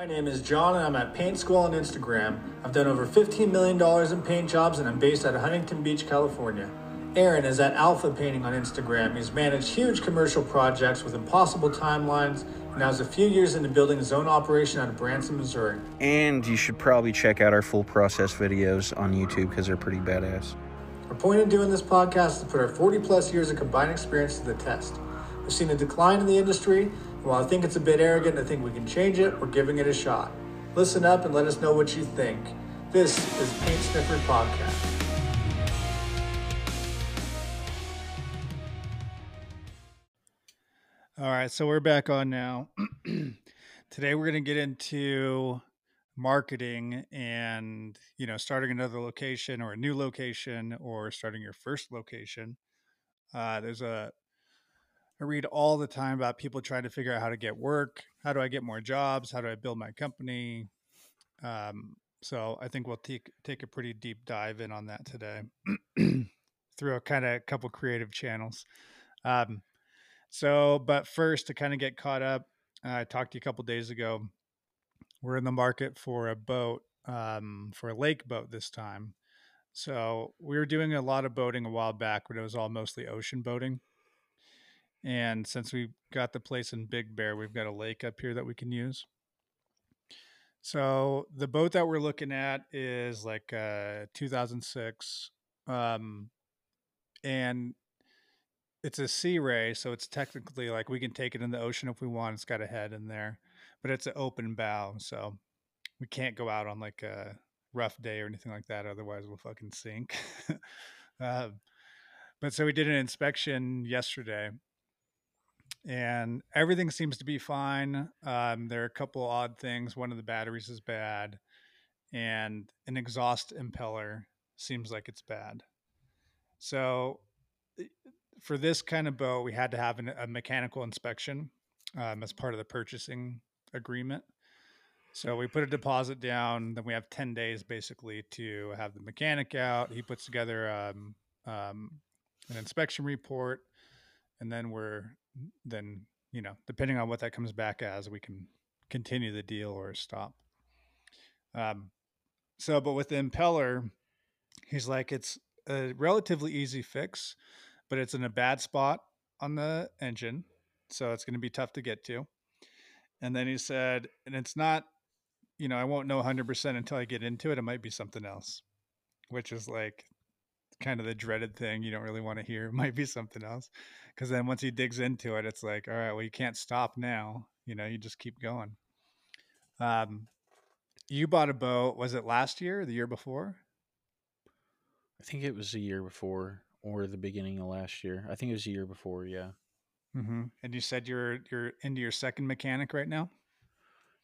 My name is John and I'm at Paint School on Instagram. I've done over $15 million in paint jobs and I'm based out of Huntington Beach, California. Aaron is at Alpha Painting on Instagram. He's managed huge commercial projects with impossible timelines and now is a few years into building his own operation out of Branson, Missouri. And you should probably check out our full process videos on YouTube because they're pretty badass. Our point in doing this podcast is to put our 40 plus years of combined experience to the test. We've seen a decline in the industry, while I think it's a bit arrogant to think we can change it, we're giving it a shot. Listen up and let us know what you think. This is Paint Sniffer Podcast. All right, so we're back on now. Today we're going to get into marketing and, you know, starting another location or a new location or starting your first location. Uh, there's a I read all the time about people trying to figure out how to get work. How do I get more jobs? How do I build my company? Um, so I think we'll take take a pretty deep dive in on that today through a kind of couple creative channels. Um, so, but first, to kind of get caught up, I talked to you a couple days ago. We're in the market for a boat, um, for a lake boat this time. So we were doing a lot of boating a while back, but it was all mostly ocean boating. And since we got the place in Big Bear, we've got a lake up here that we can use. So the boat that we're looking at is like uh 2006 um and it's a Sea Ray so it's technically like we can take it in the ocean if we want it's got a head in there but it's an open bow so we can't go out on like a rough day or anything like that otherwise we'll fucking sink uh, but so we did an inspection yesterday and everything seems to be fine. Um, there are a couple odd things. One of the batteries is bad, and an exhaust impeller seems like it's bad. So, for this kind of boat, we had to have an, a mechanical inspection um, as part of the purchasing agreement. So we put a deposit down. Then we have ten days basically to have the mechanic out. He puts together um, um, an inspection report, and then we're then you know depending on what that comes back as we can continue the deal or stop. Um so but with the impeller he's like it's a relatively easy fix but it's in a bad spot on the engine so it's going to be tough to get to. And then he said and it's not you know i won't know 100% until i get into it. It might be something else which is like kind of the dreaded thing you don't really want to hear. It might be something else. Because then once he digs into it, it's like, all right, well, you can't stop now. You know, you just keep going. Um, you bought a boat. Was it last year, the year before? I think it was a year before, or the beginning of last year. I think it was a year before. Yeah. Mm-hmm. And you said you're you're into your second mechanic right now.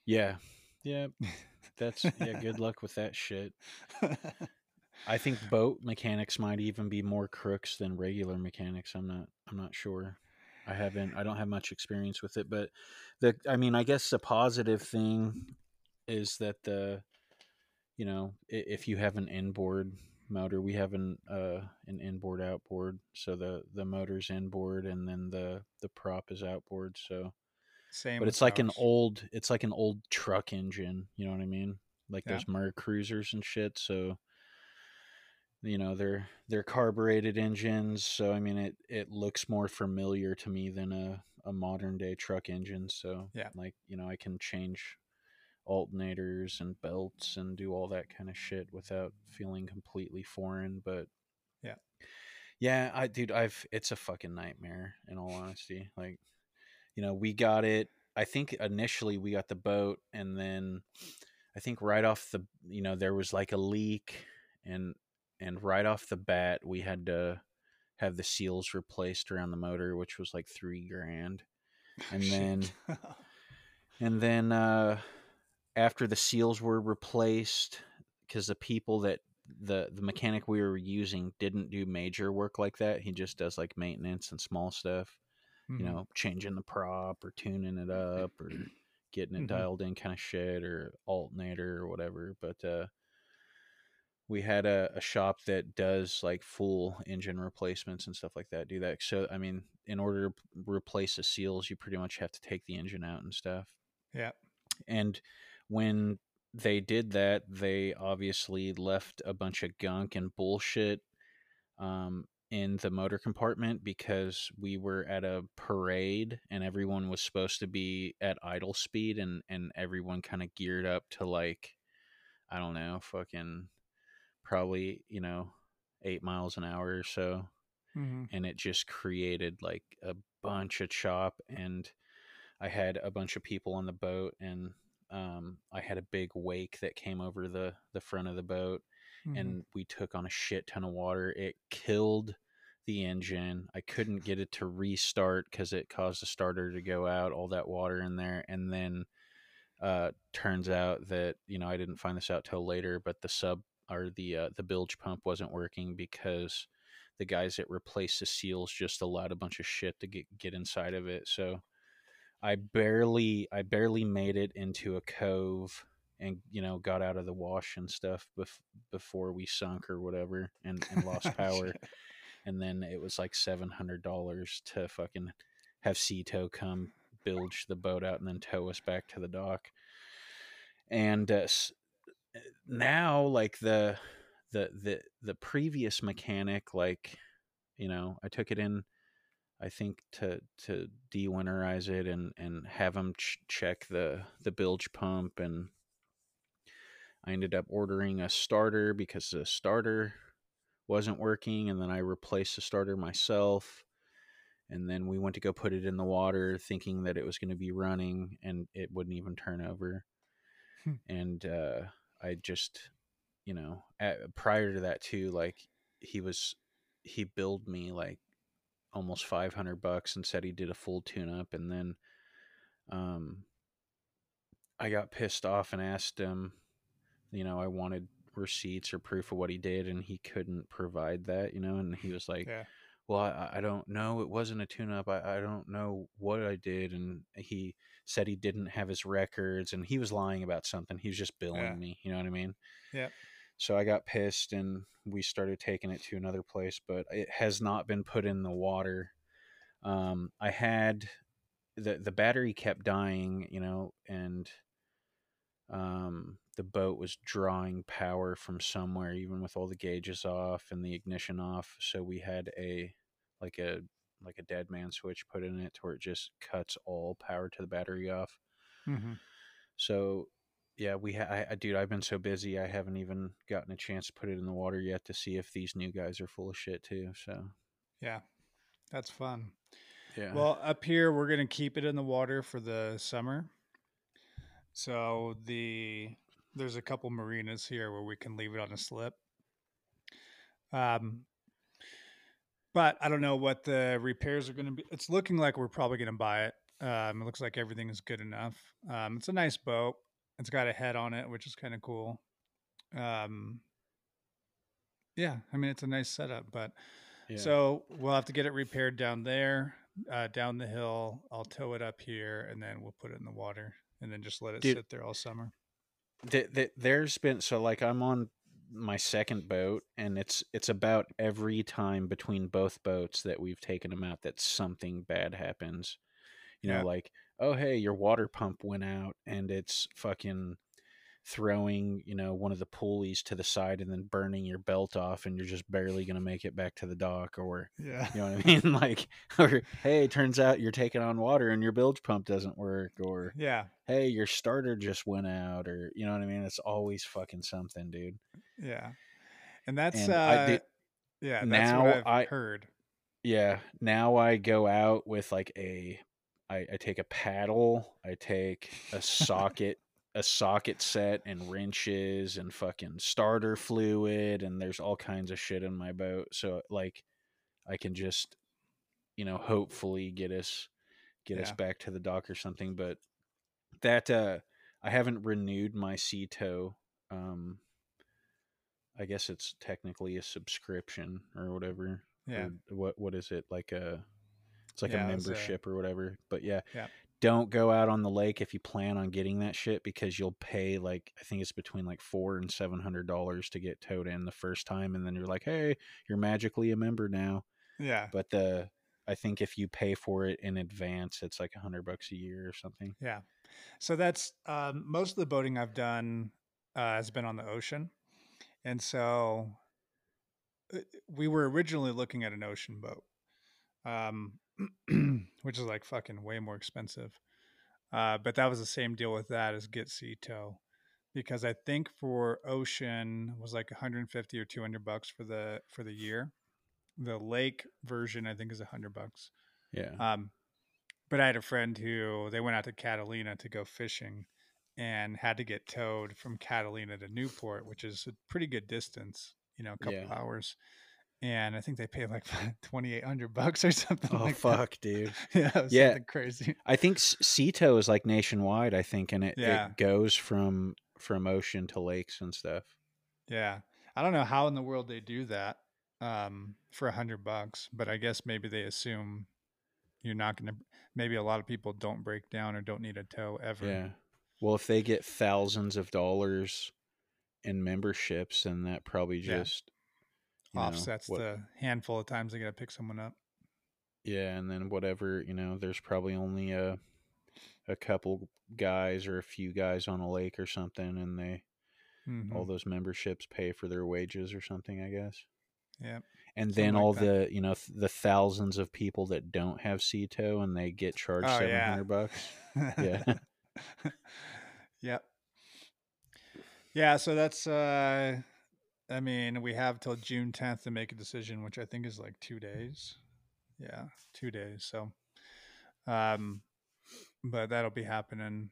Yeah. Yeah. That's yeah. Good luck with that shit. I think boat mechanics might even be more crooks than regular mechanics. I'm not. I'm not sure. I haven't. I don't have much experience with it, but the. I mean, I guess the positive thing is that the, you know, if you have an inboard motor, we have an uh, an inboard outboard, so the the motor's inboard and then the the prop is outboard. So same, but it's like an old. It's like an old truck engine. You know what I mean? Like yeah. those MerCruisers and shit. So you know they're they're carbureted engines so i mean it it looks more familiar to me than a, a modern day truck engine so yeah. like you know i can change alternators and belts and do all that kind of shit without feeling completely foreign but yeah. Yeah i dude i've it's a fucking nightmare in all honesty like you know we got it i think initially we got the boat and then i think right off the you know there was like a leak and and right off the bat we had to have the seals replaced around the motor which was like three grand and then and then uh after the seals were replaced because the people that the the mechanic we were using didn't do major work like that he just does like maintenance and small stuff mm-hmm. you know changing the prop or tuning it up or getting it mm-hmm. dialed in kind of shit or alternator or whatever but uh we had a, a shop that does like full engine replacements and stuff like that do that so i mean in order to replace the seals you pretty much have to take the engine out and stuff. Yeah. And when they did that, they obviously left a bunch of gunk and bullshit um, in the motor compartment because we were at a parade and everyone was supposed to be at idle speed and and everyone kind of geared up to like I don't know, fucking probably, you know, 8 miles an hour or so. hmm And it just created like a bunch of chop and I had a bunch of people on the boat and um, I had a big wake that came over the the front of the boat hmm and we took on a shit ton of water. It killed the engine. I couldn't get it to restart because it caused the starter to go out, all that water in there. And then uh, turns out that, you know, I didn't find this out till later, but the sub or the uh, the bilge pump wasn't working because the guys that replaced the seals just allowed a bunch of shit to get, get inside of it. So I barely I barely made it into a cove and you know got out of the wash and stuff bef- before we sunk or whatever and, and lost power. And then it was like seven hundred dollars to fucking have Sea Tow come bilge the boat out and then tow us back to the dock. And uh, now like the the the the previous mechanic like you know I took it in I think to to de-winterize it and and have them ch- check the the bilge pump and I ended up ordering a starter because the starter wasn't working and then I replaced the starter myself and then we went to go put it in the water thinking that it was going to be running and it wouldn't even turn over Hmm. and uh I just you know at, prior to that too like he was he billed me like almost 500 bucks and said he did a full tune up and then um I got pissed off and asked him you know I wanted receipts or proof of what he did and he couldn't provide that you know and he was like Yeah. Well I, I don't know it wasn't a tune up I, I don't know what I did and he said he didn't have his records and he was lying about something he was just billing Yeah. me you know what I mean Yep. so I got pissed and we started taking it to another place, but it has not been put in the water. Um, I had the the battery kept dying, you know, and um, the boat was drawing power from somewhere, even with all the gauges off and the ignition off. So we had a like a like a dead man switch put in it to where it just cuts all power to the battery off. hmm So yeah, we ha- I, I dude, I've been so busy I haven't even gotten a chance to put it in the water yet to see if these new guys are full of shit too. So Yeah. That's fun. yeah, Well, up here we're gonna keep it in the water for the summer. So the there's a couple marinas here where we can leave it on a slip. Um, but I don't know what the repairs are going to be. It's looking like we're probably going to buy it. Um, it looks like everything is good enough. Um, it's a nice boat. It's got a head on it, which is kind of cool. Um, yeah, I mean it's a nice setup, but yeah. so we'll have to get it repaired down there, uh, down the hill. I'll tow it up here, and then we'll put it in the water, and then just let it Dude. sit there all summer. th- th- there's been so like I'm on my second boat and it's it's about every time between both boats that we've taken them out that something bad happens. You know, Yeah. like oh hey, your water pump went out and it's fucking throwing you know one of the pulleys to the side and then burning your belt off and you're just barely gonna make it back to the dock or Yeah, you know what I mean like or hey turns out you're taking on water and your bilge pump doesn't work or yeah, hey, your starter just went out, or you know what I mean? It's always fucking something, dude. yeah. And that's And uh, I did- yeah. That's now I- heard. Yeah. Now I go out with like a, I, I take a paddle, I take a socket, a socket set, and wrenches, and fucking starter fluid, and there's all kinds of shit in my boat. So like, I can just, you know, hopefully get us, get us back to the dock or something. But that uh I haven't renewed my Sea Tow. Um I guess it's technically a subscription or whatever. Yeah, Or what what is it? Like a it's like Yeah, a it's a- membership or whatever. But yeah. Yeah. Don't go out on the lake if you plan on getting that shit because you'll pay like I think it's between like four and seven hundred dollars to get towed in the first time and then you're like, Hey, you're magically a member now. yeah, But the I think if you pay for it in advance, it's like a hundred bucks a year or something. yeah. So that's um, most of the boating I've done uh, has been on the ocean, and so uh, we were originally looking at an ocean boat, um, which is like fucking way more expensive. Uh, but that was the same deal with that as get Sea Tow, because I think for ocean was like 150 or 200 bucks for the for the year. The lake version I think is 100 bucks. Yeah. Um, but I had a friend who they went out to Catalina to go fishing and had to get towed from Catalina to Newport, which is a pretty good distance, you know, a couple Yeah. hours. And I think they paid like 2800 bucks or something Oh like that. fuck, dude. Yeah, it was Yeah. crazy. I think Sea Tow is like nationwide. I think, and it, Yeah. it goes from from ocean to lakes and stuff. Yeah. I don't know how in the world they do that um, for a hundred bucks, but I guess maybe they assume you're not going to, maybe a lot of people don't break down or don't need a tow ever. Yeah. Well, if they get thousands of dollars in memberships, then that probably Yeah. You know, Offsets what- the handful of times they got to pick someone up. Yeah, and then whatever, you know, there's probably only a a couple guys or a few guys on a lake or something and they Mhm. all those memberships pay for their wages or something, I guess. Yeah. And then like all that. the, you know, th- the thousands of people that don't have Sea Tow and they get charged Oh, yeah. 700 bucks. Yeah. yep. Yeah, so that's uh I mean, we have till June 10th to make a decision, which I think is like 2 days. Yeah, 2 days. So um but that'll be happening.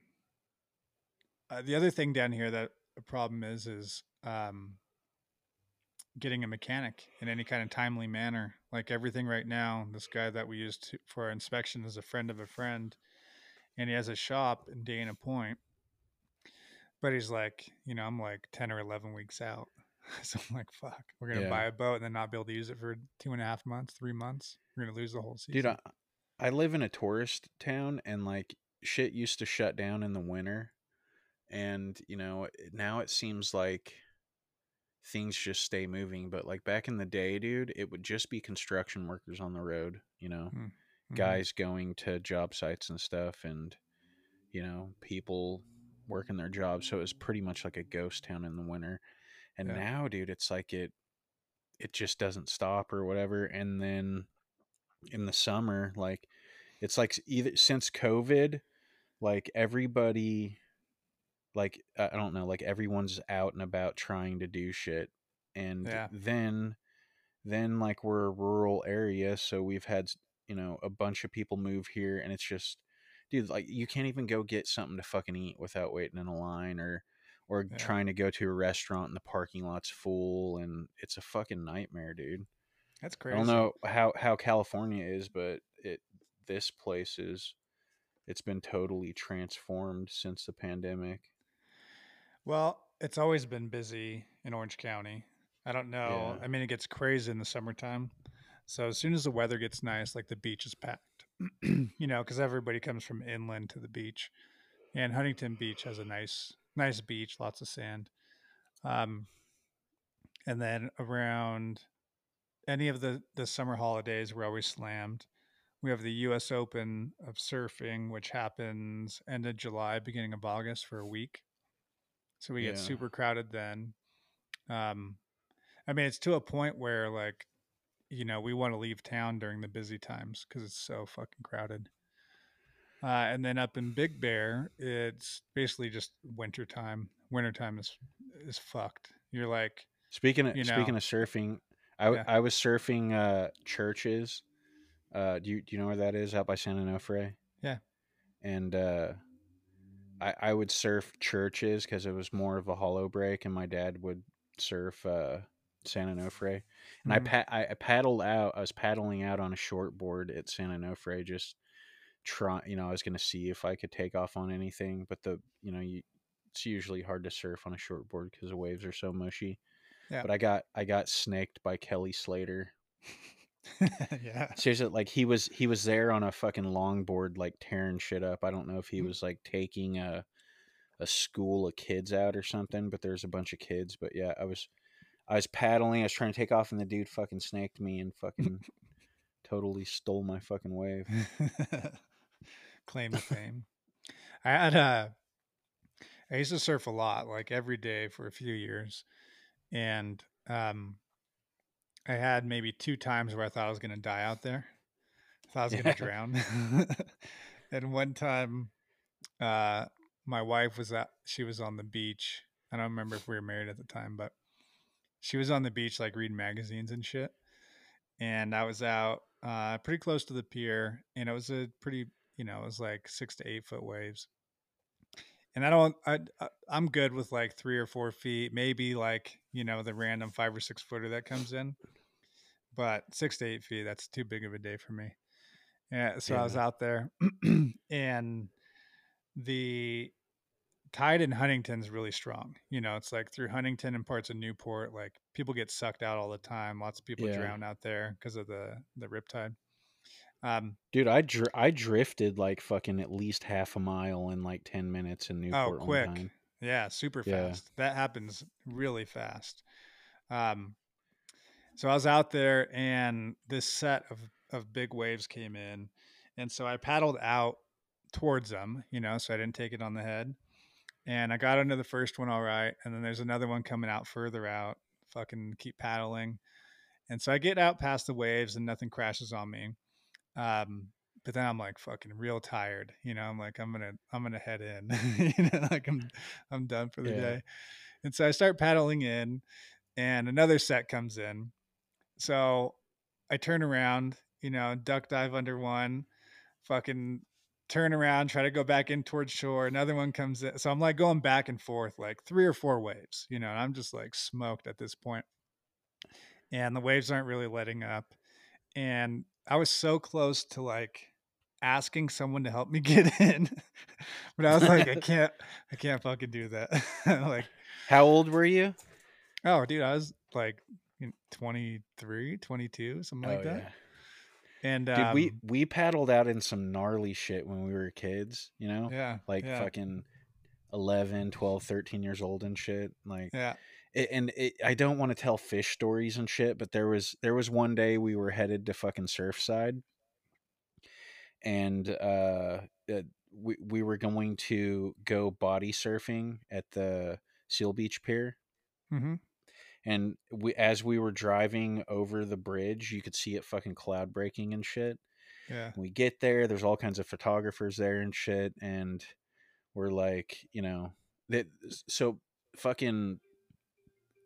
Uh, the other thing down here that a problem is is um getting a mechanic in any kind of timely manner. Like everything right now, this guy that we used to, for inspection is a friend of a friend and he has a shop in Dana Point. But he's like, you know, I'm like 10 or 11 weeks out. so I'm like, fuck, we're going to Yeah. buy a boat and then not be able to use it for two and a half months, three months. We're going to lose the whole season. Dude, I, I live in a tourist town and like shit used to shut down in the winter. And, you know, now it seems like things just stay moving. But like back in the day, dude, it would just be construction workers on the road, you know, Mhm. guys going to job sites and stuff and, you know, people working their jobs. So it was pretty much like a ghost town in the winter. And Yeah. now, dude, it's like it, it just doesn't stop or whatever. And then in the summer, like it's like either since COVID, like everybody, like I don't know, like everyone's out and about trying to do shit, and Yeah. then, then like we're a rural area, so we've had you know a bunch of people move here, and it's just, dude, like you can't even go get something to fucking eat without waiting in a line or. Or Yeah. trying to go to a restaurant and the parking lot's full, and it's a fucking nightmare, dude. That's crazy. I don't know how how California is, but it this place is it's been totally transformed since the pandemic. Well, it's always been busy in Orange County. I don't know. Yeah. I mean, it gets crazy in the summertime. So as soon as the weather gets nice, like the beach is packed, you know, because everybody comes from inland to the beach. And Huntington Beach has a nice, nice beach, lots of sand. Um, and then around any of the the summer holidays, we're always slammed. We have the U.S. Open of surfing, which happens end of July, beginning of August for a week. So we get super crowded then. Um, I mean, it's to a point where like, you know, we want to leave town during the busy times because it's so fucking crowded. Uh, and then up in Big Bear, it's basically just wintertime. Wintertime is is fucked. You're like, Speaking of You speaking of surfing, I Yeah. I was surfing uh churches. Uh do you do you know where that is out by San Onofre? Yeah. And uh I I would surf churches cuz it was more of a hollow break and my dad would surf uh San Onofre. And I, Mhm. pa- I I paddled out. I was paddling out on a short board at San Onofre just try you know, I was going to see if I could take off on anything, but the, you know, you it's usually hard to surf on a short board cuz the waves are so mushy. Yeah. But I got I got snaked by Kelly Slater. yeah, Seriously, like he was he was there on a fucking longboard like tearing shit up. I don't know if he Mm. was like taking a a school of kids out or something, but there's a bunch of kids. But yeah, I was I was paddling, I was trying to take off and the dude fucking snaked me and fucking totally stole my fucking wave. claim to fame. I had a. I used to surf a lot, like every day for a few years, and um, I had maybe two times where I thought I was going to die out there. I thought I was going to drown. and one time, uh, my wife was at. She was on the beach. I don't remember if we were married at the time, but she was on the beach, like reading magazines and shit. And I was out uh, pretty close to the pier, and it was a pretty, you know, it was like six to eight foot waves. And I don't, I, I'm good with like three or four feet, maybe like you know the random five or six footer that comes in, but six to eight feet, that's too big of a day for me. Yeah, so Yeah. I was out there, and the tide in Huntington's really strong. You know, it's like through Huntington and parts of Newport, like people get sucked out all the time. Lots of people Yeah. drown out there because of the the riptide. Um, Dude, I dr- I drifted like fucking at least half a mile in like ten minutes in Newport oh, quick, yeah, super Yeah. fast. That happens really fast. Um, so I was out there, and this set of of big waves came in, and so I paddled out towards them. You know, so I didn't take it on the head. and I got under the first one all right, and then there's another one coming out further out. Fucking keep paddling, and so I get out past the waves, and nothing crashes on me. Um, but then I'm like fucking real tired, you know. I'm like I'm gonna I'm gonna head in, you know, like I'm I'm done for the Yeah. day. And so I start paddling in, and another set comes in. So I turn around, you know, duck dive under one, fucking turn around, try to go back in towards shore. Another one comes in. So I'm like going back and forth, like three or four waves, you know, and I'm just like smoked at this point. And the waves aren't really letting up. And I was so close to like asking someone to help me get in. but I was like, I can't, I can't fucking do that. like, How old were you? oh, dude, I was like you 23, 22, something like oh that. yeah. And Dude, um, we we paddled out in some gnarly shit when we were kids, you know? yeah, Like yeah, fucking 11, 12, 13 years old and shit. Like yeah, and it, I don't want to tell fish stories and shit, but there was there was one day we were headed to fucking Surfside, and uh, uh, we we were going to go body surfing at the Seal Beach Pier, hmm and we as we were driving over the bridge, you could see it fucking cloud breaking and shit. yeah, we get there there's all kinds of photographers there and shit and we're like you know that so fucking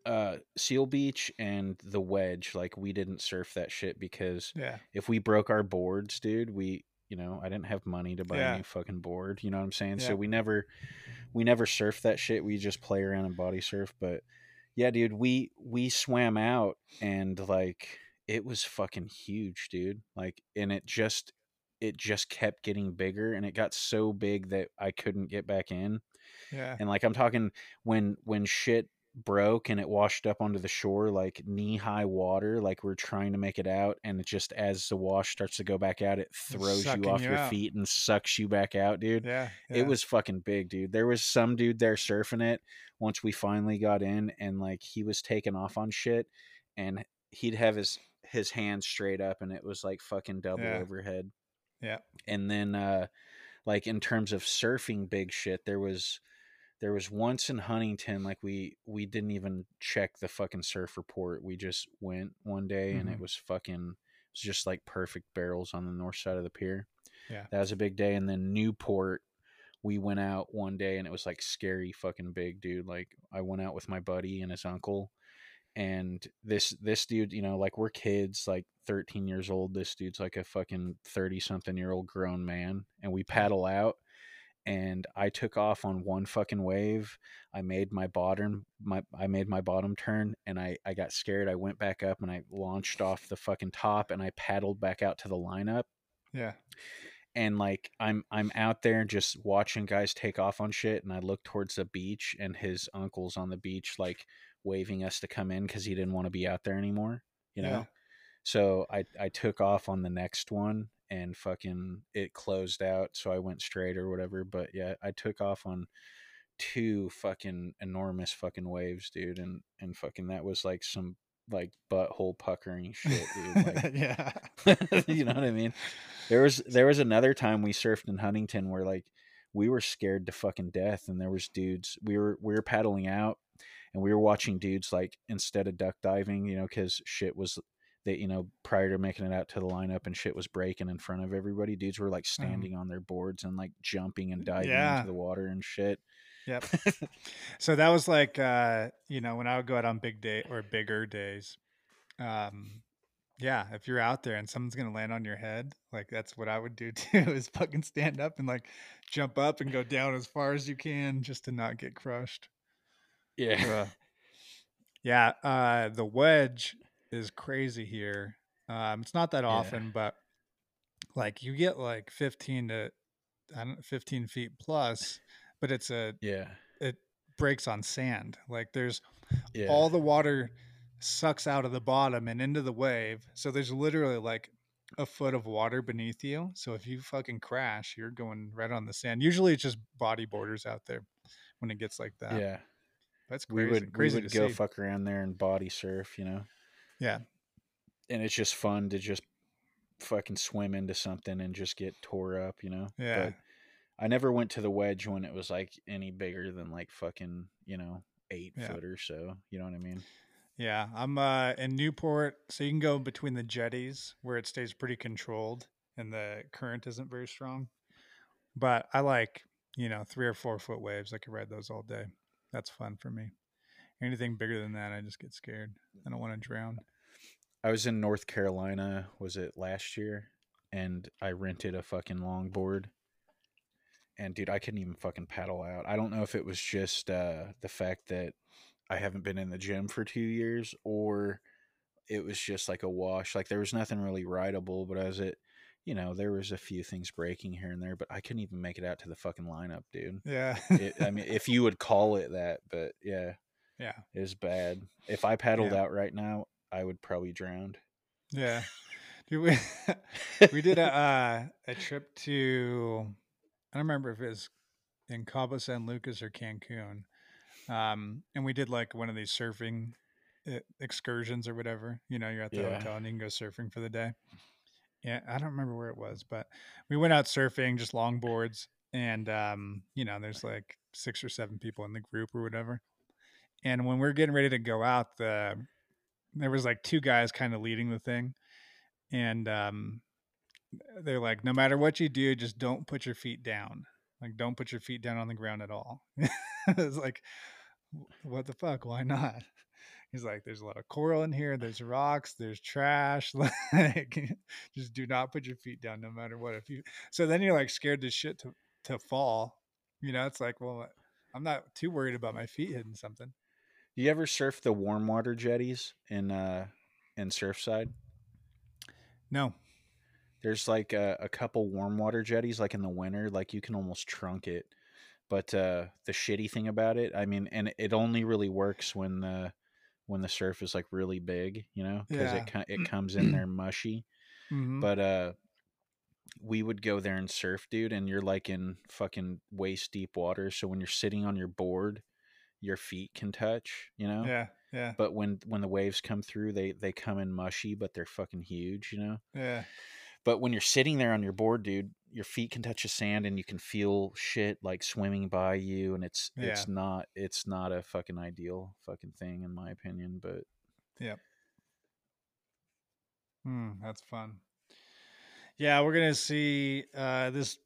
uh seal beach and the wedge like we didn't surf that shit because yeah, if we broke our boards dude we you know i didn't have money to buy Yeah. a new fucking board you know what i'm saying Yeah. so we never we never surfed that shit we just play around and body surf but yeah dude we we swam out and like it was fucking huge dude like and it just it just kept getting bigger and it got so big that i couldn't get back in yeah, and like i'm talking when when shit broke and it washed up onto the shore like knee high water like we're trying to make it out and it just as the wash starts to go back out it throws sucking you off you your out. feet and sucks you back out dude yeah, it was fucking big dude there was some dude there surfing it once we finally got in and like he was taking off on shit and he'd have his his hands straight up and it was like fucking double Yeah. overhead Yeah. and then uh like in terms of surfing big shit there was there was once in huntington like we we didn't even check the fucking surf report. We just went one day and it Mhm. was fucking it was just like perfect barrels on the north side of the pier. Yeah. that was a big day and then newport we went out one day and it was like scary fucking big dude. Like i went out with my buddy and his uncle and this this dude you know like we're kids like 13 years old. This dude's like a fucking 30 something year old grown man and we paddle out and i took off on one fucking wave i made my bottom my i made my bottom turn and i i got scared i went back up and i launched off the fucking top and i paddled back out to the lineup yeah, and like I'm I'm out there just watching guys take off on shit and I look towards the beach and his uncle's on the beach like waving us to come in cuz he didn't want to be out there anymore, you know. Yeah. So I I took off on the next one and fucking it closed out so I went straight or whatever, but yeah, I took off on two fucking enormous fucking waves, dude, and and fucking that was like some like butthole puckering shit, dude. Like, yeah, you know what I mean? There was there was another time we surfed in Huntington where like we were scared to fucking death and there was dudes we were we were paddling out and we were watching dudes like instead of duck diving you know because shit was that you know prior to making it out to the lineup and shit was breaking in front of everybody dudes were like Mm-hmm. standing on their boards and like jumping and diving Yeah. into the water and shit Yep. so that was like uh, you know, when I would go out on big day or bigger days. Um yeah, if you're out there and someone's gonna land on your head, like that's what I would do too, is fucking stand up and like jump up and go down as far as you can just to not get crushed. yeah Ugh. yeah, uh the wedge is crazy here. Um it's not that Yeah. often, but like you get like 15 to I don't 15 feet plus, but it's a yeah it breaks on sand. Like there's yeah all the water sucks out of the bottom and into the wave. So there's literally like a foot of water beneath you. So if you fucking crash, you're going right on the sand. Usually it's just bodyboarders out there when it gets like that. yeah That's crazy. we would crazy we would go see. fuck around there and body surf you know yeah. and it's just fun to just fucking swim into something and just get tore up, you know. Yeah. But I never went to the wedge when it was like any bigger than like fucking, you know, eight Yeah. foot or so. You know what I mean? Yeah. I'm uh in Newport, so you can go between the jetties where it stays pretty controlled and the current isn't very strong. But I like, you know, three or four foot waves. I could ride those all day. That's fun for me. Anything bigger than that, I just get scared. I don't want to drown. I was in North Carolina, was it last year? And I rented a fucking longboard. And dude, I couldn't even fucking paddle out. I don't know if it was just uh, the fact that I haven't been in the gym for two years or it was just like a wash. Like there was nothing really rideable, but I was at, you know, there was a few things breaking here and there, but I couldn't even make it out to the fucking lineup, dude. Yeah. It, I mean, if you would call it that, but yeah, yeah. is bad. If I paddled Yeah. out right now, I would probably drown. Yeah. Dude, we, we did a uh, a trip to I don't remember if it was in Cabo San Lucas or Cancun. Um, and we did like one of these surfing uh, excursions or whatever. You know, you're at the Yeah. hotel and you can go surfing for the day. Yeah, I don't remember where it was, but we went out surfing, just longboards, and um, you know, there's like six or seven people in the group or whatever. And when we are getting ready to go out, the there was like two guys kind of leading the thing, and um, they're like, no matter what you do, just don't put your feet down. Like, don't put your feet down on the ground at all. it's like, what the fuck? Why not? He's like, there's a lot of coral in here. There's rocks. There's trash. Like, just do not put your feet down, no matter what. If you, so then you're like scared to shit to to fall. You know, it's like, well, I'm not too worried about my feet hitting something. You ever surf the warm water jetties in uh in Surfside? No. There's like a, a couple warm water jetties like in the winter, like you can almost trunk it. But uh the shitty thing about it, I mean, and it only really works when the when the surf is like really big, you know, because Yeah. it it comes in there mushy. Mhm. But uh we would go there and surf, dude, and you're like in fucking waist deep water. So when you're sitting on your board, your feet can touch, you know? yeah, yeah, But when when the waves come through, they they come in mushy, but they're fucking huge, you know. yeah, But when you're sitting there on your board, dude, your feet can touch the sand and you can feel shit like swimming by you, and it's Yeah. it's not it's not a fucking ideal fucking thing in my opinion. But Hmm, that's fun. Yeah, we're gonna see. Uh, this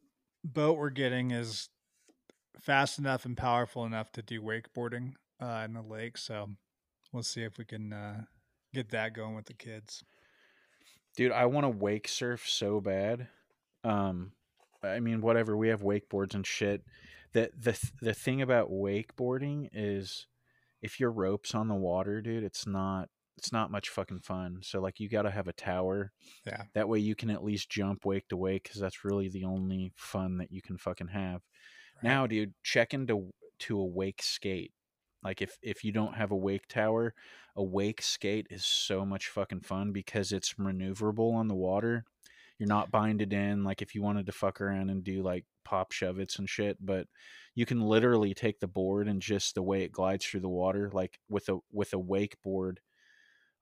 boat we're getting is fast enough and powerful enough to do wakeboarding uh, in the lake. So we'll see if we can uh, get that going with the kids. dude, I want to wake surf so bad. Um, I mean, whatever. We have wakeboards and shit. The the th- the thing about wakeboarding is, if your rope's on the water, dude, it's not it's not much fucking fun. So like, you got to have a tower. Yeah. That way you can at least jump wake to wake because that's really the only fun that you can fucking have. Now, dude, check into to a wake skate. Like if if you don't have a wake tower, a wake skate is so much fucking fun because it's maneuverable on the water. You're not binded in like if you wanted to fuck around and do like pop shove it's and shit, but you can literally take the board and just the way it glides through the water, like with a with a wakeboard.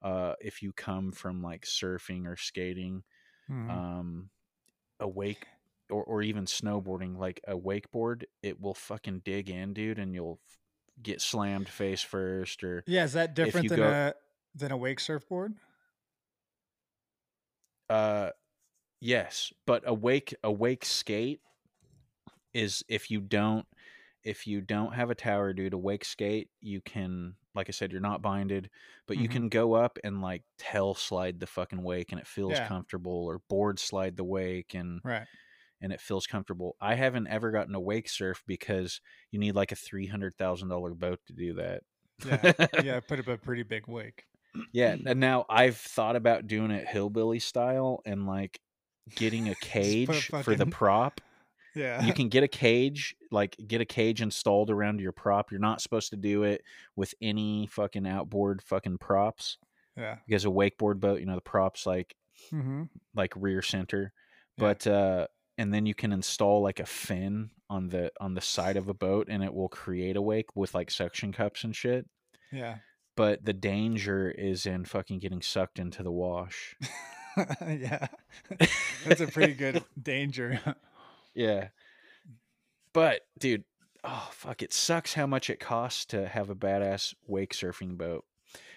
Uh, if you come from like surfing or skating, Mhm. um, a wake or, or even snowboarding, like a wakeboard, it will fucking dig in, dude, and you'll get slammed face first. Or Yeah, is that different than go- a than a wake surfboard? uh, yes, but a wake a wake skate is if you don't if you don't have a tower, dude, a wake skate, you can, like I said, you're not binded, but you Mhm. can go up and like tail slide the fucking wake, and it feels Yeah. comfortable, or board slide the wake, and Right. And it feels comfortable. I haven't ever gotten a wake surf because you need like a three hundred thousand dollar boat to do that. Yeah. yeah, I put up a pretty big wake. yeah. And now I've thought about doing it hillbilly style and like getting a cage for the prop. Yeah. You can get a cage, like get a cage installed around your prop. You're not supposed to do it with any fucking outboard fucking props yeah. because a wakeboard boat, you know, the props like Mm-hmm. like rear center Yeah. but uh and then you can install like a fin on the on the side of a boat and it will create a wake with like suction cups and shit Yeah. but the danger is in fucking getting sucked into the wash yeah. That's a pretty good danger. yeah but dude oh fuck it sucks how much it costs to have a badass wake surfing boat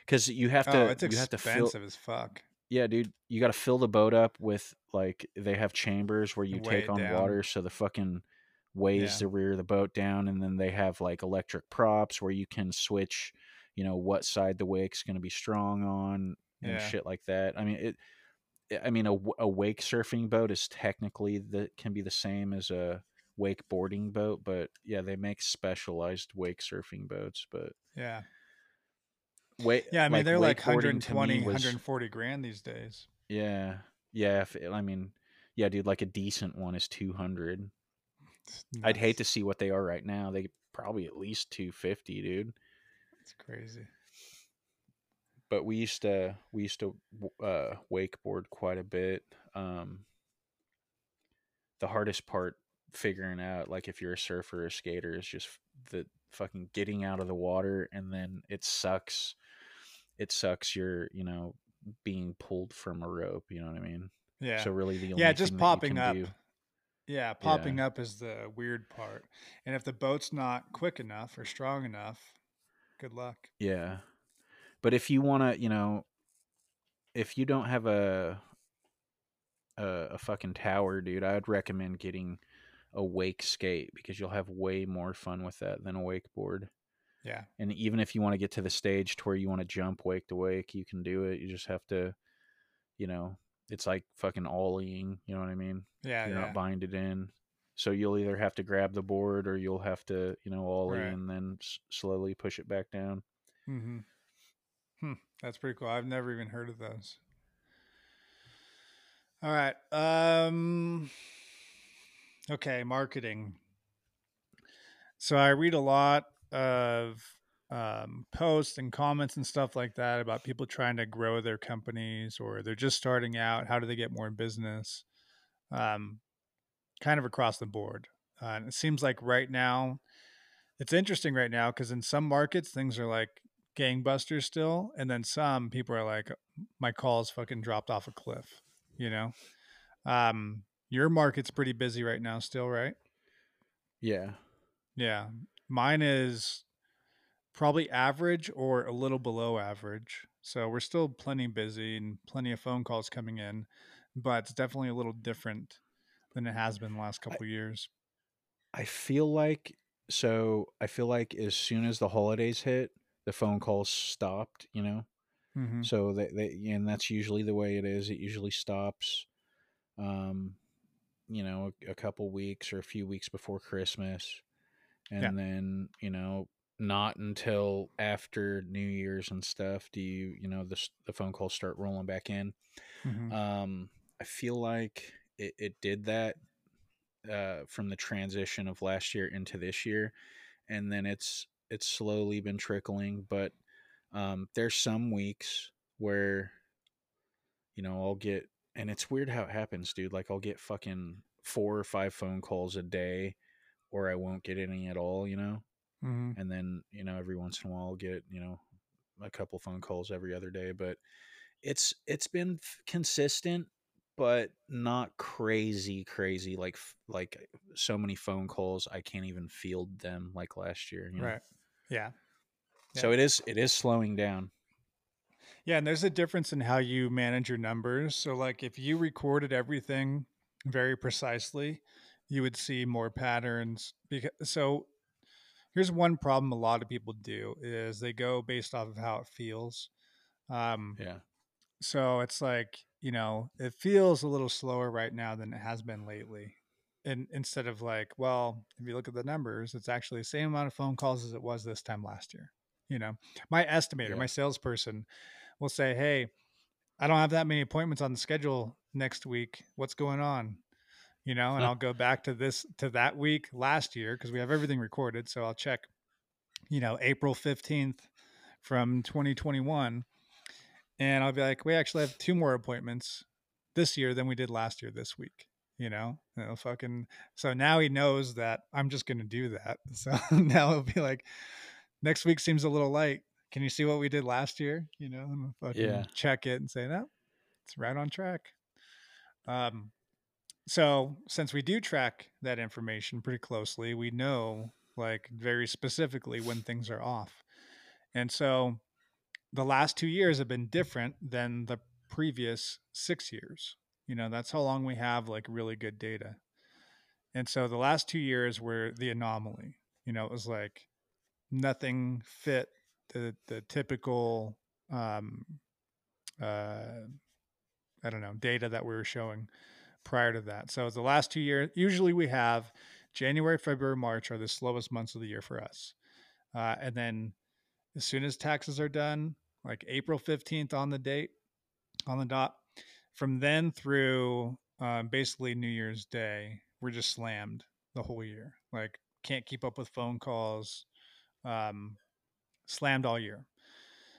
because you have oh, to oh, it's you have to fill expensive as fuck. Yeah, dude, you got to fill the boat up with like they have chambers where you Weigh take on down. water, so the fucking weighs Yeah. the rear of the boat down, and then they have like electric props where you can switch, you know, what side the wake's going to be strong on and Yeah. shit like that. I mean, it. Eh, I mean, a wake surfing boat is technically the can be the same as a wakeboarding boat, but yeah, they make specialized wake surfing boats. But Yeah. Wait, Yeah, I mean they're like to me 120, was- 140 grand these days. Yeah, yeah. If, I mean, yeah, dude. Like a decent one is two hundred. It's I'd hate to see what they are right now. They probably at least two fifty, dude. It's crazy. But we used to we used to uh, wakeboard quite a bit. Um, the hardest part figuring out, like if you're a surfer or a skater, is just the fucking getting out of the water, and then it sucks. It sucks. You're you know being pulled from a rope. You know what I mean? Yeah. So really, the only yeah, just popping up. do- Yeah, popping up is the weird part. And if the boat's not quick enough or strong enough, good luck. Yeah. But if you want to, you know, if you don't have a, a a fucking tower, dude, I'd recommend getting a wake skate because you'll have way more fun with that than a wakeboard. Yeah. And even if you want to get to the stage to where you want to jump wake to wake, you can do it. You just have to, you know, it's like fucking ollieing, you know what I mean? Yeah, You're yeah. not binded in. So you'll either have to grab the board or you'll have to, you know, ollie Right. and then s- slowly push it back down. Mm-hmm. Hmm. That's pretty cool. I've never even heard of those. All right. Um okay, marketing. So I read a lot of um, posts and comments and stuff like that about people trying to grow their companies or they're just starting out. How do they get more in business? Um, kind of across the board. Uh, and it seems like right now, it's interesting right now because in some markets things are like gangbusters still, and then some people are like, my calls fucking dropped off a cliff. You know, um, your market's pretty busy right now still, right? Yeah. Yeah, mine is probably average or a little below average. So we're still plenty busy and plenty of phone calls coming in, but it's definitely a little different than it has been the last couple of years. I feel like so I feel like as soon as the holidays hit, the phone calls stopped, you know? Mm-hmm. So that they, and that's usually the way it is. It usually stops um you know, a, a couple weeks or a few weeks before Christmas. And Yeah. then, you know, not until after New Year's and stuff do you, you know, the the phone calls start rolling back in. Mm-hmm. Um, I feel like it, it did that uh, from the transition of last year into this year, and then it's it's slowly been trickling. But um, there's some weeks where you know I'll get, and it's weird how it happens, dude. Like I'll get fucking four or five phone calls a day, or I won't get any at all. You know, Mm-hmm. and then you know every once in a while I'll get you know a couple phone calls every other day but it's it's been f- consistent but not crazy crazy like like so many phone calls I can't even field them like last year, you know? Right. Yeah. So it is it is slowing down. Yeah, and there's a difference in how you manage your numbers. So like if you recorded everything very precisely, you would see more patterns because so here's one problem a lot of people do is they go based off of how it feels. Um Yeah. so it's like, you know, it feels a little slower right now than it has been lately. And instead of like, well, if you look at the numbers, it's actually the same amount of phone calls as it was this time last year. You know, my estimator, Yeah. my salesperson will say, Hey, I don't have that many appointments on the schedule next week. What's going on? You know, and I'll go back to this to that week last year because we have everything recorded. So I'll check, you know, April 15th from 2021 and I'll be like, we actually have two more appointments this year than we did last year this week. You know, and it'll fucking so now he knows that I'm just gonna do that. So now it'll be like next week seems a little light. Can you see what we did last year? You know, and fucking Yeah. check it and say, no, it's right on track. Um so since we do track that information pretty closely, we know like very specifically when things are off. And so the last two years have been different than the previous six years. You know, that's how long we have like really good data. And so the last two years were the anomaly. You know, it was like nothing fit the the typical um uh I don't know, data that we were showing prior to that. So the last two years, usually we have January, February, March are the slowest months of the year for us. Uh, and then as soon as taxes are done, like April 15th on the date, on the dot, from then through um, basically New Year's Day, we're just slammed the whole year. Like, can't keep up with phone calls, um, slammed all year.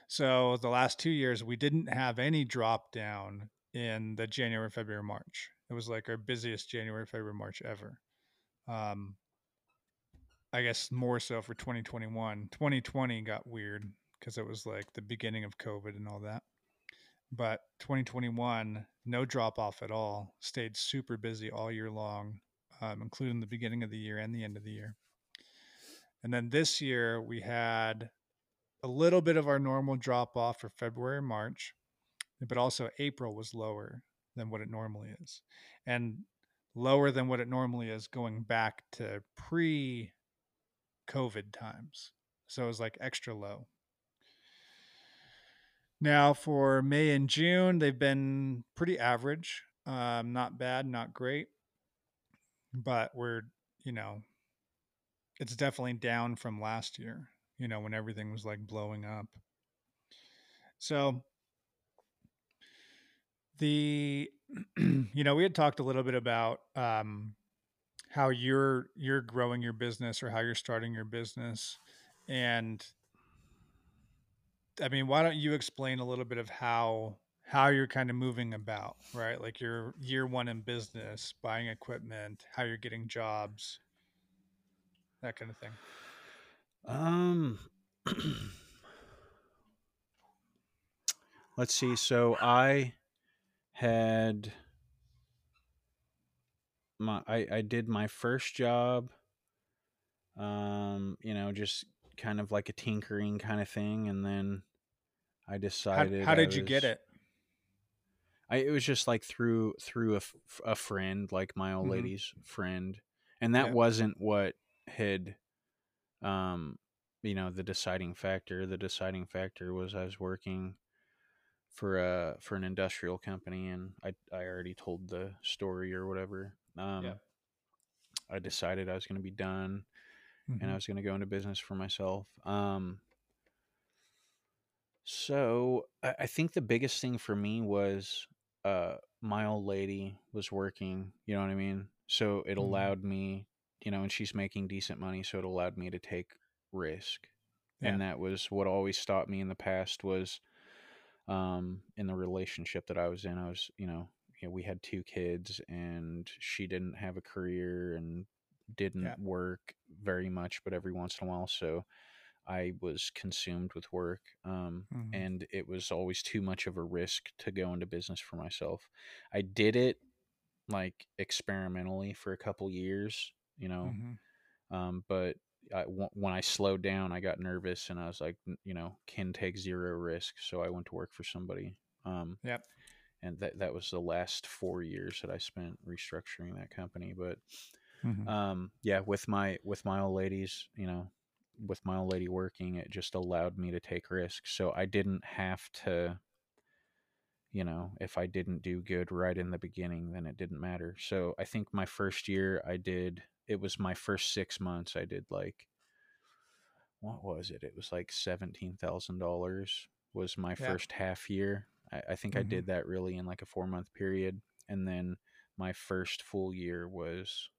So the last two years, we didn't have any drop down in the January, February, March. It was like our busiest January, February, March ever. Um, I guess more so for 2021. 2020 got weird because it was like the beginning of COVID and all that. But 2021, no drop off at all. Stayed super busy all year long, um, including the beginning of the year and the end of the year. And then this year, we had a little bit of our normal drop off for February March, but also April was lower than what it normally is. And lower than what it normally is going back to pre COVID times. So it was like extra low. Now for May and June, they've been pretty average. Um, not bad, not great. But we're, you know, it's definitely down from last year, you know, when everything was like blowing up. So the you know, we had talked a little bit about um how you're you're growing your business or how you're starting your business and I mean, why don't you explain a little bit of how how you're kind of moving about, right? Like your year one in business, buying equipment, how you're getting jobs, that kind of thing. Um Let's see. So I had my I, I did my first job um you know just kind of like a tinkering kind of thing and then I How, decided how I did you get it? I it was just like through through a, a friend, like my old Mhm. lady's friend, and that Yeah. wasn't what had, um, you know, the deciding factor. The deciding factor was I was working for a for an industrial company, and I I already told the story or whatever. Um, Yeah. I decided I was going to be done, and I Mhm. was going to go into business for myself. Um, so I, I think the biggest thing for me was uh, my old lady was working. You know what I mean? So it Mhm. allowed me, you know, and she's making decent money, so it allowed me to take risk. And that was what always stopped me in the past was um in the relationship that I was in. I was, you know, you know, we had two kids and she didn't have a career and didn't Yeah. work very much, but every once in a while. So I was consumed with work, um, Mhm. and it was always too much of a risk to go into business for myself. I did it like experimentally for a couple years, you know, Mhm. um, but I, when I slowed down, I got nervous and I was like, you know, can take zero risk. So I went to work for somebody. Um, Yep. and that, that was the last four years that I spent restructuring that company. But, Mhm. um, yeah, with my, with my old ladies, you know, with my old lady working, it just allowed me to take risks. So I didn't have to, you know, if I didn't do good right in the beginning, then it didn't matter. So I think my first year I did, it was my first six months. I did like, what was it? It was like $17,000 was my Yeah. first half year. I, I think I Mhm. did that really in like a four month period. And then my first full year was,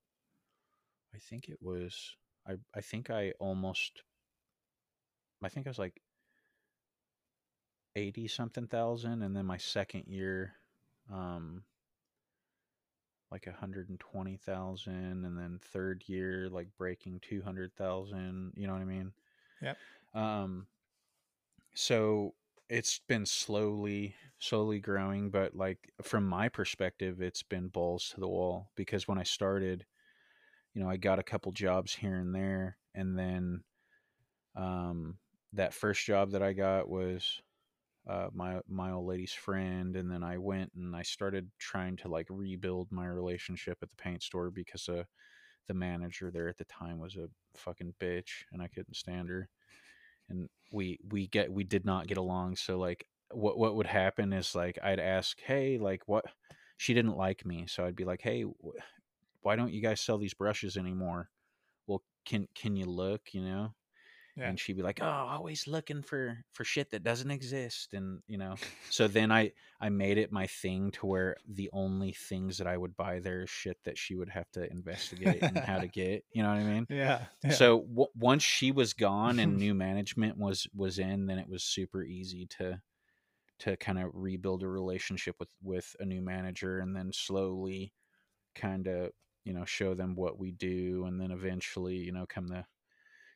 I think it was, I, I think I almost, I think I was like 80 something thousand. And then my second year, um, like 120,000 and then third year like breaking 200,000, you know what I mean? Yep. Um so it's been slowly slowly growing but like from my perspective it's been balls to the wall because when I started, you know, I got a couple jobs here and there and then um that first job that I got was uh, my my old lady's friend, and then I went and I started trying to like rebuild my relationship at the paint store because uh, the manager there at the time was a fucking bitch, and I couldn't stand her, and we we get we did not get along. So like, what what would happen is like I'd ask, hey, like what she didn't like me, so I'd be like, hey, wh- why don't you guys sell these brushes anymore? Well, can can you look, you know? Yeah. and she'd be like, "Oh, always looking for for shit that doesn't exist," and you know. So then I I made it my thing to where the only things that I would buy there is shit that she would have to investigate and how to get. You know what I mean? Yeah. yeah. So w- once she was gone and new management was was in, then it was super easy to to kind of rebuild a relationship with with a new manager, and then slowly kind of you know show them what we do, and then eventually you know come the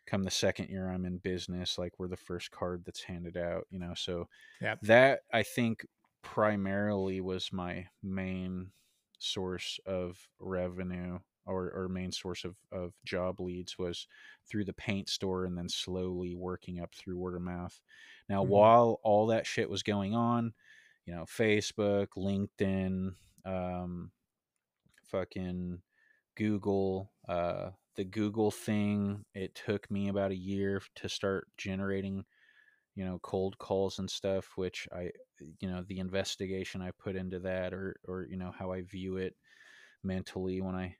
come the second year I'm in business, like we're the first card that's handed out, you know. So Yep. that I think primarily was my main source of revenue or, or main source of, of job leads was through the paint store and then slowly working up through word of mouth. Now, Mhm. while all that shit was going on, you know, Facebook, LinkedIn, um, fucking Google, uh, the Google thing, it took me about a year to start generating, you know, cold calls and stuff, which I, you know, the investigation I put into that or, or, you know, how I view it mentally when I,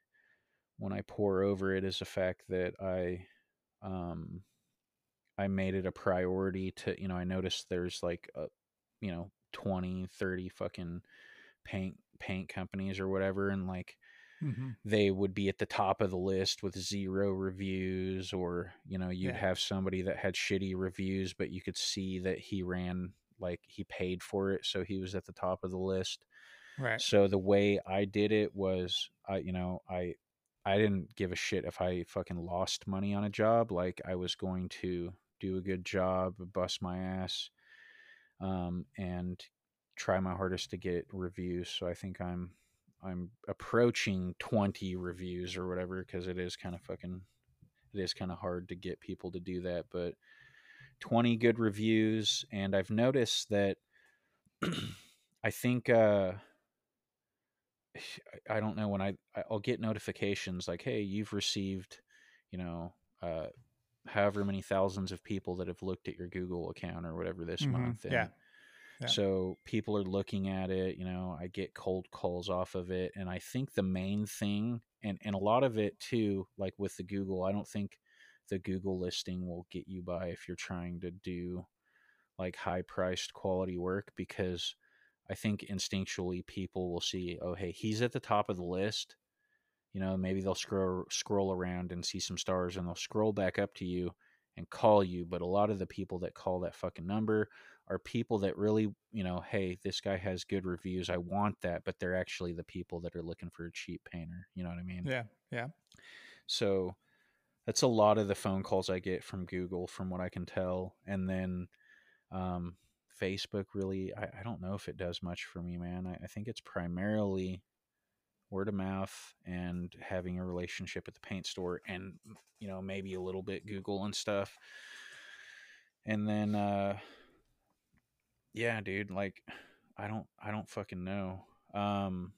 when I pour over it is the fact that I, um, I made it a priority to, you know, I noticed there's like, a, you know, 20, 30 fucking paint, paint companies or whatever. And like, Mhm. they would be at the top of the list with zero reviews or you know you'd Yeah. have somebody that had shitty reviews but you could see that he ran like he paid for it so he was at the top of the list Right. so the way i did it was i you know i i didn't give a shit if i fucking lost money on a job like i was going to do a good job bust my ass um and try my hardest to get reviews so i think i'm I'm approaching 20 reviews or whatever because it is kind of fucking it is kind of hard to get people to do that but 20 good reviews and I've noticed that I think uh I- don't know when I I'll get notifications like hey you've received you know uh however many thousands of people that have looked at your Google account or whatever this Mhm. month and Yeah. So people are looking at it, you know, I get cold calls off of it. And I think the main thing, and, and a lot of it too, like with the Google, I don't think the Google listing will get you by if you're trying to do like high priced quality work because I think instinctually people will see, oh, hey, he's at the top of the list. You know, maybe they'll scroll scroll around and see some stars and they'll scroll back up to you and call you. But a lot of the people that call that fucking number are people that really, you know, hey, this guy has good reviews. I want that, but they're actually the people that are looking for a cheap painter. You know what I mean? Yeah. Yeah. So that's a lot of the phone calls I get from Google, from what I can tell, and then um, Facebook. Really, I, I don't know if it does much for me, man. I, I think it's primarily word of mouth and having a relationship at the paint store, and you know maybe a little bit Google and stuff. And then, uh, yeah, dude, like I don't, I don't fucking know. Um,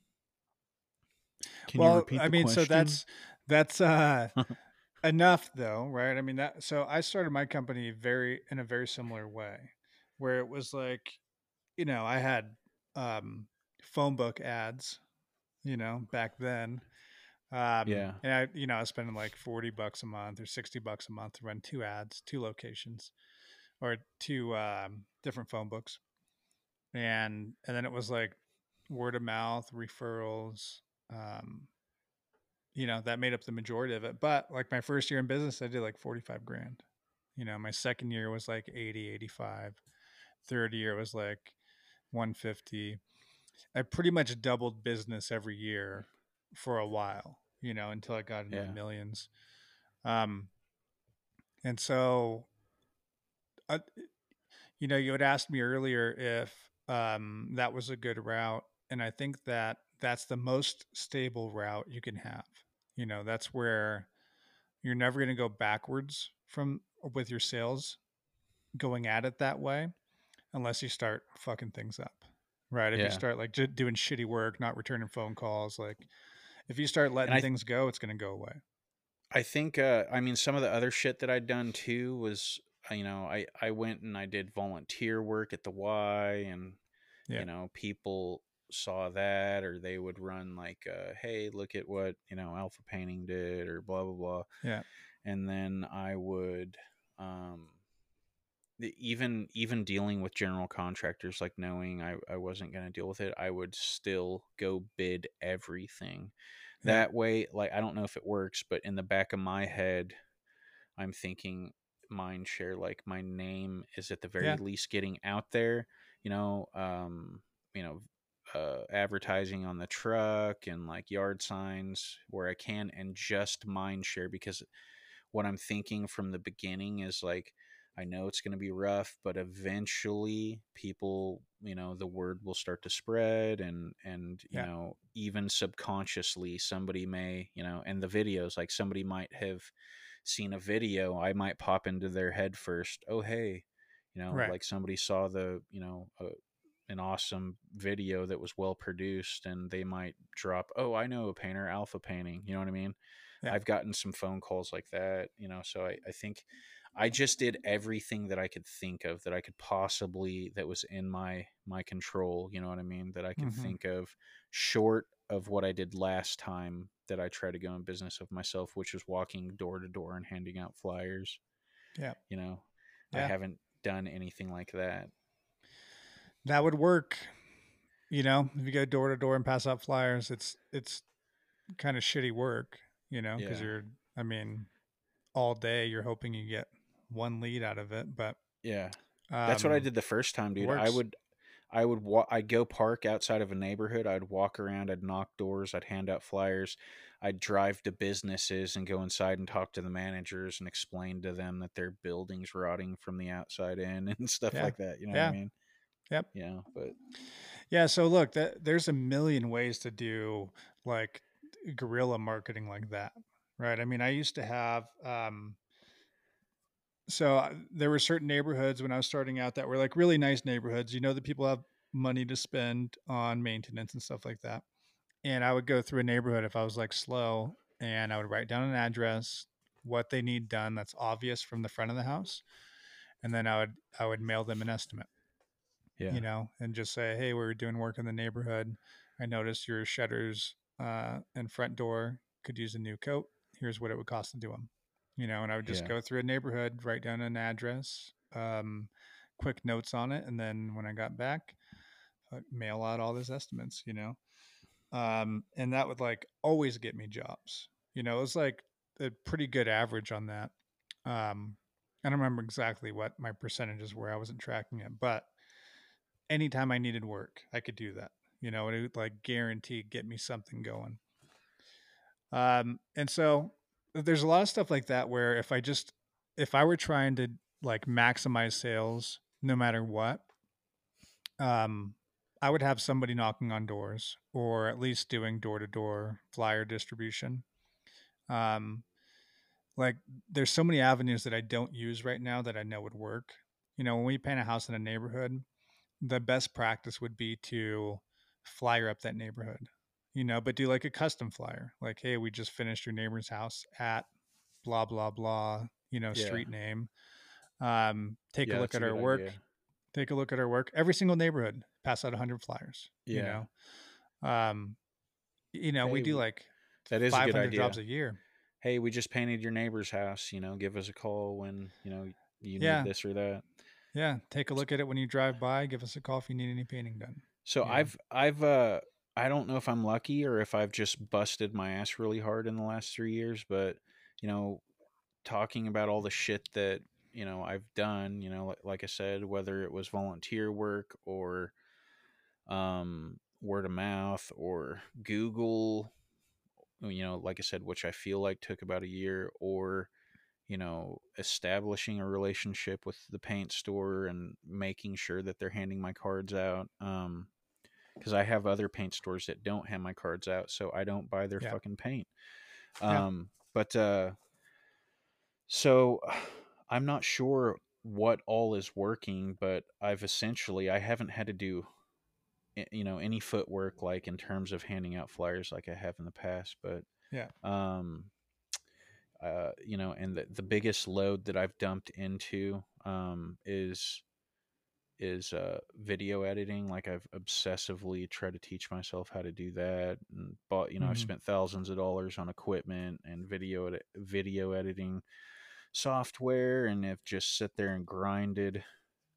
can well, I mean, question? so that's that's uh enough though, right? I mean that so I started my company very in a very similar way where it was like you know, I had um phone book ads, you know, back then. Um, yeah. And I, you know, I was spending like 40 bucks a month or 60 bucks a month to run two ads, two locations or two um, different phone books. And, and then it was like word of mouth, referrals, um, you know, that made up the majority of it. But like my first year in business, I did like 45 grand. You know, my second year was like 80, 85. Third year was like 150. I pretty much doubled business every year for a while, you know, until I got into yeah. millions. Um, and so, uh, you know, you had asked me earlier if um, that was a good route. And I think that that's the most stable route you can have. You know, that's where you're never going to go backwards from with your sales going at it that way unless you start fucking things up. Right? If yeah. you start like j- doing shitty work, not returning phone calls, like if you start letting th- things go, it's going to go away. I think uh I mean some of the other shit that I'd done too was you know, I I went and I did volunteer work at the Y and yeah. you know, people saw that or they would run like uh, hey look at what you know alpha painting did or blah blah blah yeah and then i would um even even dealing with general contractors like knowing i, I wasn't going to deal with it i would still go bid everything yeah. that way like i don't know if it works but in the back of my head i'm thinking mind share like my name is at the very yeah. least getting out there you know um you know uh, advertising on the truck and like yard signs where I can and just mind share because what I'm thinking from the beginning is like I know it's going to be rough, but eventually people, you know, the word will start to spread and and you yeah. know, even subconsciously somebody may, you know, and the videos like somebody might have seen a video, I might pop into their head first. Oh, hey, you know, right. like somebody saw the, you know, uh, an awesome video that was well produced and they might drop oh i know a painter alpha painting you know what i mean yeah. i've gotten some phone calls like that you know so I, I think i just did everything that i could think of that i could possibly that was in my my control you know what i mean that i could mm-hmm. think of short of what i did last time that i tried to go in business of myself which was walking door to door and handing out flyers yeah you know yeah. i haven't done anything like that that would work. You know, if you go door to door and pass out flyers, it's it's kind of shitty work. You know, because yeah. you're, I mean, all day you're hoping you get one lead out of it. But yeah, um, that's what I um, did the first time, dude. I would, I would, wa- I'd go park outside of a neighborhood. I'd walk around. I'd knock doors. I'd hand out flyers. I'd drive to businesses and go inside and talk to the managers and explain to them that their building's rotting from the outside in and stuff yeah. like that. You know yeah. what I mean? Yep. Yeah, but yeah. So look, that there's a million ways to do like guerrilla marketing like that, right? I mean, I used to have. um so uh, there were certain neighborhoods when I was starting out that were like really nice neighborhoods. You know that people have money to spend on maintenance and stuff like that. And I would go through a neighborhood if I was like slow and I would write down an address, what they need done that's obvious from the front of the house. And then I would I would mail them an estimate yeah. you know, and just say, hey, we are doing work in the neighborhood. I noticed your shutters uh, and front door could use a new coat. Here's what it would cost to do them, you know. And I would just yeah. go through a neighborhood, write down an address, um, quick notes on it, and then when I got back, I'd uh, mail out all those estimates, you know. Um, and that would like always get me jobs. You know, it was like a pretty good average on that. Um, I don't remember exactly what my percentages were. I wasn't tracking it, but anytime I needed work, I could do that. You know, it would like guarantee get me something going. Um, and so there's a lot of stuff like that where if I just if I were trying to like maximize sales no matter what, um, I would have somebody knocking on doors or at least doing door to door flyer distribution. Um, like there's so many avenues that I don't use right now that I know would work. You know, when we paint a house in a neighborhood, the best practice would be to flyer up that neighborhood, you know, but do like a custom flyer. Like, hey, we just finished your neighbor's house at blah blah blah, you know, Yeah. street name. Um, take Yeah, a look at a our work. idea. Take a look at our work. Every single neighborhood pass out 100 flyers. You Yeah. know, um, you know, we do like That is a good 500 idea. jobs a year. Hey, we just painted your neighbor's house. You know, give us a call when you know you need Yeah. this or that. Yeah, take a look at it when you drive by. Give us a call if you need any painting done. So. I've I've uh I don't know if I'm lucky or if I've just busted my ass really hard in the last three years, but you know, talking about all the shit that you know I've done, you know, like, like I said, whether it was volunteer work or um, word of mouth or Google, you know, like I said, which I feel like took about a year, or you know, establishing a relationship with the paint store and making sure that they're handing my cards out. Um, because I have other paint stores that don't hand my cards out, so I don't buy their Yeah. fucking paint. Yeah. Um, but uh, so I'm not sure what all is working, but I've essentially I haven't had to do you know any footwork like in terms of handing out flyers like I have in the past, but Yeah. um uh you know and the, the biggest load that I've dumped into um is is uh video editing like I've obsessively tried to teach myself how to do that and bought you know I've Mhm. spent thousands of dollars on equipment and video edit, video editing software and have just sit there and grinded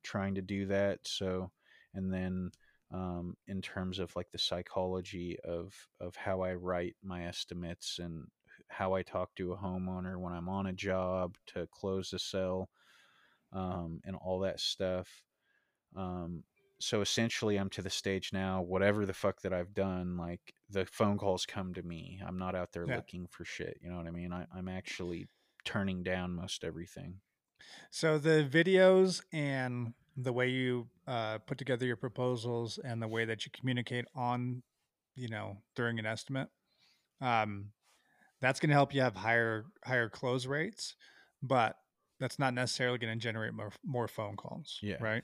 trying to do that so and then um, in terms of like the psychology of of how I write my estimates and how I talk to a homeowner when I'm on a job to close the sale um, and all that stuff um, so essentially I'm to the stage now whatever the fuck that I've done like the phone calls come to me I'm not out there Yeah. looking for shit you know what I mean I, I'm actually turning down most everything So the videos and the way you uh, put together your proposals and the way that you communicate on, you know, during an estimate, um, that's going to help you have higher higher close rates, but that's not necessarily going to generate more more phone calls. Yeah. Right.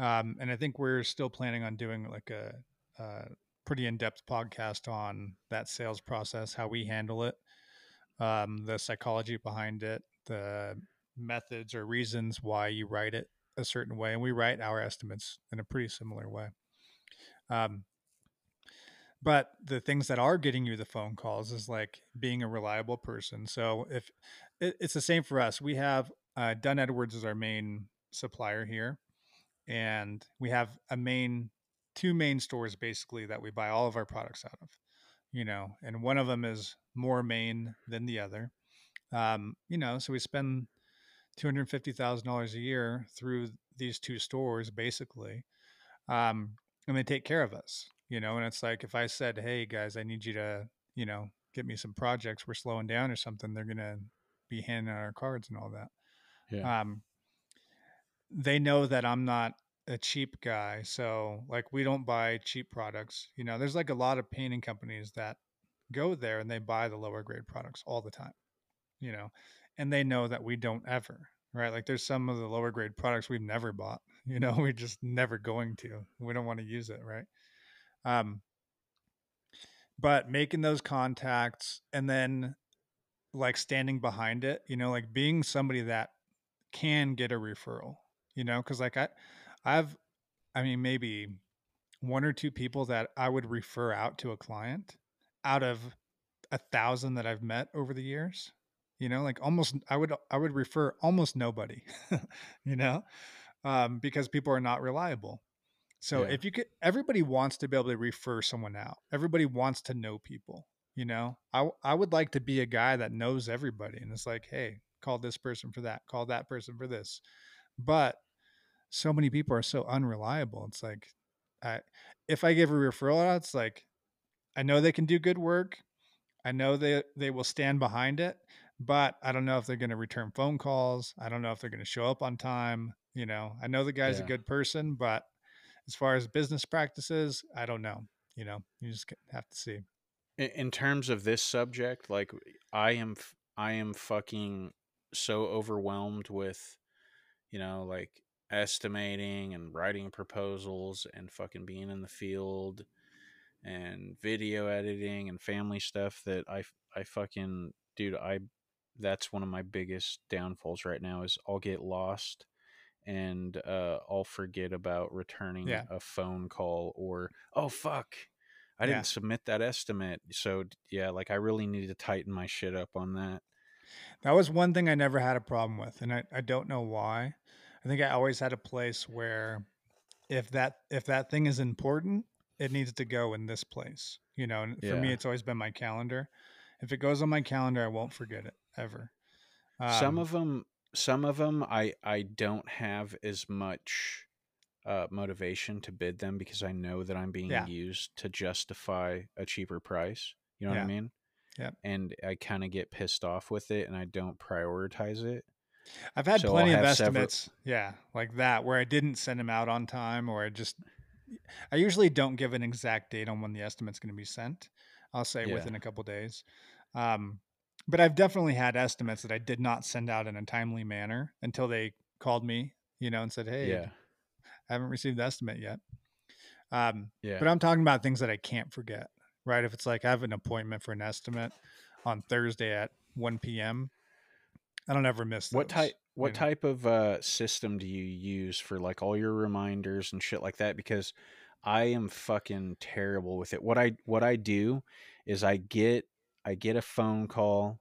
Um, and I think we're still planning on doing like a, a pretty in depth podcast on that sales process, how we handle it, um, the psychology behind it, the methods or reasons why you write it a certain way, and we write our estimates in a pretty similar way. Um, but the things that are getting you the phone calls is like being a reliable person. So if it, it's the same for us, we have uh, Dunn Edwards is our main supplier here, and we have a main two main stores basically that we buy all of our products out of. You know, and one of them is more main than the other. Um, you know, so we spend two hundred fifty thousand dollars a year through these two stores, basically, um, and they take care of us. You know, and it's like if I said, "Hey guys, I need you to, you know, get me some projects. We're slowing down or something," they're gonna be handing out our cards and all that. yeah Um, they know that I'm not a cheap guy, so like we don't buy cheap products. You know, there's like a lot of painting companies that go there and they buy the lower grade products all the time. You know, and they know that we don't ever, right? Like there's some of the lower grade products we've never bought. You know, we're just never going to. We don't want to use it, right? Um, but making those contacts and then like standing behind it, you know, like being somebody that can get a referral, you know, because like I, I've, I mean, maybe one or two people that I would refer out to a client out of a thousand that I've met over the years, you know, like almost, I would, I would refer almost nobody, you know, um, because people are not reliable. So Yeah. if you could, everybody wants to be able to refer someone out. Everybody wants to know people. You know, I I would like to be a guy that knows everybody, and it's like, hey, call this person for that, call that person for this. But so many people are so unreliable. It's like, I if I give a referral out, it's like, I know they can do good work. I know they they will stand behind it, but I don't know if they're going to return phone calls. I don't know if they're going to show up on time. You know, I know the guy's Yeah. a good person, but as far as business practices, I don't know. You know, you just have to see. in, in terms of this subject like i am I am fucking so overwhelmed with you know like estimating and writing proposals and fucking being in the field and video editing and family stuff that I I fucking dude i that's one of my biggest downfalls right now is i'll get lost and uh i'll forget about returning Yeah. a phone call or oh fuck I Yeah. didn't submit that estimate. So yeah, like I really need to tighten my shit up on that. That was one thing I never had a problem with, and I, I don't know why. I think I always had a place where if that if that thing is important, it needs to go in this place. You know, and for me, it's always been my calendar. If it goes on my calendar, I won't forget it ever. some Um, of them, some of them, I I don't have as much uh, motivation to bid them because I know that I'm being Yeah. used to justify a cheaper price. You know what I mean? Yep. And I kind of get pissed off with it, and I don't prioritize it. I've had So plenty of estimates, yeah, like that, where I didn't send them out on time, or I just, I usually don't give an exact date on when the estimate's going to be sent. I'll say Yeah. within a couple days. Um, but I've definitely had estimates that I did not send out in a timely manner until they called me, you know, and said, "Hey, Yeah, I haven't received the estimate yet." Um, yeah. but I'm talking about things that I can't forget, right? If it's like I have an appointment for an estimate on Thursday at 1 p.m., I don't ever miss what type what you know? type of uh, system do you use for like all your reminders and shit like that because i am fucking terrible with it what i what i do is i get i get a phone call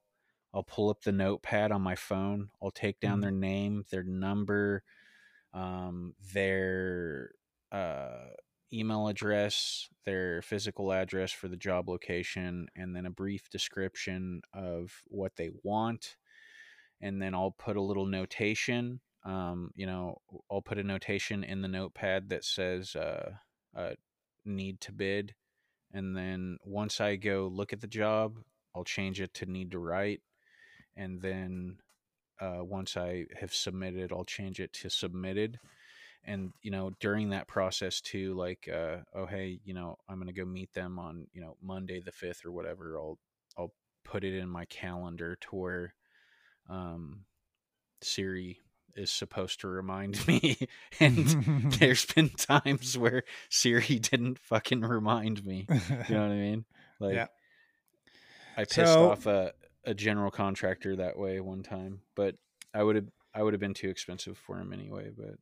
i'll pull up the notepad on my phone i'll take down Mhm. their name their number um their uh email address their physical address for the job location and then a brief description of what they want and then I'll put a little notation. Um, you know, I'll put a notation in the notepad that says uh, uh, "need to bid," and then once I go look at the job, I'll change it to "need to write," and then uh, once I have submitted, I'll change it to "submitted." And you know, during that process too, like, uh, oh hey, you know, I'm gonna go meet them on you know Monday the fifth or whatever. I'll I'll put it in my calendar to where um, Siri is supposed to remind me. and there's been times where Siri didn't fucking remind me. You know what I mean? Like, Yeah. I pissed So- off a, a general contractor that way one time, but I would have I would have been too expensive for him anyway. But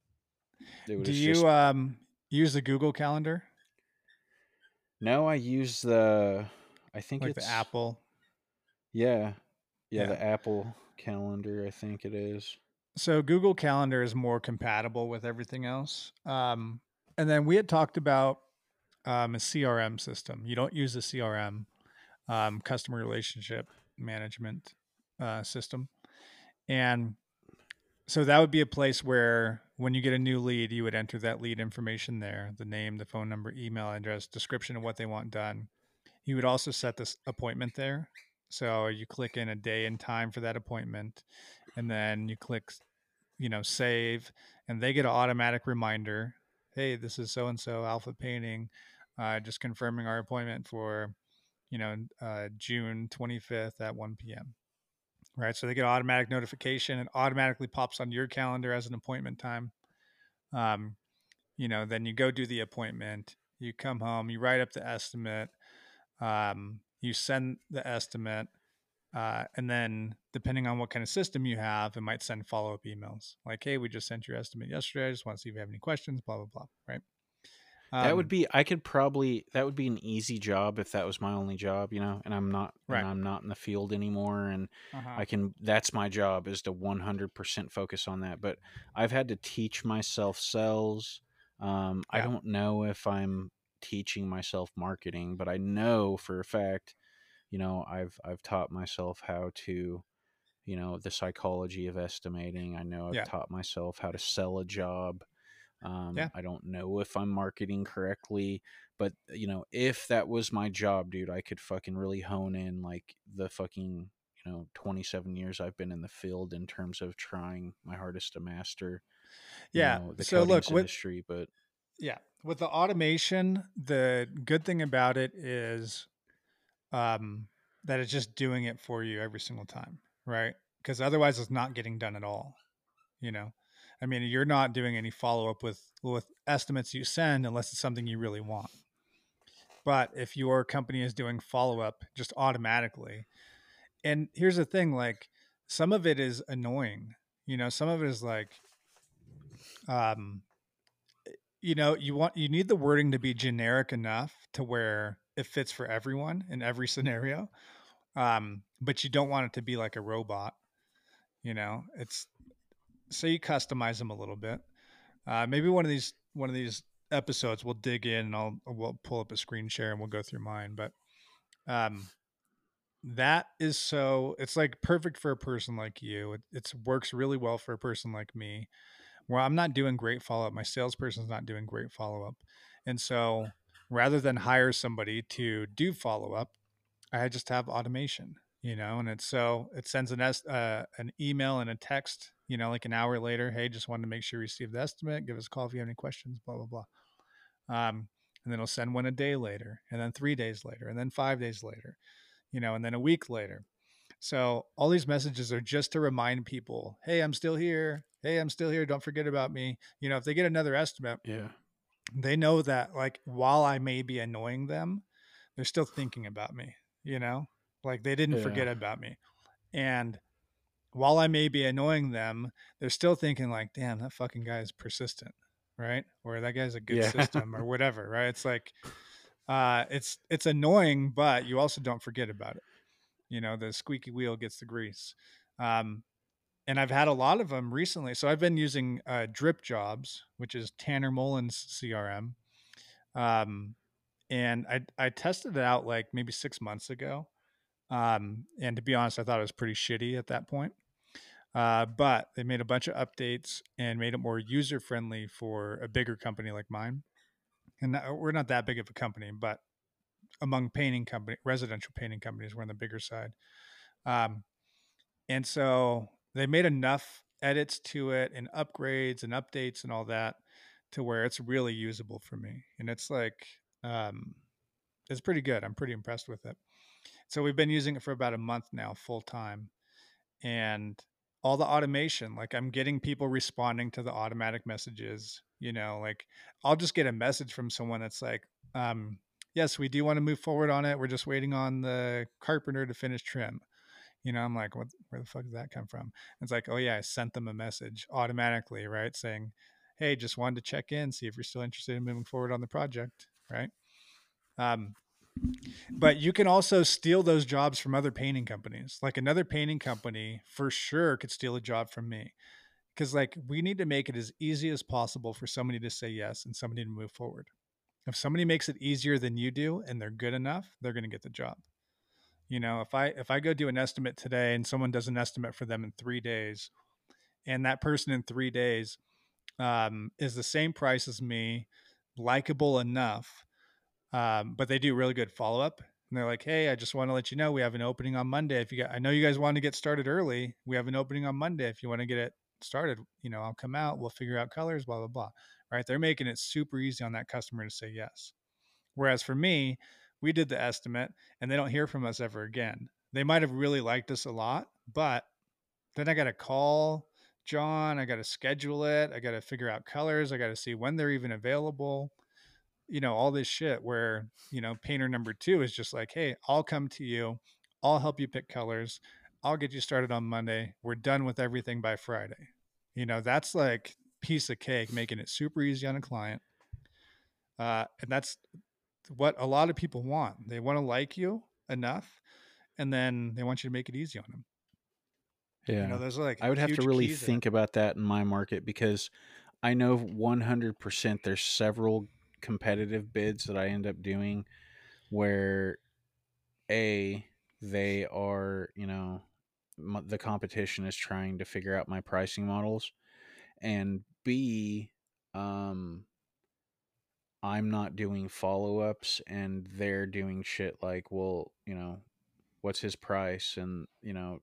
Do you just um use the Google Calendar, no. I use the I think like it's the Apple? Yeah, yeah, Yeah. the Apple calendar. I think it is. So Google Calendar is more compatible with everything else. Um, and then we had talked about um, a CRM system. You don't use the CRM, um, customer relationship management uh, system, and so that would be a place where when you get a new lead, you would enter that lead information there: the name, the phone number, email address, description of what they want done. You would also set this appointment there. So you click in a day and time for that appointment, and then you click, you know, save, and they get an automatic reminder. Hey, this is so and so Alpha Painting, uh, just confirming our appointment for, you know, uh, June twenty fifth at one p.m. Right, so they get automatic notification. It automatically pops on your calendar as an appointment time. Um, you know, then you go do the appointment. You come home. You write up the estimate. Um, you send the estimate, uh, and then depending on what kind of system you have, it might send follow up emails like, "Hey, we just sent your estimate yesterday. I just want to see if you have any questions." Blah blah blah. Right. That would Um, be. I could probably. That would be an easy job if that was my only job. You know, and I'm not. Right. And I'm not in the field anymore, and uh-huh. I can. That's my job is to 100% focus on that. But I've had to teach myself sales. Um, I don't know if I'm teaching myself marketing, but I know for a fact, you know, I've I've taught myself how to, you know, the psychology of estimating. I know I've Yeah. taught myself how to sell a job. Um, Yeah. I don't know if I'm marketing correctly, but you know, if that was my job, dude, I could fucking really hone in like the fucking, you know 27 years I've been in the field in terms of trying my hardest to master yeah. know, the so look with, industry but yeah. With the automation the good thing about it is um that it's just doing it for you every single time right? Because otherwise it's not getting done at all you know i mean you're not doing any follow-up with with estimates you send unless it's something you really want. But if your company is doing follow-up just automatically and here's the thing like some of it is annoying you know some of it is like um you know you want you need the wording to be generic enough to where it fits for everyone in every scenario um but you don't want it to be like a robot you know it's so you customize them a little bit. Uh maybe one of these one of these episodes we'll dig in and I'll we'll pull up a screen share and we'll go through mine but um that is so it's like perfect for a person like you. It it's works really well for a person like me. Where i'm not doing great follow-up. My salesperson's not doing great follow-up. And so rather than hire somebody to do follow-up i just have automation you know and it's so it sends an uh, an email and a text you know like an hour later hey just wanted to make sure you received the estimate give us a call if you have any questions blah blah blah um, and then it'll send one a day later and then three days later and then five days later you know, and then a week later. So all these messages are just to remind people, hey, I'm still here. Hey, I'm still here. Don't forget about me. You know, if they get another estimate, yeah, they know that like while I may be annoying them, they're still thinking about me, you know? Like they didn't yeah. forget about me. And while I may be annoying them, they're still thinking like, damn, that fucking guy is persistent, right? Or that guy's a good yeah. system or whatever, right? It's like uh, it's it's annoying, but you also don't forget about it. You know, the squeaky wheel gets the grease. Um, and I've had a lot of them recently. So I've been using uh, DripJobs, which is Tanner Mullen's CRM. Um, and I I tested it out like maybe six months ago. Um, and to be honest, I thought it was pretty shitty at that point. Uh, but they made a bunch of updates and made it more user friendly for a bigger company like mine and we're not that big of a company, but among painting company, residential painting companies, we're on the bigger side. Um, and so they made enough edits to it and upgrades and updates and all that to where it's really usable for me. And it's like, um, it's pretty good. I'm pretty impressed with it. So we've been using it for about a month now, full time. And all the automation, like I'm getting people responding to the automatic messages you know like i'll just get a message from someone that's like um yes we do want to move forward on it we're just waiting on the carpenter to finish trim. You know i'm like what where the fuck did that come from? It's like oh yeah i sent them a message automatically right saying hey just wanted to check in see if you're still interested in moving forward on the project right? Um but you can also steal those jobs from other painting companies. Like another painting company for sure could steal a job from me. Because like we need to make it as easy as possible for somebody to say yes and somebody to move forward. If somebody makes it easier than you do and they're good enough they're going to get the job. You know if i if i go do an estimate today and someone does an estimate for them in three days and that person in three days um, is the same price as me likable enough um, but they do really good follow-up and they're like hey i just want to let you know we have an opening on monday if you got i know you guys want to get started early we have an opening on monday if you want to get it started, you know, I'll come out, we'll figure out colors, blah, blah, blah. Right. They're making it super easy on that customer to say yes. Whereas for me, we did the estimate and they don't hear from us ever again. They might have really liked us a lot, but then I got to call John, I got to schedule it, I got to figure out colors, I got to see when they're even available. You know, all this shit where, you know, painter number two is just like, hey, I'll come to you, I'll help you pick colors. I'll get you started on Monday. We're done with everything by Friday. You know, that's like piece of cake, making it super easy on a client. Uh, and that's what a lot of people want. They want to like you enough, and then they want you to make it easy on them. Yeah, you know, there's like I would have to really think there. about that in my market because I know 100% there's several competitive bids that I end up doing where a they are you know the competition is trying to figure out my pricing models and b um i'm not doing follow-ups and they're doing shit like well you know what's his price and you know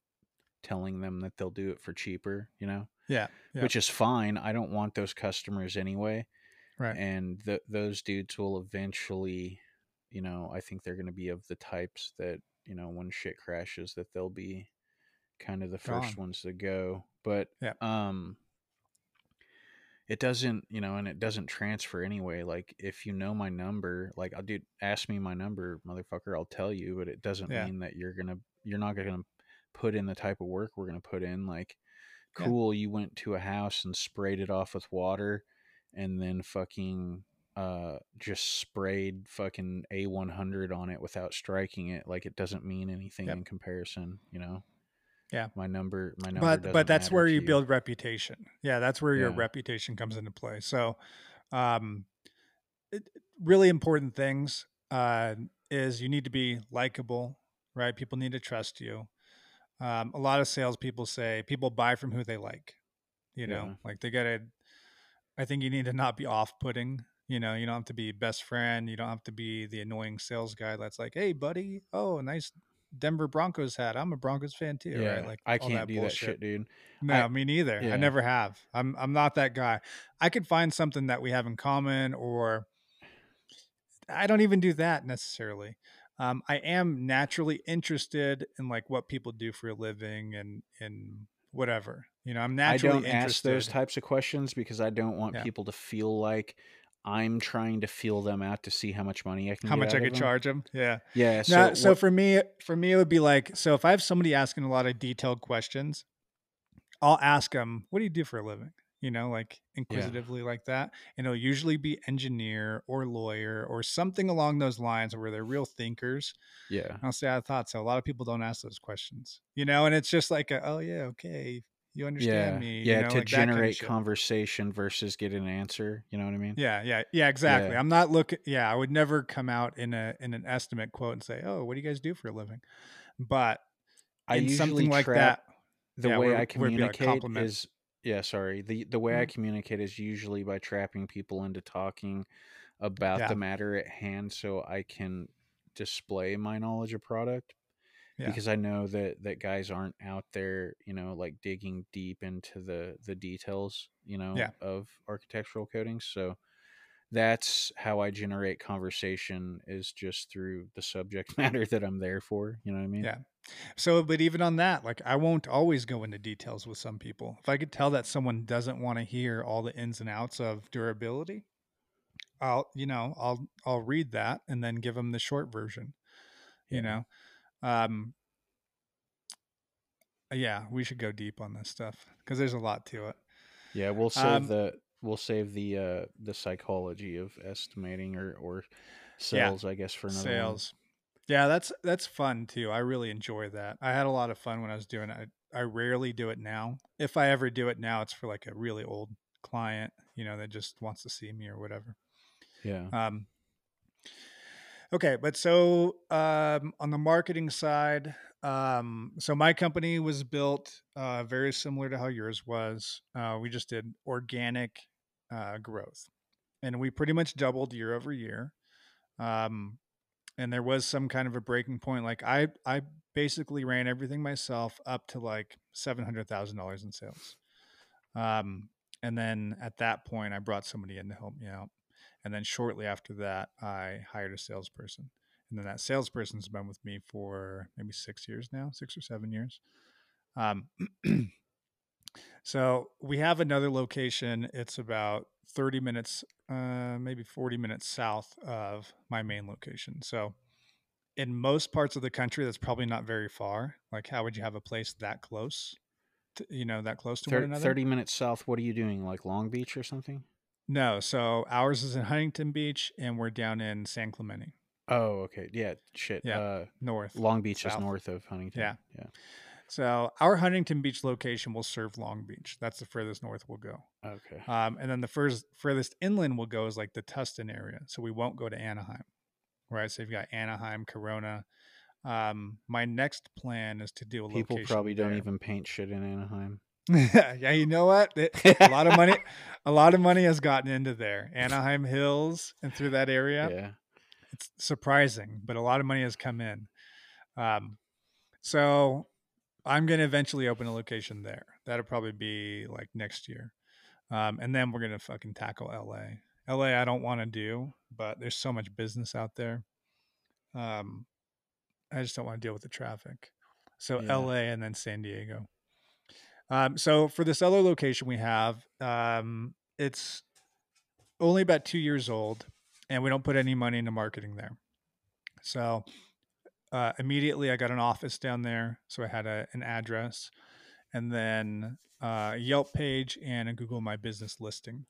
telling them that they'll do it for cheaper you know Yeah. Yeah. which is fine i don't want those customers anyway right. and th- those dudes will eventually you know i think they're going to be of the types that you know when shit crashes that they'll be kind of the first ones to go but Yeah. um it doesn't you know and it doesn't transfer anyway like if you know my number like i'll do ask me my number motherfucker i'll tell you but it doesn't Yeah. mean that you're gonna you're not gonna put in the type of work we're gonna put in like Yeah. cool you went to a house and sprayed it off with water and then fucking uh just sprayed fucking a100 on it without striking it like it doesn't mean anything Yep. in comparison you know? Yeah. my number my number but but that's where to you build reputation. Yeah that's where your reputation comes into play. So um it, really important things uh is you need to be likable right? People need to trust you. Um a lot of salespeople say people buy from who they like you know? Yeah. like they gotta i think you need to not be off-putting you know you don't have to be best friend you don't have to be the annoying sales guy that's like hey buddy oh nice denver broncos hat i'm a broncos fan too yeah right like i can't do that bullshit. shit dude No, I- me neither. yeah. I never have. I'm I'm not that guy. I could find something that we have in common or I don't even do that necessarily. Um, I am naturally interested in like what people do for a living and and whatever. You know, I'm naturally. I don't ask those types of questions because I don't want Yeah. people to feel like I'm trying to feel them out to see how much money I can How much I could them. charge them? Yeah. Yeah. So, So, so what- for me, for me, it would be like, so if I have somebody asking a lot of detailed questions, I'll ask them, "What do you do for a living?" You know, like inquisitively like that, and it'll usually be engineer or lawyer or something along those lines, where they're real thinkers. yeah. And I'll say, "I thought so." A lot of people don't ask those questions, you know, and it's just like, a, "Oh yeah, okay, you understand Yeah. me." you Yeah. know, to like that kind of generate conversation versus get an answer. You know what I mean? Yeah, yeah, yeah, exactly. Yeah. I'm not looking. Yeah, I would never come out in a in an estimate quote and say, "Oh, what do you guys do for a living?" But I in usually something like that, the yeah, way I be like communicate is yeah, sorry. The the way I Mhm. communicate is usually by trapping people into talking about Yeah. the matter at hand so I can display my knowledge of product Yeah. because I know that that guys aren't out there, you know, like digging deep into the the details, you know, Yeah. of architectural coatings. So that's how I generate conversation is just through the subject matter that I'm there for, you know what I mean? Yeah. So, but even on that, like I won't always go into details with some people. If I could tell that someone doesn't want to hear all the ins and outs of durability, I'll, you know, I'll I'll read that and then give them the short version. You Yeah. know, um, yeah, we should go deep on this stuff because there's a lot to it. Yeah, we'll save Um, the we'll save the uh the psychology of estimating or or Yeah, sales, I guess, for another one. Sales. Yeah, that's that's fun too. I really enjoy that. I had a lot of fun when I was doing it. I, I rarely do it now. If I ever do it now, it's for like a really old client, you know, that just wants to see me or whatever. Yeah. Um, okay, but so um, on the marketing side, um, so my company was built uh, very similar to how yours was. Uh, we just did organic uh, growth, and we pretty much doubled year over year. Um, and there was some kind of a breaking point. Like I, I basically ran everything myself up to like seven hundred thousand dollars in sales. Um, and then at that point, I brought somebody in to help me out. And then shortly after that, I hired a salesperson. And then that salesperson's been with me for maybe six years now, six or seven years. Um, so we have another location. It's about 30 minutes, uh, maybe 40 minutes south of my main location. So in most parts of the country, that's probably not very far. Like, how would you have a place that close? To, you know, that close to one another? 30 minutes south, what are you doing? Like Long Beach or something? No, so ours is in Huntington Beach, and we're down in San Clemente, Oh, okay. Yeah, shit. Yeah. Uh north. Long Beach South. is north of Huntington. Yeah. Yeah. So our Huntington Beach location will serve Long Beach. That's the furthest north we'll go. Okay. Um, and then the first furthest inland we'll go is like the Tustin area. So we won't go to Anaheim, right? So you've got Anaheim, Corona. Um, my next plan is to do a People probably don't even paint shit in Anaheim. yeah, you know what? It- a lot of money, a lot of money has gotten into there. Anaheim Hills and through that area. Yeah. it's surprising, but a lot of money has come in. Um, So I'm going to eventually open a location there. That'll probably be like next year. Um, and then we're going to fucking tackle LA. LA, I don't want to do, but there's so much business out there. Um, I just don't want to deal with the traffic. So Yeah. LA and then San Diego. Um, so for this other location we have, um, it's only about two years old, and we don't put any money into marketing there. So uh, immediately I got an office down there, so I had a, an address, and then uh, a Yelp page and a Google My Business listing.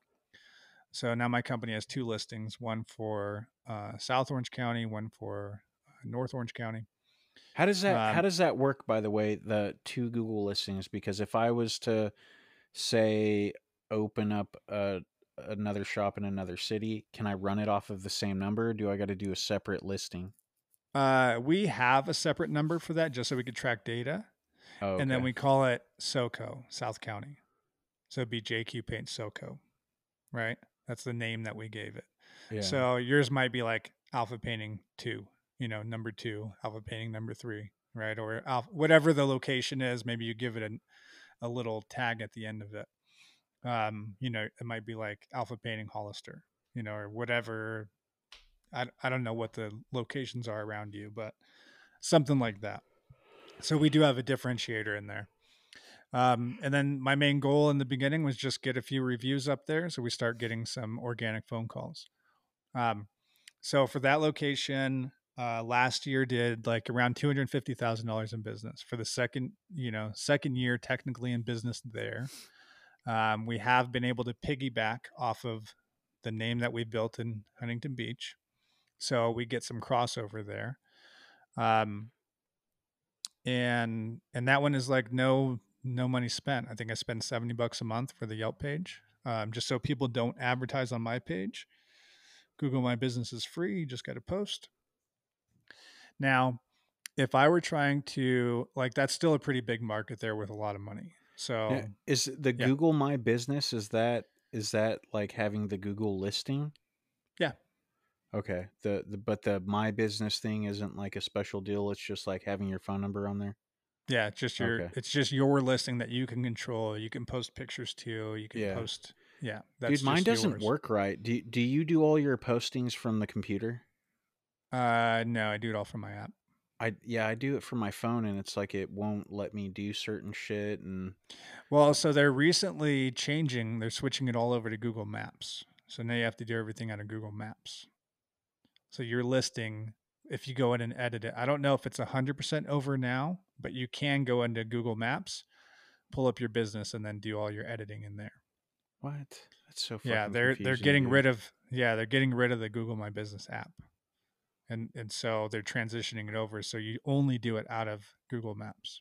So now my company has two listings: one for uh, South Orange County, one for uh, North Orange County. How does that how Um, does that work by the way, the two Google listings? Because if I was to say open up a, another shop in another city, can I run it off of the same number? Or do I got to do a separate listing? Uh, we have a separate number for that just so we could track data. Oh, And then we call it SoCo, South County. So it'd be JQ Paint SoCo, right? That's the name that we gave it. yeah. So yours might be like Alpha Painting 2, you know, number 2, Alpha Painting number 3, right? Or alpha, whatever the location is, maybe you give it a, a little tag at the end of it. Um, you know, it might be like Alpha Painting Hollister, you know, or whatever. I, I don't know what the locations are around you, but something like that. So we do have a differentiator in there. Um, and then my main goal in the beginning was just get a few reviews up there, so we start getting some organic phone calls. Um, so for that location, uh, last year did like around two hundred fifty thousand dollars in business for the second, you know, second year technically in business there. Um, we have been able to piggyback off of the name that we built in Huntington Beach, so we get some crossover there. Um, and and that one is like no no money spent. I think I spend seventy bucks a month for the Yelp page, um, just so people don't advertise on my page. Google My Business is free. You just got to post. Now, if I were trying to like, that's still a pretty big market there with a lot of money. So Now, is the yeah. Google My Business is that is that like having the Google listing? Okay. The, the but the My Business thing isn't like a special deal. It's just like having your phone number on there. yeah, it's just your Okay. it's just your listing that you can control. You can post pictures to. You can Yeah. post. Yeah, that's Dude, mine doesn't yours. work right. Do do you do all your postings from the computer? Uh, no, I do it all from my app. I yeah, I do it from my phone and it's like it won't let me do certain shit and Well, so they're recently changing. They're switching it all over to Google Maps. So now you have to do everything out of Google Maps. So your listing, if you go in and edit it, I don't know if it's 100% over now, but you can go into Google Maps, pull up your business, and then do all your editing in there. what? That's so fucking yeah, they're they're getting dude. rid of yeah they're getting rid of the Google My Business app, and and so they're transitioning it over. So you only do it out of Google Maps.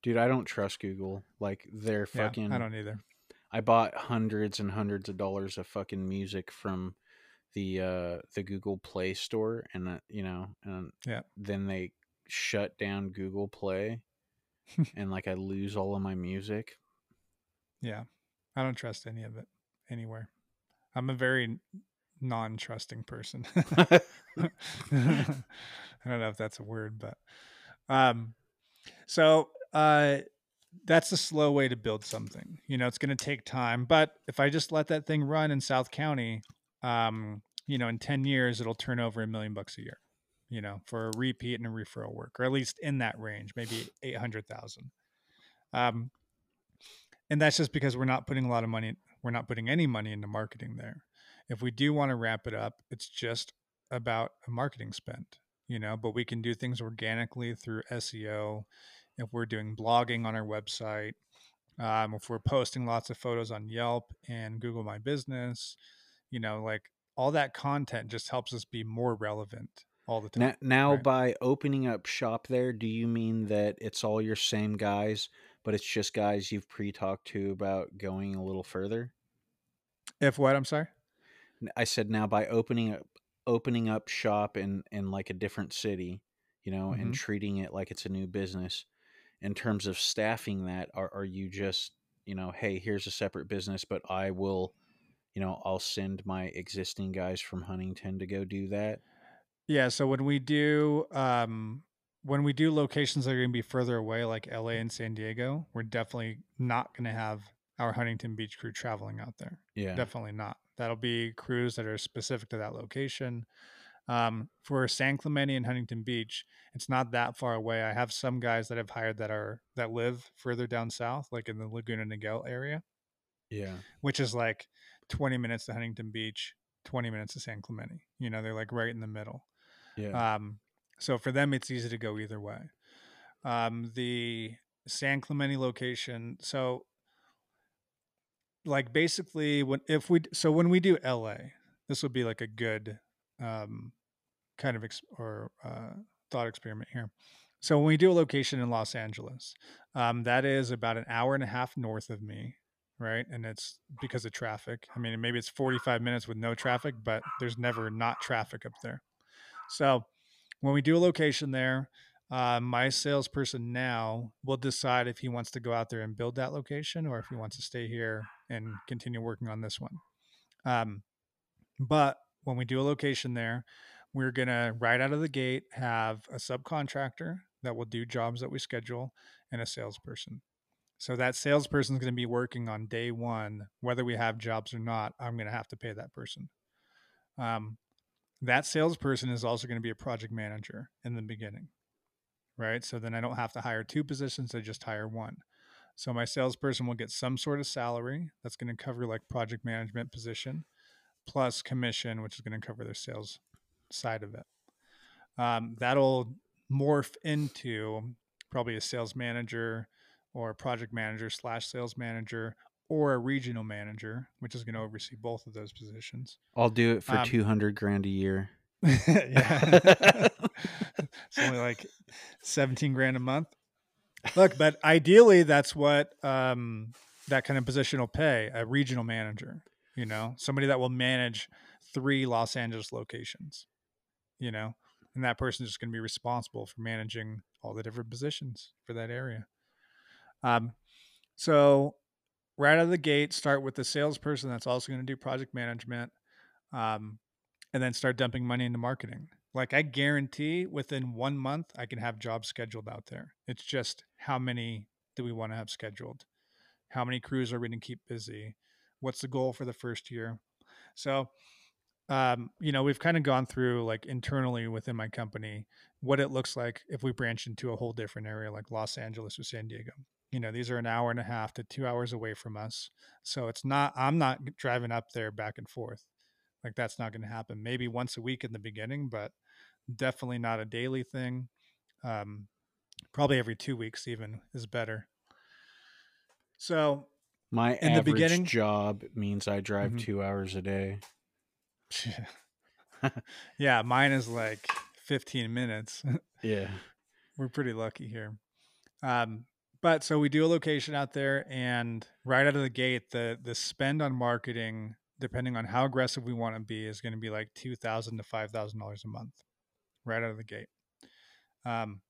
Dude, I don't trust Google. Like they're Yeah, fucking I don't either. I bought hundreds and hundreds of dollars of fucking music from the uh the Google Play store and uh, you know and Yeah. then they shut down Google Play and like I lose all of my music. Yeah. I don't trust any of it anywhere. I'm a very non trusting person. I don't know if that's a word, but um so uh that's a slow way to build something. You know, it's going to take time, but if I just let that thing run in South County, um, you know, in 10 years it'll turn over a million bucks a year, you know, for a repeat and a referral work, or at least in that range, maybe 800,000. Um and that's just because we're not putting a lot of money we're not putting any money into marketing there if we do want to wrap it up it's just about a marketing spend you know but we can do things organically through seo if we're doing blogging on our website um, if we're posting lots of photos on yelp and google my business you know like all that content just helps us be more relevant all the time Now, now right. by opening up shop there, do you mean that it's all your same guys, but it's just guys you've pre-talked to about going a little further? if what i'm sorry i said now by opening up opening up shop in in like a different city, you know, and Mhm. treating it like it's a new business. In terms of staffing that, are are you just, you know, hey, here's a separate business, but I will, you know, I'll send my existing guys from Huntington to go do that. Yeah, so when we do um when we do locations that are going to be further away, like LA and San Diego, we're definitely not going to have our Huntington Beach crew traveling out there. Yeah. Definitely not. That'll be crews that are specific to that location. Um, for San Clemente and Huntington Beach, it's not that far away. I have some guys that I've hired that are that live further down south, like in the Laguna Niguel area, Yeah. which is like 20 minutes to Huntington Beach, 20 minutes to San Clemente. You know, they're like right in the middle. Yeah. Um, so for them, it's easy to go either way. Um, the San Clemente location, so like basically when if we so when we do LA, this would be like a good um, kind of ex- or uh, thought experiment here. So when we do a location in Los Angeles, um, that is about an hour and a half north of me, right? And it's because of traffic. I mean, maybe it's 45 minutes with no traffic, but there's never not traffic up there. So when we do a location there, uh, my salesperson now will decide if he wants to go out there and build that location or if he wants to stay here and continue working on this one. Um, but when we do a location there, we're going to right out of the gate have a subcontractor that will do jobs that we schedule and a salesperson. So that salesperson is going to be working on day one, whether we have jobs or not. I'm going to have to pay that person. Um, that salesperson is also going to be a project manager in the beginning, right? So then I don't have to hire two positions; I just hire one. So my salesperson will get some sort of salary that's going to cover like project management position, plus commission, which is going to cover their sales side of it. Um, that'll morph into probably a sales manager or a project manager slash sales manager or a regional manager, which is going to oversee both of those positions. I'll do it for Um, 200 grand a year. yeah. it's only like 17 grand a month. Look, but ideally that's what um, that kind of position will pay a regional manager, you know, somebody that will manage three Los Angeles locations, you know, and that person is just going to be responsible for managing all the different positions for that area. Um, so right out of the gate, start with the salesperson that's also going to do project management. Um, and then start dumping money into marketing. Like I guarantee within one month I can have jobs scheduled out there. It's just how many do we want to have scheduled? How many crews are we going to keep busy? What's the goal for the first year? So, um, you know, we've kind of gone through like internally within my company what it looks like if we branch into a whole different area like Los Angeles or San Diego. You know, these are an hour and a half to two hours away from us. So it's not, I'm not driving up there back and forth. Like that's not going to happen. Maybe once a week in the beginning, but definitely not a daily thing. Um, probably every two weeks even is better. So My In the average beginning- job means I drive Mhm. two hours a day. yeah, mine is like 15 minutes. Yeah. We're pretty lucky here. Um, but so we do a location out there, and right out of the gate, the the spend on marketing, depending on how aggressive we want to be, is going to be like two thousand to five thousand dollars a month, right out of the gate. Um,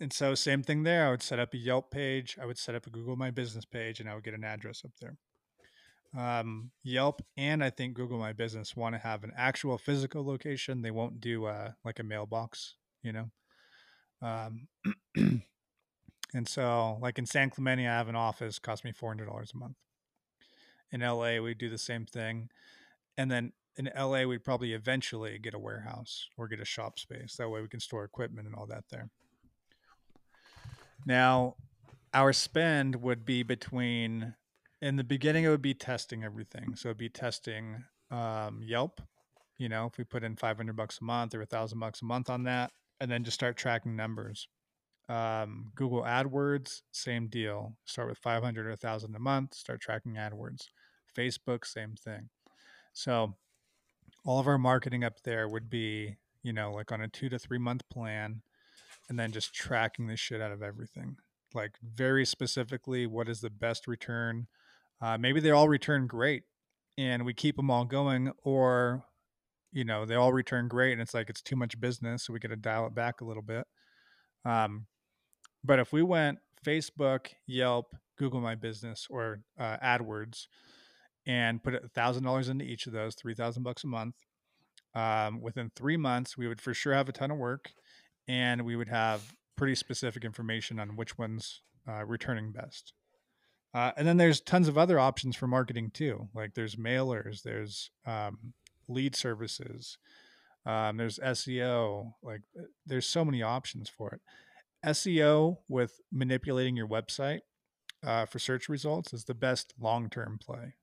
and so same thing there. I would set up a Yelp page, I would set up a Google My Business page, and I would get an address up there. Um, Yelp and I think Google My Business want to have an actual physical location. They won't do uh, like a mailbox, you know. Um, and so, like in San Clemente, I have an office, cost me four hundred dollars a month. In LA, we do the same thing, and then in LA, we'd probably eventually get a warehouse or get a shop space. That way, we can store equipment and all that there. Now, our spend would be between in the beginning, it would be testing everything. So it'd be testing um, Yelp. You know, if we put in five hundred bucks a month or a thousand bucks a month on that, and then just start tracking numbers. Um, Google AdWords, same deal. Start with 500 or 1,000 a month, start tracking AdWords. Facebook, same thing. So all of our marketing up there would be, you know, like on a two to three month plan and then just tracking the shit out of everything. Like very specifically, what is the best return? Uh, maybe they all return great and we keep them all going, or you know they all return great and it's like it's too much business so we got to dial it back a little bit um, but if we went facebook yelp google my business or uh, adwords and put a thousand dollars into each of those 3000 bucks a month um, within three months we would for sure have a ton of work and we would have pretty specific information on which one's uh, returning best. Uh, and then there's tons of other options for marketing too. Like there's mailers, there's um, lead services, um, there's SEO. Like uh, there's so many options for it. SEO with manipulating your website uh, for search results is the best long term play.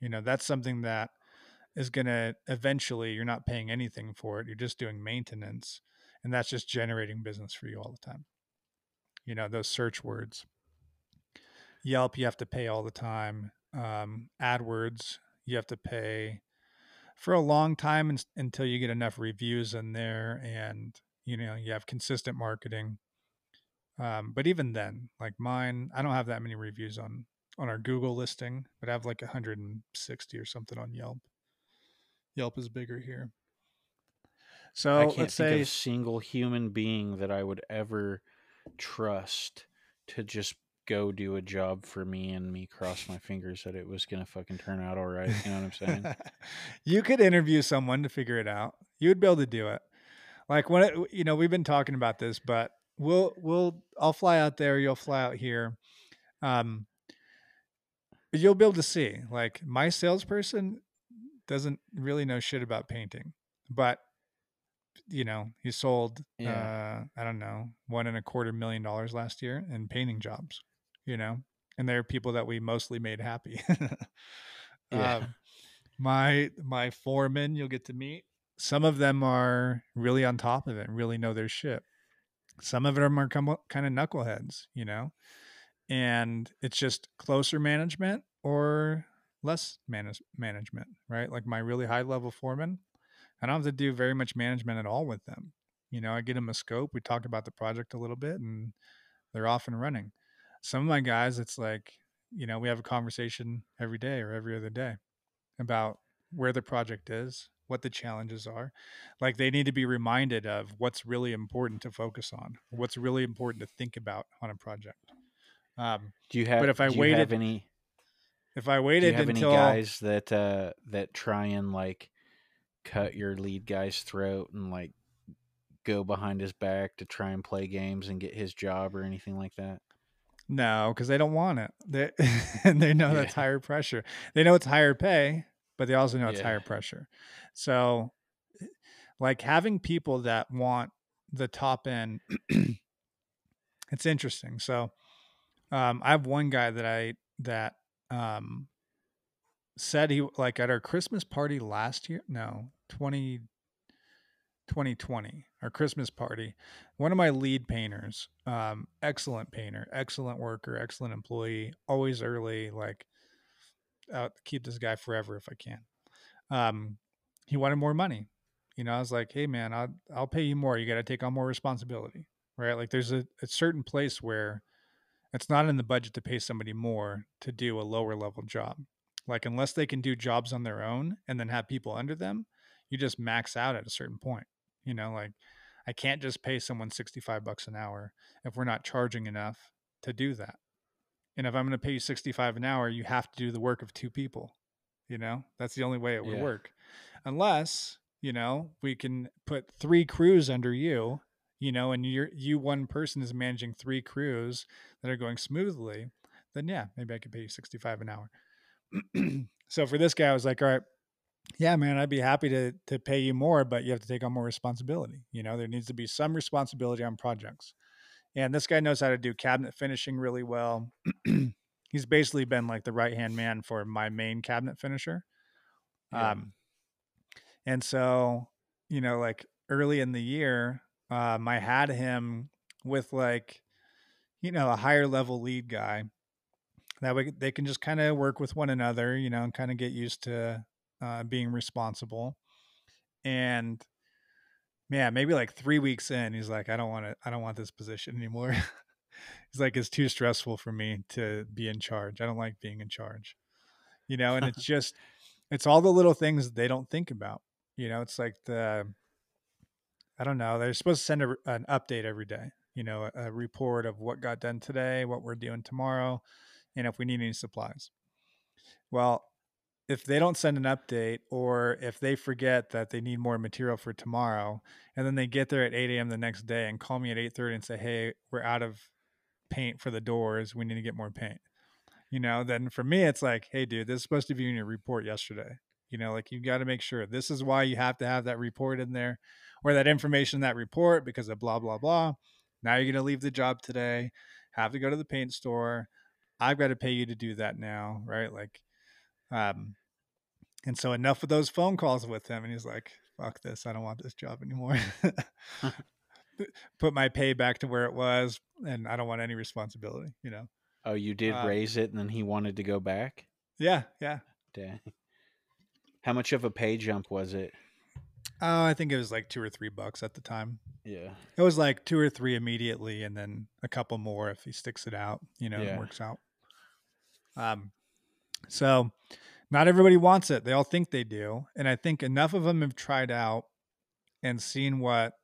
You know, that's something that is going to eventually, you're not paying anything for it. You're just doing maintenance. And that's just generating business for you all the time. You know, those search words. Yelp, you have to pay all the time. Um, AdWords, you have to pay for a long time in, until you get enough reviews in there and, you know, you have consistent marketing. Um, but even then, like mine, I don't have that many reviews on on our Google listing, but I have like 160 or something on Yelp. Yelp is bigger here. So I can't let's think of say a single human being that I would ever trust to just go do a job for me and me cross my fingers that it was gonna fucking turn out all right. You know what I'm saying? you could interview someone to figure it out. You would be able to do it. Like when it, you know, we've been talking about this, but we'll we'll I'll fly out there, you'll fly out here. Um you'll be able to see. Like my salesperson doesn't really know shit about painting, but you know, he sold Yeah. uh I don't know, one and a quarter million dollars last year in painting jobs, you know. And they're people that we mostly made happy. Yeah. um, my my foreman you'll get to meet. Some of them are really on top of it and really know their shit. Some of them are kind of knuckleheads, you know. And it's just closer management or less manage- management, right? Like my really high level foreman, I don't have to do very much management at all with them. You know, I get them a scope. We talk about the project a little bit, and they're off and running. Some of my guys, it's like, you know, we have a conversation every day or every other day about where the project is, what the challenges are. Like they need to be reminded of what's really important to focus on, what's really important to think about on a project. Um, Do you have? But if I waited any? if I waited Do you have any guys that uh that try and like cut your lead guy's throat and like go behind his back to try and play games and get his job or anything like that? no, because they don't want it. They and they know that's higher pressure. They know it's higher pay, but they also know it's Yeah. higher pressure. So, like having people that want the top end, it's interesting. So, um, I have one guy that I that um said he like at our Christmas party last year. No, 20, 2020, our Christmas party. One of my lead painters, um, excellent painter, excellent worker, excellent employee, always early. Like, I'll keep this guy forever if I can. Um, he wanted more money. You know, I was like, hey man, I'll I'll pay you more. You got to take on more responsibility, right? Like, there's a, a certain place where it's not in the budget to pay somebody more to do a lower level job. Like, unless they can do jobs on their own and then have people under them, you just max out at a certain point. You know, like I can't just pay someone 65 bucks an hour if we're not charging enough to do that. And if I'm going to pay you 65 an hour, you have to do the work of two people. You know, that's the only way it would Yeah. work. Unless, you know, we can put three crews under you, you know, and you're you one person is managing three crews that are going smoothly, then yeah, maybe I could pay you 65 an hour. so for this guy, I was like, all right, yeah, man, I'd be happy to to pay you more, but you have to take on more responsibility. You know, there needs to be some responsibility on projects. And this guy knows how to do cabinet finishing really well. He's basically been like the right hand man for my main cabinet finisher. Yeah. Um, and so, you know, like early in the year, um, I had him with like, you know, a higher level lead guy. That way they can just kind of work with one another, you know, and kind of get used to uh, being responsible. And man, maybe like three weeks in, he's like, I don't want to, I don't want this position anymore. he's like, it's too stressful for me to be in charge. I don't like being in charge, you know, and it's just, it's all the little things they don't think about. You know, it's like the, I don't know, they're supposed to send a, an update every day, you know, a, a report of what got done today, what we're doing tomorrow, and if we need any supplies. Well, if they don't send an update or if they forget that they need more material for tomorrow and then they get there at 8 a.m the next day and call me at 8.30 and say hey we're out of paint for the doors. We need to get more paint. You know then for me it's like hey dude this is supposed to be in your report yesterday. You know like you got to make sure this is why you have to have that report in there or that information in that report because of blah blah blah. Now you're going to leave the job today have to go to the paint store. I've got to pay you to do that now right? Like um, and so enough of those phone calls with him, and he's like, "Fuck this! I don't want this job anymore." Put my pay back to where it was, and I don't want any responsibility. You know. Oh, you did uh, raise it, and then he wanted to go back. Yeah, yeah. Dang. How much of a pay jump was it? Oh, I think it was like two or three bucks at the time. Yeah. It was like two or three immediately, and then a couple more if he sticks it out. You know, yeah. works out. Um, so not everybody wants it. They all think they do. And I think enough of them have tried out and seen what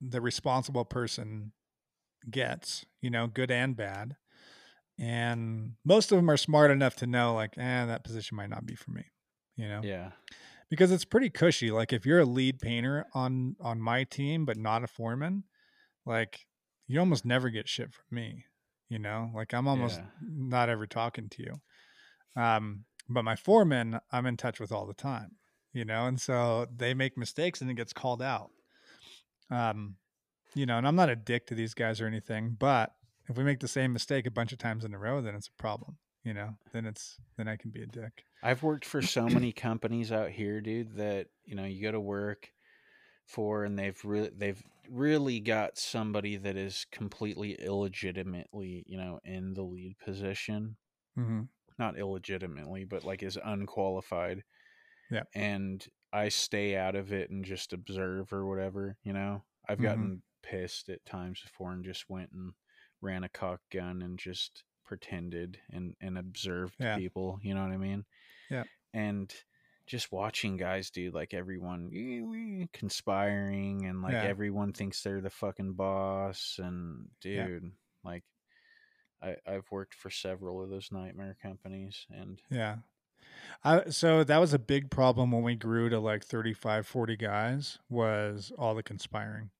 the responsible person gets, you know, good and bad. And most of them are smart enough to know, like, eh, that position might not be for me, you know? Yeah. Because it's pretty cushy. Like if you're a lead painter on on my team, but not a foreman, like you almost never get shit from me. You know, like I'm almost yeah. not ever talking to you. Um, but my foreman, I'm in touch with all the time, you know, and so they make mistakes and it gets called out. Um, you know, and I'm not a dick to these guys or anything, but if we make the same mistake a bunch of times in a row, then it's a problem. You know, then it's then I can be a dick. I've worked for so many companies out here, dude, that you know you go to work for, and they've really they've really got somebody that is completely illegitimately, you know, in the lead position. Mm-hmm not illegitimately, but like is unqualified. Yeah. And I stay out of it and just observe or whatever, you know. I've mm-hmm. gotten pissed at times before and just went and ran a caulk gun and just pretended and and observed yeah. people, you know what I mean? Yeah. And just watching guys do like everyone conspiring and like yeah. everyone thinks they're the fucking boss and dude, yeah. like I, I've worked for several of those nightmare companies and yeah. I, so that was a big problem when we grew to like 35, 40 guys was all the conspiring.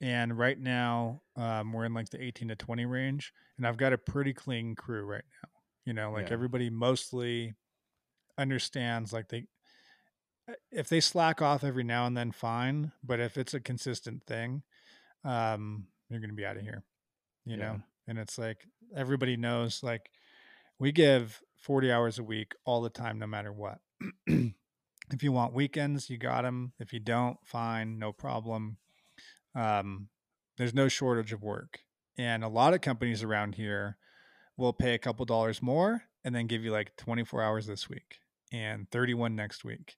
And right now, um, we're in like the 18 to 20 range, and I've got a pretty clean crew right now. You know, like yeah. everybody mostly understands like they uh, if they slack off every now and then fine but if it's a consistent thing um you're gonna be out of here you yeah. know and it's like everybody knows like we give 40 hours a week all the time no matter what. If you want weekends you got them if you don't fine no problem. Um, there's no shortage of work and a lot of companies around here will pay a couple dollars more and then give you like 24 hours this week and 31 next week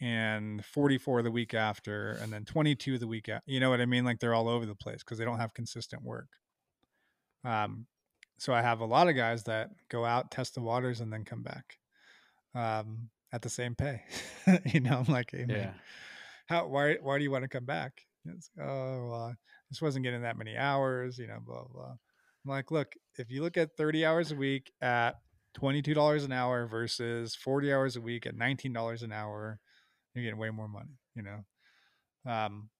and 44 the week after and then 22 the week after you know what i mean? Like they're all over the place because they don't have consistent work. Um, so I have a lot of guys that go out, test the waters, and then come back um, at the same pay. you know, I'm like, hey, man, yeah. how why why do you want to come back? It's, oh, well, this wasn't getting that many hours. You know, blah blah. I'm like, look, if you look at 30 hours a week at $22 an hour versus 40 hours a week at $19 an hour, you're getting way more money. You know. Um.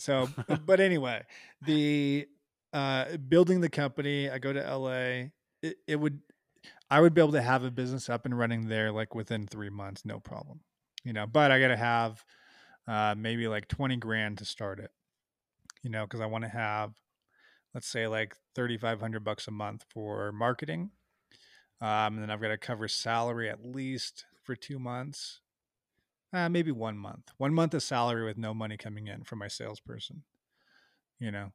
So, but anyway, the uh, building the company, I go to LA. It, it would, I would be able to have a business up and running there like within three months, no problem. You know, but I got to have uh, maybe like 20 grand to start it, you know, because I want to have, let's say, like 3,500 bucks a month for marketing. Um, and then I've got to cover salary at least for two months, uh, maybe one month. One month of salary with no money coming in from my salesperson, you know.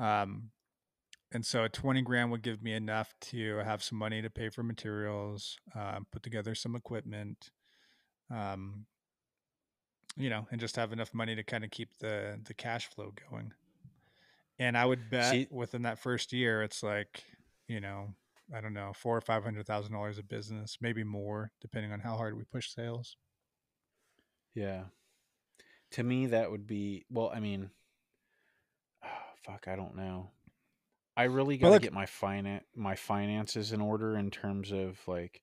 Um, and so 20 grand would give me enough to have some money to pay for materials, uh, put together some equipment, um, you know, and just have enough money to kind of keep the the cash flow going. And I would bet See, within that first year, it's like, you know, I don't know, four or five hundred thousand dollars of business, maybe more, depending on how hard we push sales. Yeah. To me, that would be well. I mean, fuck, I don't know. I really got to get my finan- my finances in order in terms of like,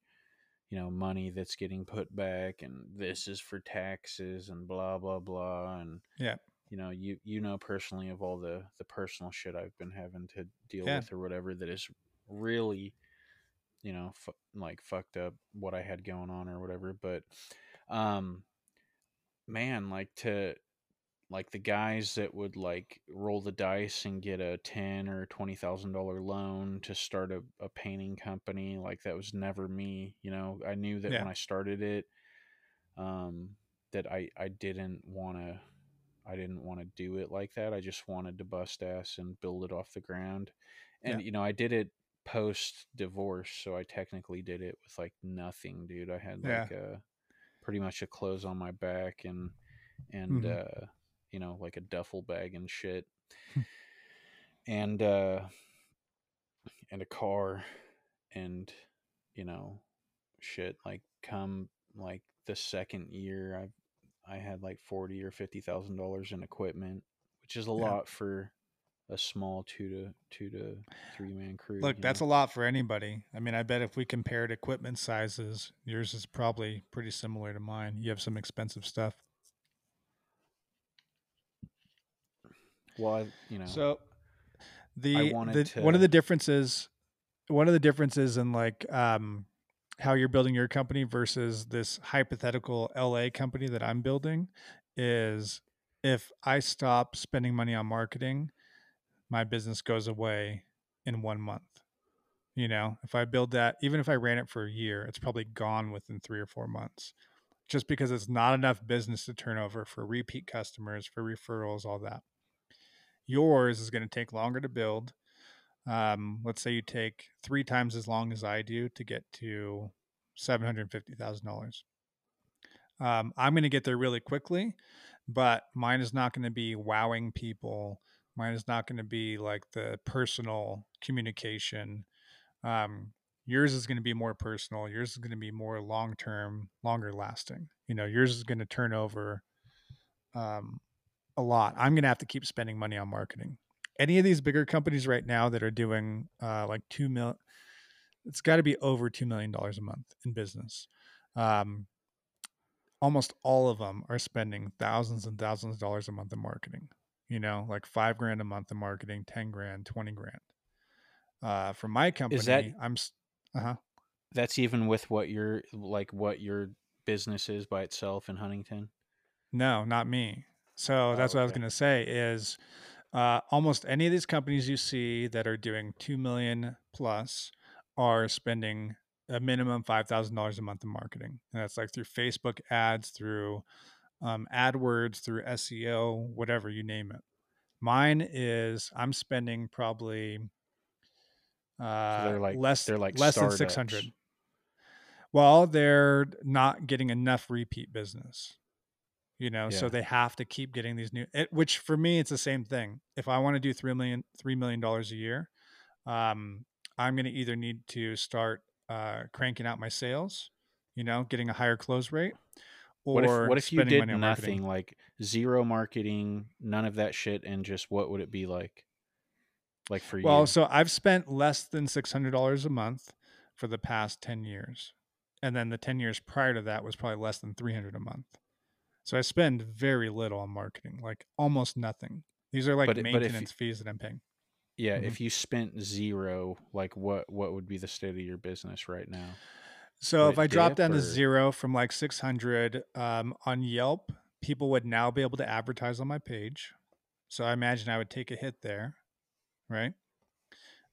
you know money that's getting put back and this is for taxes and blah blah blah and Yeah. you know you you know personally of all the the personal shit I've been having to deal Yeah. with or whatever that is really you know fu- like fucked up what I had going on or whatever but um man like to like the guys that would like roll the dice and get a ten or twenty thousand dollar loan to start a, a painting company like that was never me you know i knew that Yeah. when i started it um that i i didn't want to i didn't want to do it like that i just wanted to bust ass and build it off the ground and Yeah. you know i did it post divorce so i technically did it with like nothing dude i had Yeah. like a pretty much a clothes on my back and and Mhm. uh you know like a duffel bag and shit and uh and a car and you know shit like come like the second year i i had like 40 or 50 thousand dollars in equipment which is a Yeah. lot for a small two to two to three man crew Look, that's know? a lot for anybody. I mean, I bet if we compared equipment sizes, yours is probably pretty similar to mine. You have some expensive stuff. Well I, you know So the, wanted the one of the differences one of the differences in like um how you're building your company versus this hypothetical LA company that I'm building is if I stop spending money on marketing, my business goes away in 1 month. You know, if I build that even if I ran it for a year, it's probably gone within 3 or 4 months. Just because it's not enough business to turn over for repeat customers, for referrals, all that. Yours is going to take longer to build. Um, let's say you take three times as long as I do to get to seven hundred fifty thousand dollars. Um, I'm going to get there really quickly, but mine is not going to be wowing people. Mine is not going to be like the personal communication. Um, yours is going to be more personal. Yours is going to be more long term, longer lasting. You know, yours is going to turn over um, a lot. I'm going to have to keep spending money on marketing. Any of these bigger companies right now that are doing uh, like two mil, it's got to be over two million dollars a month in business. Um, almost all of them are spending thousands and thousands of dollars a month in marketing. You know, like five grand a month in marketing, ten grand, twenty grand. Uh, for my company, that- I'm. Uh huh. that's even with what your like what your business is by itself in huntington No, not me. So that's what I was going to say is uh, almost any of these companies you see that are doing 2 million plus are spending a minimum $5,000 a month in marketing. And that's like through Facebook ads, through um, AdWords, through SEO, whatever you name it. Mine is I'm spending probably uh, they're like- less they're like less than 600. Well, they're not getting enough repeat business you know so they have to keep getting these new it, which for me it's the same thing if i want to do three million three million dollars a year um, i'm going to either need to start uh, cranking out my sales you know getting a higher close rate or what if what if you spending did nothing marketing. like zero marketing none of that shit and just what would it be like like for you. well so i've spent less than $600 a month for the past 10 years and then the 10 years prior to that was probably less than 300 a month so i spend very little on marketing like almost nothing these are like But- but if maintenance fees that i'm paying yeah Mhm. if you spent zero like what what would be the state of your business right now So Would if I drop dip, down to zero from like 600 um, on Yelp, people would now be able to advertise on my page. So I imagine I would take a hit there, right?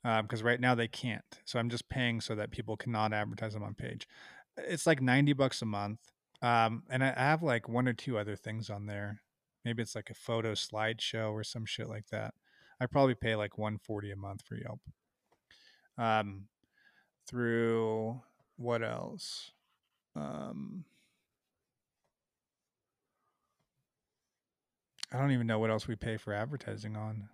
Because right now they can't. So I'm just paying so that people cannot advertise on my page. It's like 90 bucks a month. Um, and I have like one or two other things on there. Maybe it's like a photo slideshow or some shit like that. I probably pay like 140 a month for Yelp. Um, through what else? Um, I don't even know what else we pay for advertising on.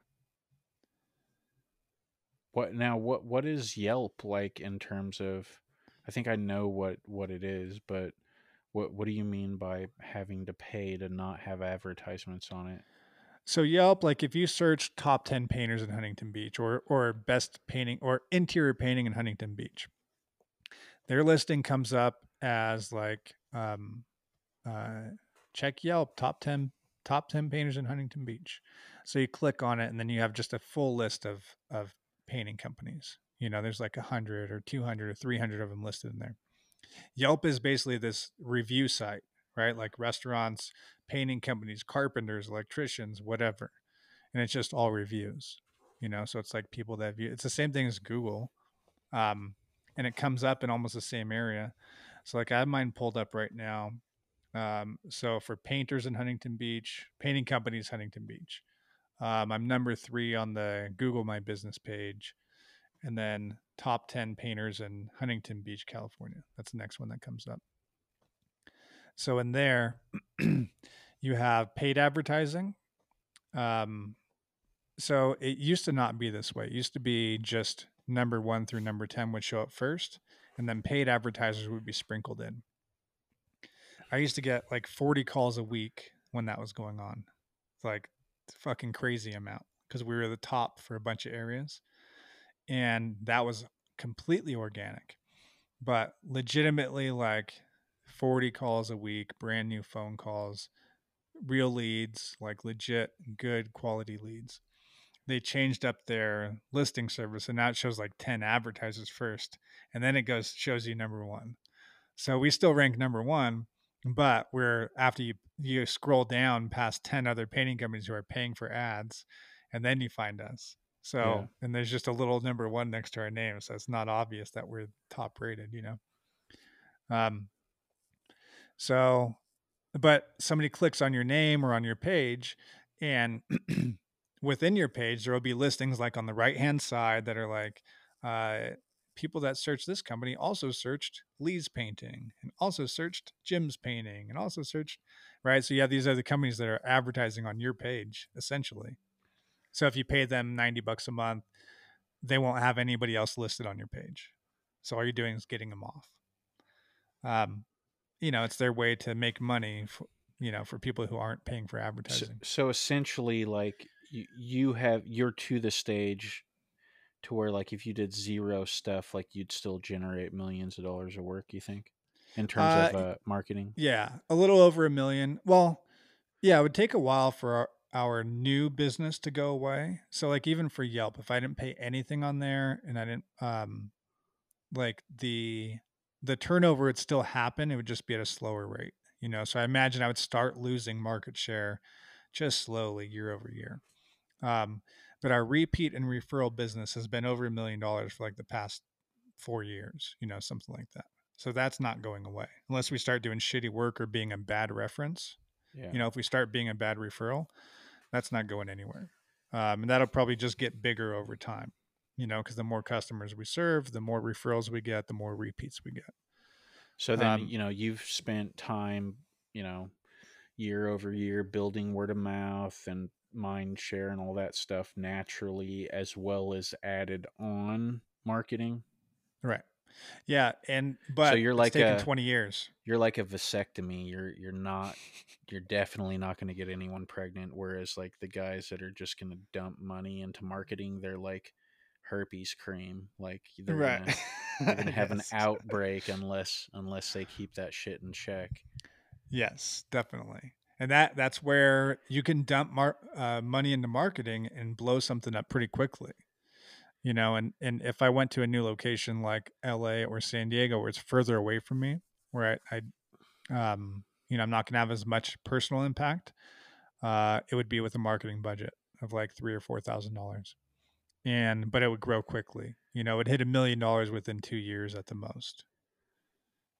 what now what what is yelp like in terms of i think i know what what it is but what what do you mean by having to pay to not have advertisements on it So Yelp, like if you search top 10 painters in Huntington Beach or or best painting or interior painting in Huntington Beach, their listing comes up as like um, uh, check Yelp top 10 top 10 painters in Huntington Beach. So you click on it and then you have just a full list of of painting companies. You know, there's like a 100 or 200 or 300 of them listed in there. Yelp is basically this review site, right? Like restaurants, painting companies, carpenters, electricians, whatever. And it's just all reviews, you know? So it's like people that view it's the same thing as Google. Um, and it comes up in almost the same area. So like I have mine pulled up right now. Um, so for painters in Huntington Beach, painting companies, Huntington Beach. Um, I'm number three on the Google My Business page, and then top 10 painters in Huntington Beach, California. That's the next one that comes up. So in there, you have paid advertising. Um, so it used to not be this way. It used to be just number one through number 10 would show up first, and then paid advertisers would be sprinkled in. I used to get like 40 calls a week when that was going on. It's like fucking crazy amount because we were the top for a bunch of areas. And that was completely organic. But legitimately, like 40 calls a week, brand new phone calls, real leads, like legit good quality leads. They changed up their listing service and now it shows like 10 advertisers first. And then it goes, shows you number one. So we still rank number one, but we're after you you scroll down past 10 other painting companies who are paying for ads and then you find us so yeah. and there's just a little number one next to our name so it's not obvious that we're top rated you know um so but somebody clicks on your name or on your page and within your page there will be listings like on the right hand side that are like uh people that searched this company also searched Lee's painting and also searched Jim's painting and also searched, right? So have these other companies that are advertising on your page essentially. So if you pay them 90 bucks a month, they won't have anybody else listed on your page. So all you're doing is getting them off. Um, you know, it's their way to make money, for, you know, for people who aren't paying for advertising. So, so essentially, like you, you have, you're to the stage to where like if you did zero stuff like you'd still generate millions of dollars of work you think in terms uh, of uh, marketing yeah a little over a million well yeah it would take a while for our, our new business to go away so like even for yelp if i didn't pay anything on there and i didn't um like the the turnover would still happen it would just be at a slower rate you know so i imagine i would start losing market share just slowly year over year um but our repeat and referral business has been over a million dollars for like the past four years, you know, something like that. So that's not going away unless we start doing shitty work or being a bad reference. Yeah. You know, if we start being a bad referral, that's not going anywhere. Um, and that'll probably just get bigger over time, you know, because the more customers we serve, the more referrals we get, the more repeats we get. So then, um, you know, you've spent time, you know, year over year building word of mouth and mind share and all that stuff naturally as well as added on marketing right yeah and but so you're like taking 20 years. you're like a vasectomy you're you're not you're definitely not going to get anyone pregnant whereas like the guys that are just going to dump money into marketing they're like herpes cream like they're right. gonna, they're have yes. an outbreak unless unless they keep that shit in check. Yes definitely and that that's where you can dump mar- uh, money into marketing and blow something up pretty quickly you know and and if i went to a new location like la or san diego where it's further away from me where i, I um you know i'm not going to have as much personal impact uh it would be with a marketing budget of like three or four thousand dollars. And but it would grow quickly you know it hit a million dollars within two years at the most.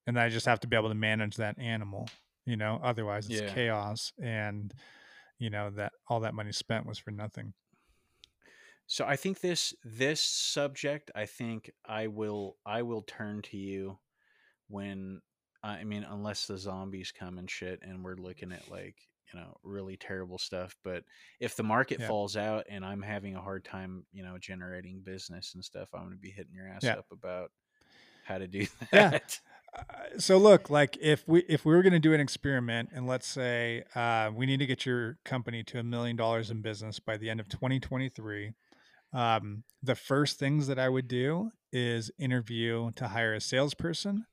And i just have to be able to manage that animal you know otherwise it's yeah. chaos and you know that all that money spent was for nothing so i think this this subject i think i will i will turn to you when i mean unless the zombies come and shit and we're looking at like you know really terrible stuff but if the market yeah. falls out and i'm having a hard time you know generating business and stuff i'm going to be hitting your ass yeah. up about how to do that yeah so look like if we if we were going to do an experiment and let's say uh, we need to get your company to a million dollars in business by the end of 2023 um, the first things that i would do is interview to hire a salesperson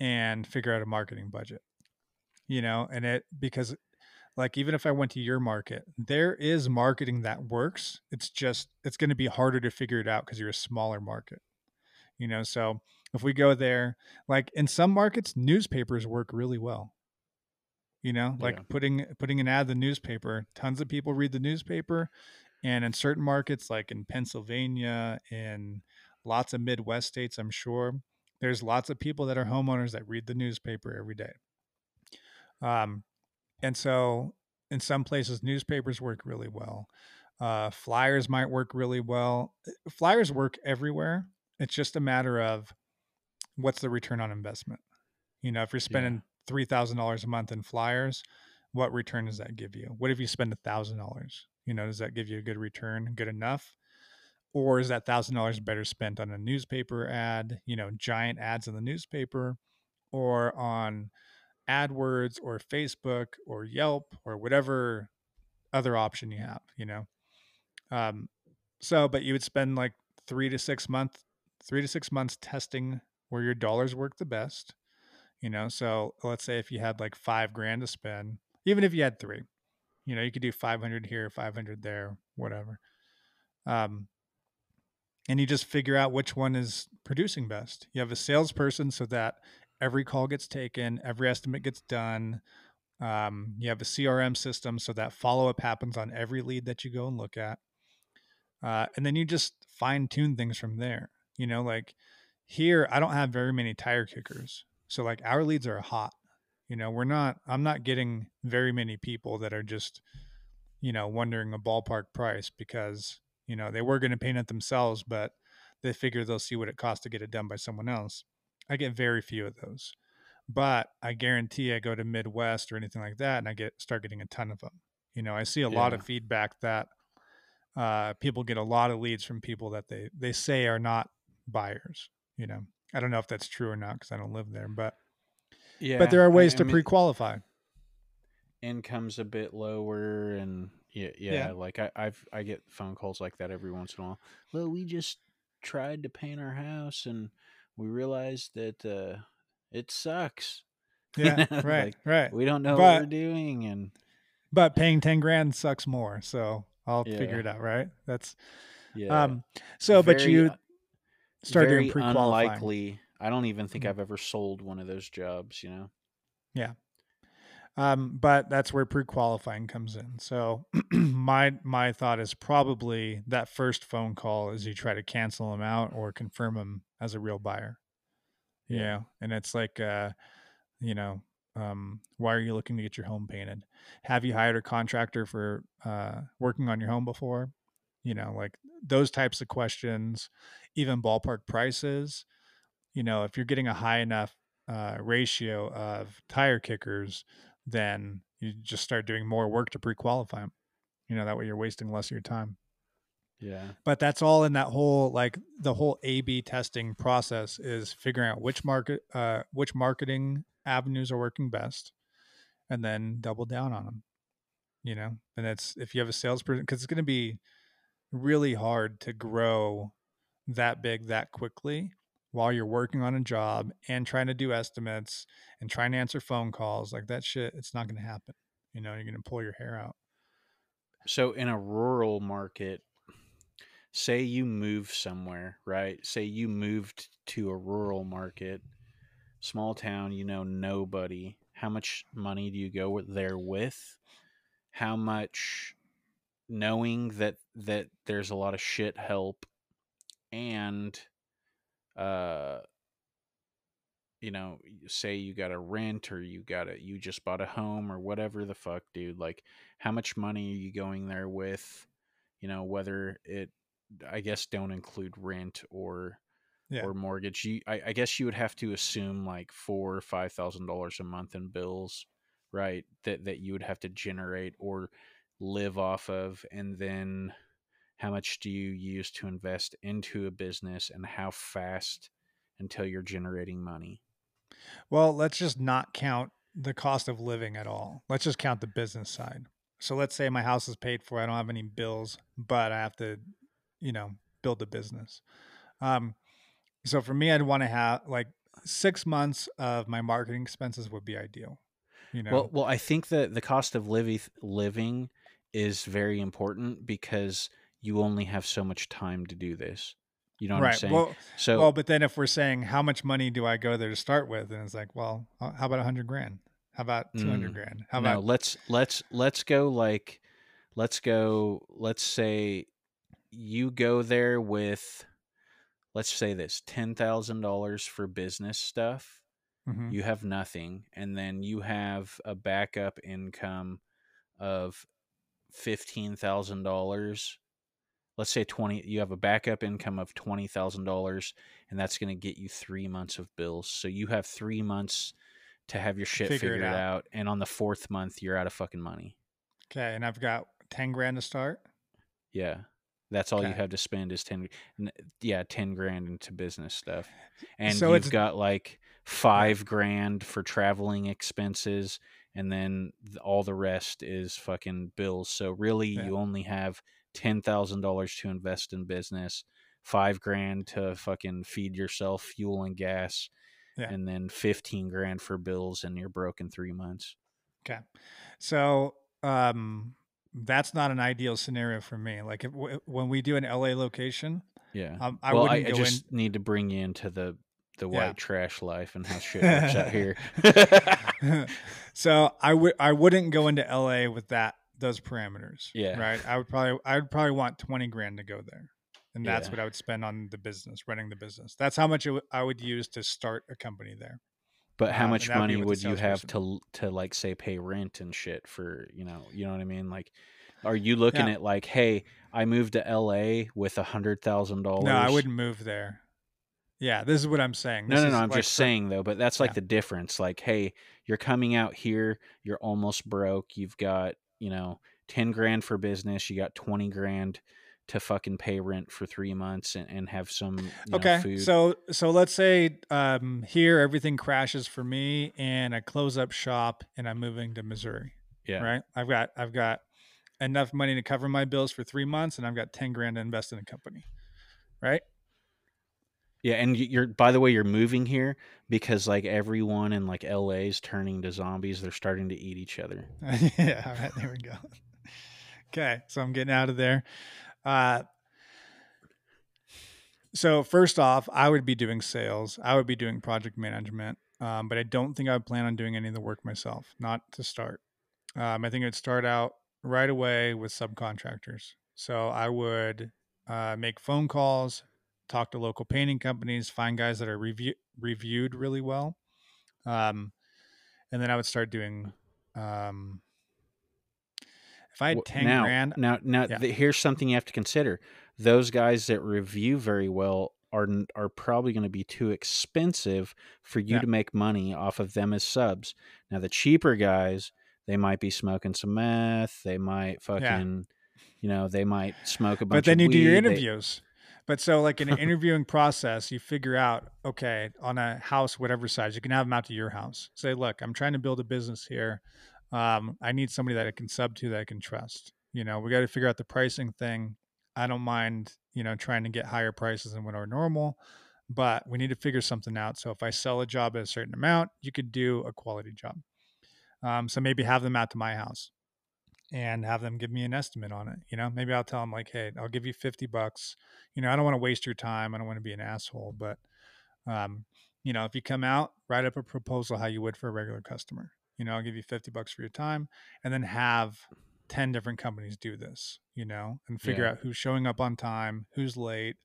and figure out a marketing budget. You know, and it because like even if I went to your market, there is marketing that works. It's just it's going to be harder to figure it out because you're a smaller market. You know, so if we go there, like in some markets, newspapers work really well. You know, like Yeah. putting putting an ad in the newspaper, tons of people read the newspaper. And in certain markets, like in Pennsylvania, in lots of Midwest states, I'm sure, there's lots of people that are homeowners that read the newspaper every day. Um, and so in some places, newspapers work really well. Uh, flyers might work really well. Flyers work everywhere. It's just a matter of what's the return on investment. You know, if you're spending three thousand dollars a month in flyers, what return does that give you? What if you spend a thousand dollars? You know, does that give you a good return, good enough? Or is that thousand dollars better spent on a newspaper ad, you know, giant ads in the newspaper, or on AdWords or Facebook or Yelp or whatever other option you have, you know? Um, so, but you would spend like three to six months, three to six months testing where your dollars work the best, you know? So let's say if you had like five grand to spend, even if you had three, you know, you could do 500 here, 500 there, whatever. Um, and you just figure out which one is producing best. You have a salesperson so that every call gets taken, every estimate gets done. Um, you have a CRM system so that follow up happens on every lead that you go and look at. Uh, and then you just fine tune things from there. You know, like here, I don't have very many tire kickers. So, like, our leads are hot. You know, we're not, I'm not getting very many people that are just, you know, wondering a ballpark price because, you know, they were going to paint it themselves, but they figure they'll see what it costs to get it done by someone else. I get very few of those. But I guarantee I go to Midwest or anything like that and I get start getting a ton of them. You know, I see a lot of feedback that uh, people get a lot of leads from people that they they say are not buyers. You know, I don't know if that's true or not because I don't live there, but Yeah. but there are ways I to pre-qualify. income's a bit lower and yeah, yeah, Yeah. like I, I've I get phone calls like that every once in a while. Well, we just tried to paint our house and we realized that uh it sucks. Yeah, right, like, right. We don't know what we're doing and But paying ten grand sucks more, so I'll Yeah. figure it out. Right? That's yeah. um. So, but you start very doing pre-qualifying. unlikely. I don't even think Mhm. I've ever sold one of those jobs, you know. Yeah. Um, but that's where pre-qualifying comes in. So my my thought is probably that first phone call is you try to cancel them out or confirm them as a real buyer. Yeah. Yeah, and it's like, uh, you know, um, why are you looking to get your home painted? Have you hired a contractor for uh, working on your home before? You know, like those types of questions, even ballpark prices. You know, if you're getting a high enough uh, ratio of tire kickers, then you just start doing more work to pre-qualify them. You know, that way you're wasting less of your time Yeah. but that's all in that whole like the whole A B testing process is figuring out which market uh which marketing avenues are working best and then double down on them you know and that's if you have a salesperson because it's going to be really hard to grow that big that quickly while you're working on a job and trying to do estimates and trying to answer phone calls like that shit it's not going to happen you know you're going to pull your hair out So in a rural market, say you move somewhere, right? Say you moved to a rural market, small town, you know nobody. How much money do you go there with? How much knowing that that there's a lot of shit help and uh you know say you got a rent or you got a you just bought a home or whatever the fuck dude like how much money are you going there with you know whether it i guess don't include rent or Yeah. or mortgage you I, I guess you would have to assume like four or five thousand dollars a month in bills right that that you would have to generate or live off of and then how much do you use to invest into a business and how fast until you're generating money Well, let's just not count the cost of living at all. Let's just count the business side. So let's say my house is paid for, I don't have any bills, but I have to, you know, build a business. Um so for me I'd want to have like six months of my marketing expenses would be ideal. You know, Well, well, I think that the cost of living living is very important because you only have so much time to do this. You know what I'm saying? Well, so well, but then if we're saying how much money do I go there to start with, and it's like, well, uh, how about a hundred grand? How about two hundred Mm, grand? How no, about let's let's let's go like let's go let's say you go there with let's say this $10,000 for business stuff. Mhm. You have nothing and then you have a backup income of $15,000 let's say 20 you have a backup income of $20,000 and that's going to get you 3 months of bills. So you have 3 months to have your shit Figure figured out. out. and on the 4th month you're out of fucking money. okay? And I've got ten grand to start. Yeah. That's all you have to spend is 10 n- yeah, 10 grand into business stuff. And So you've it's- got like 5 grand for traveling expenses and then all the rest is fucking bills. So really Yeah. you only have $10,000 to invest in business, 5 grand to fucking feed yourself fuel and gas, Yeah. and then 15 grand for bills and you're broke in 3 months. Okay. So um, that's not an ideal scenario for me. Like if, when we do an LA location, Yeah. um, I well, I, I just need to bring you into the the Yeah. white trash life and how shit works out here. so I would I wouldn't go into LA with that those parameters. Yeah. Right. I would probably I would probably want twenty grand to go there, and that's Yeah. what I would spend on the business, running the business. That's how much it I would use to start a company there. but how Um, much that would money would you have to to like say pay rent and shit for you know you know what I mean? Like, are you looking Yeah. at like, hey, I moved to L.A. with a hundred thousand dollars? No, I wouldn't move there. Yeah, this is what I'm saying. No, This no, is no. I'm like just for- saying though, but that's like Yeah. the difference. Like, hey, you're coming out here, you're almost broke. You've got, you know, ten grand for business. You got twenty grand to fucking pay rent for three months and, and have some you know, okay food. so so let's say um here everything crashes for me and i close up shop and i'm moving to missouri yeah, right i've got i've got enough money to cover my bills for three months and i've got 10 grand to invest in a company right yeah. And you're by the way, you're moving here because like everyone in like LA is turning to zombies. They're starting to eat each other. yeah all right there we go okay so i'm getting out of there uh so first off i would be doing sales i would be doing project management um, but i don't think i would plan on doing any of the work myself not to start um, i think would start out right away with subcontractors so i would uh, make phone calls talk to local painting companies find guys that are review- reviewed really well um, and then i would start doing um, if I had ten now, grand, Now, now Yeah. th- here's something you have to consider. Those guys that review very well are are probably going to be too expensive for you Yeah. to make money off of them as subs. Now, the cheaper guys, they might be smoking some meth. They might fucking, you know, they might smoke a bunch. but then of you do your weed, they- interviews. But so, like in an interviewing process, you figure out, okay, on a house, whatever size, you can have them out to your house. Say, look, I'm trying to build a business here. Um, I need somebody that I can sub to that I can trust. You know, we got to figure out the pricing thing. I don't mind, you know, trying to get higher prices than what are normal, but we need to figure something out. So if I sell a job at a certain amount, you could do a quality job. Um, so maybe have them out to my house and have them give me an estimate on it. You know, maybe I'll tell them like, hey, I'll give you 50 bucks. You know, I don't want to waste your time. I don't want to be an asshole, but, um, you know, if you come out, write up a proposal how you would for a regular customer. You know, I'll give you 50 bucks for your time and then have 10 different companies do this, you know, and figure Yeah. out who's showing up on time, who's late,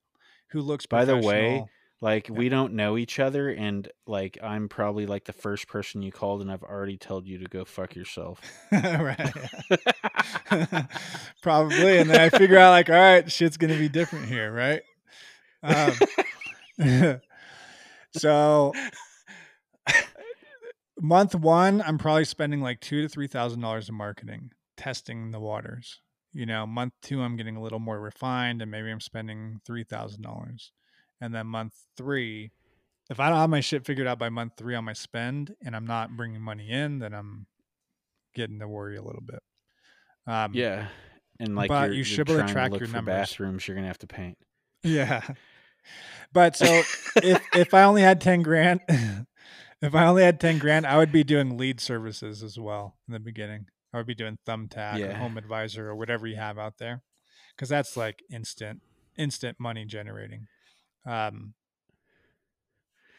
who looks By the way. Like Yeah. we don't know each other, and like I'm probably like the first person you called, and I've already told you to go fuck yourself. right. Probably. And then I figure out like, all right, shit's gonna be different here, right? Um, so month one, I'm probably spending like two to three thousand dollars in marketing, testing the waters. You know, month two, I'm getting a little more refined, and maybe I'm spending three thousand dollars. And then month three, if I don't have my shit figured out by month three on my spend, and I'm not bringing money in, then I'm getting to worry a little bit. Um, yeah, and like But you're, you should to track your numbers. bathrooms you're gonna have to paint. Yeah. but so if if I only had ten grand, if I only had ten grand, I would be doing lead services as well in the beginning. I would be doing Thumbtack or Home Advisor or whatever you have out there, because that's like instant instant money generating. Um,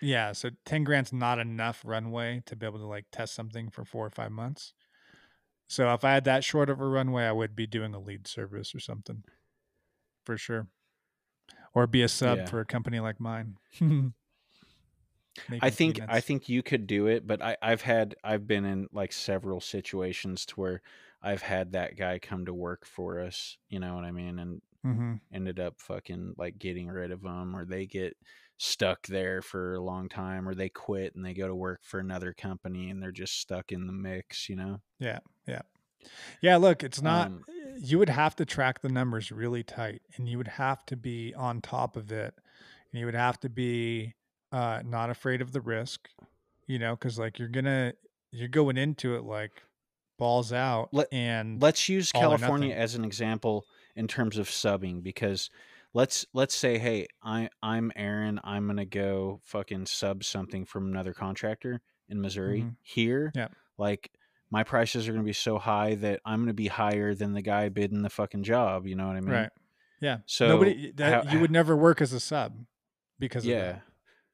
yeah, so ten grand's not enough runway to be able to like test something for four or five months. So if I had that short of a runway, I would be doing a lead service or something, for sure, or be a sub Yeah. for a company like mine. I think I think you could do it, but I, I've had I've been in like several situations to where I've had that guy come to work for us, you know what I mean, and Mhm. ended up fucking like getting rid of them, or they get stuck there for a long time, or they quit and they go to work for another company and they're just stuck in the mix, you know. Yeah, yeah, yeah. Look, it's not. Um, you would have to track the numbers really tight, and you would have to be on top of it, and you would have to be uh, not afraid of the risk, you know, because like you're gonna you're going into it like balls out, Let- and let's use California as an example in terms of subbing because let's let's say hey I I'm Aaron I'm gonna go fucking sub something from another contractor in Missouri Mhm. here Yeah. like my prices are gonna be so high that I'm gonna be higher than the guy bidding the fucking job you know what I mean right? Yeah. so Nobody that how- you would never work as a sub because of yeah that,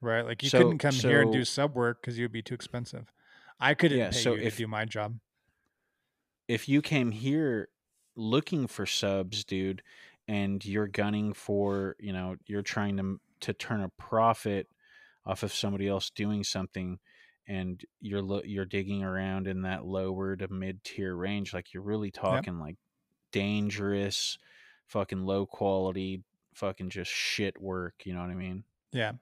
right? Like you So- couldn't come here and do sub work because you would be too expensive. I couldn't Yeah, pay so you if- to do my job. if you came here looking for subs, dude, and you're gunning for, you know, you're trying to to turn a profit off of somebody else doing something, and you're lo- you're digging around in that lower to mid tier range, like you're really talking like dangerous, fucking low quality, fucking just shit work. You know what I mean? Yeah.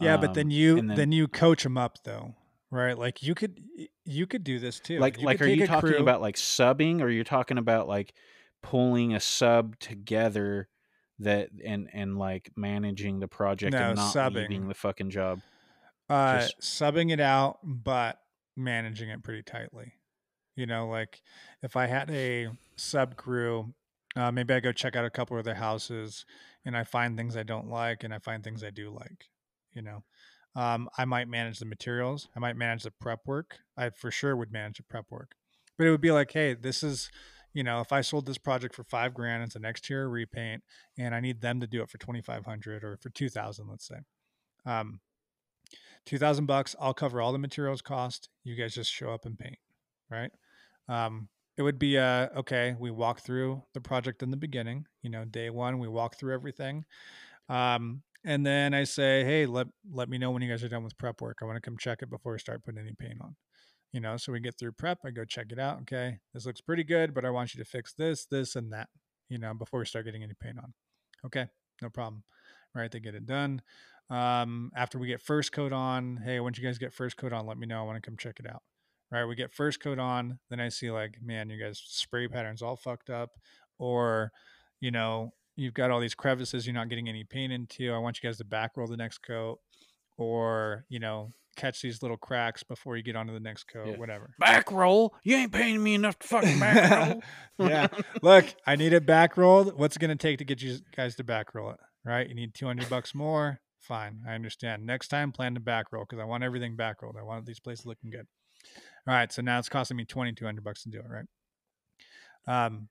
Yeah, but then Um, you then, then- you coach them up though, right? Like you could you could do this too. Like You like are you talking crew- about like subbing, or you're talking about like pulling a sub together? That and and like managing the project No, and not subbing. leaving the fucking job. uh, just- subbing it out, but managing it pretty tightly. You know, like if I had a sub crew, uh, maybe I go check out a couple of their houses and I find things I don't like and I find things I do like. You know, um, I might manage the materials, I might manage the prep work. I for sure would manage the prep work, but it would be like, hey, this is. You know, if I sold this project for five grand, it's an exterior repaint, and I need them to do it for twenty five hundred or for two thousand, let's say. Um, two thousand bucks. I'll cover all the materials cost. You guys just show up and paint, right? Um, it would be uh okay. We walk through the project in the beginning. You know, day one, we walk through everything, um, and then I say, hey, let let me know when you guys are done with prep work. I want to come check it before we start putting any paint on. You know, so we get through prep. I go check it out. Okay, this looks pretty good, but I want you to fix this, this, and that. You know, before we start getting any paint on. Okay, no problem. Right, they get it done. Um, after we get first coat on, hey, once you guys get first coat on, let me know. I want to come check it out. Right, we get first coat on, then I see like, man, you guys spray patterns all fucked up, or you know, you've got all these crevices you're not getting any paint into. I want you guys to back roll the next coat, or you know, catch these little cracks before you get onto the next coat, Yeah. whatever. Back roll? You ain't paying me enough to fucking back roll. yeah. Look, I need it back rolled. What's it going to take to get you guys to back roll it? Right? You need 200 bucks more. Fine. I understand. Next time, plan to back roll because I want everything back rolled. I want these places looking good. All right. So now it's costing me 2200 bucks to do it. Right. Um,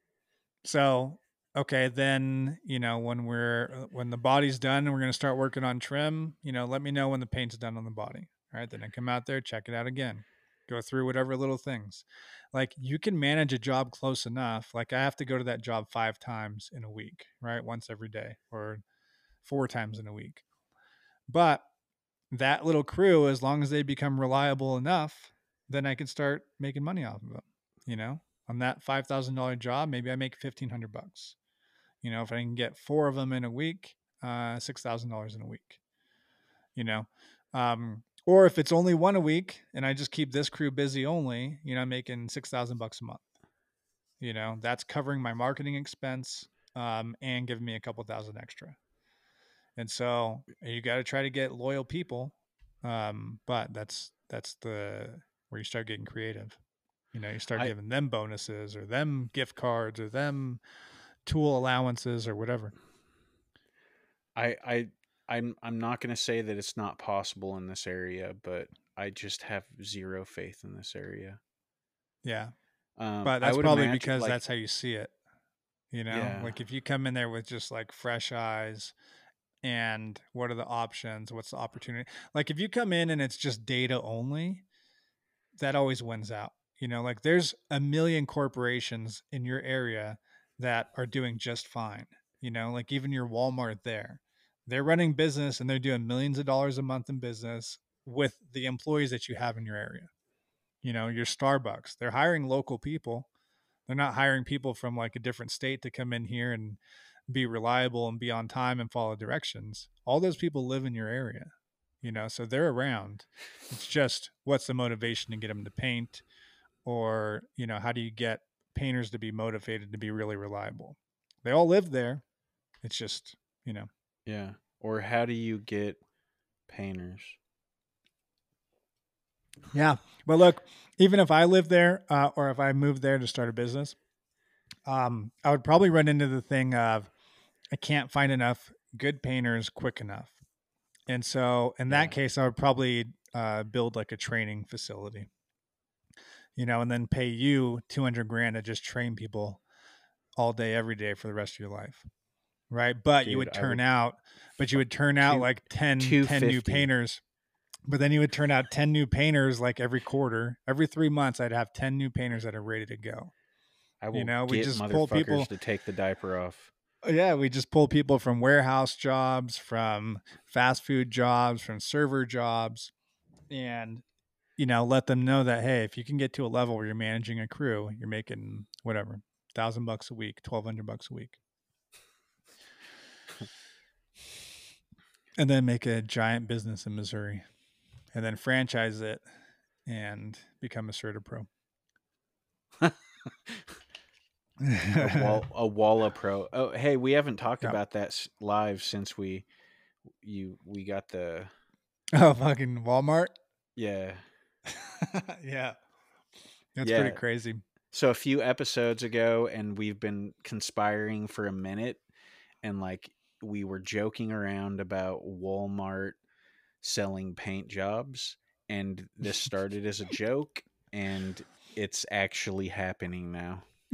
so, okay. Then, you know, when we're, uh, when the body's done we're going to start working on trim, you know, let me know when the paint's done on the body. All right. Then I come out there, check it out again, go through whatever little things like you can manage a job close enough like i have to go to that job five times in a week right once every day or four times in a week but that little crew as long as they become reliable enough then i can start making money off of them you know on that $5000 job maybe i make 1500 bucks you know if i can get four of them in a week uh, $6000 in a week you know um, or if it's only one a week and I just keep this crew busy only, you know, I'm making six thousand bucks a month. You know, that's covering my marketing expense um, and giving me a couple thousand extra. And so you got to try to get loyal people, um, but that's that's the where you start getting creative. You know, you start I- giving them bonuses or them gift cards or them tool allowances or whatever. I I I'm I'm not going to say that it's not possible in this area, but I just have zero faith in this area. Yeah. Um, But that's probably imagine, because like- that's how you see it. You know, Yeah. like if you come in there with just like fresh eyes and what are the options? What's the opportunity? Like if you come in and it's just data only, that always wins out. You know, like there's a million corporations in your area that are doing just fine. You know, like even your Walmart there, they're running business and they're doing millions of dollars a month in business with the employees that you have in your area. You know, your Starbucks, they're hiring local people. They're not hiring people from like a different state to come in here and be reliable and be on time and follow directions. All those people live in your area, you know, so they're around. It's just what's the motivation to get them to paint or, you know, how do you get painters to be motivated to be really reliable? They all live there. It's just, you know, Yeah. Or how do you get painters? Yeah. But look, even if I lived there uh, or if I moved there to start a business, um, I would probably run into the thing of I can't find enough good painters quick enough. And so in that Yeah. case, I would probably uh, build like a training facility, you know, and then pay you 200 grand to just train people all day, every day for the rest of your life. Right. But you would turn would- out, but you would turn out Two- like 10, 10 new painters but then you would turn out 10 new painters like every quarter. Every three months, I'd have 10 new painters that are ready to go. I will know, we just pull people- to take the diaper off. Uh, Yeah, we just pull people from warehouse jobs, from fast food jobs, from server jobs, and, you know, let them know that, hey, if you can get to a level where you're managing a crew, you're making whatever, thousand bucks a week, 1200 bucks a week. and then make a giant business in Missouri and then franchise it and become a Certa Pro. a, wall, a Walla Pro. Oh, hey, we haven't talked Yeah. about that live since we you we got the oh, fucking Walmart. yeah. yeah. That's Yeah. pretty crazy. So a few episodes ago, and we've been conspiring for a minute, and like we were joking around about Walmart selling paint jobs, and this started as a joke, and it's actually happening now.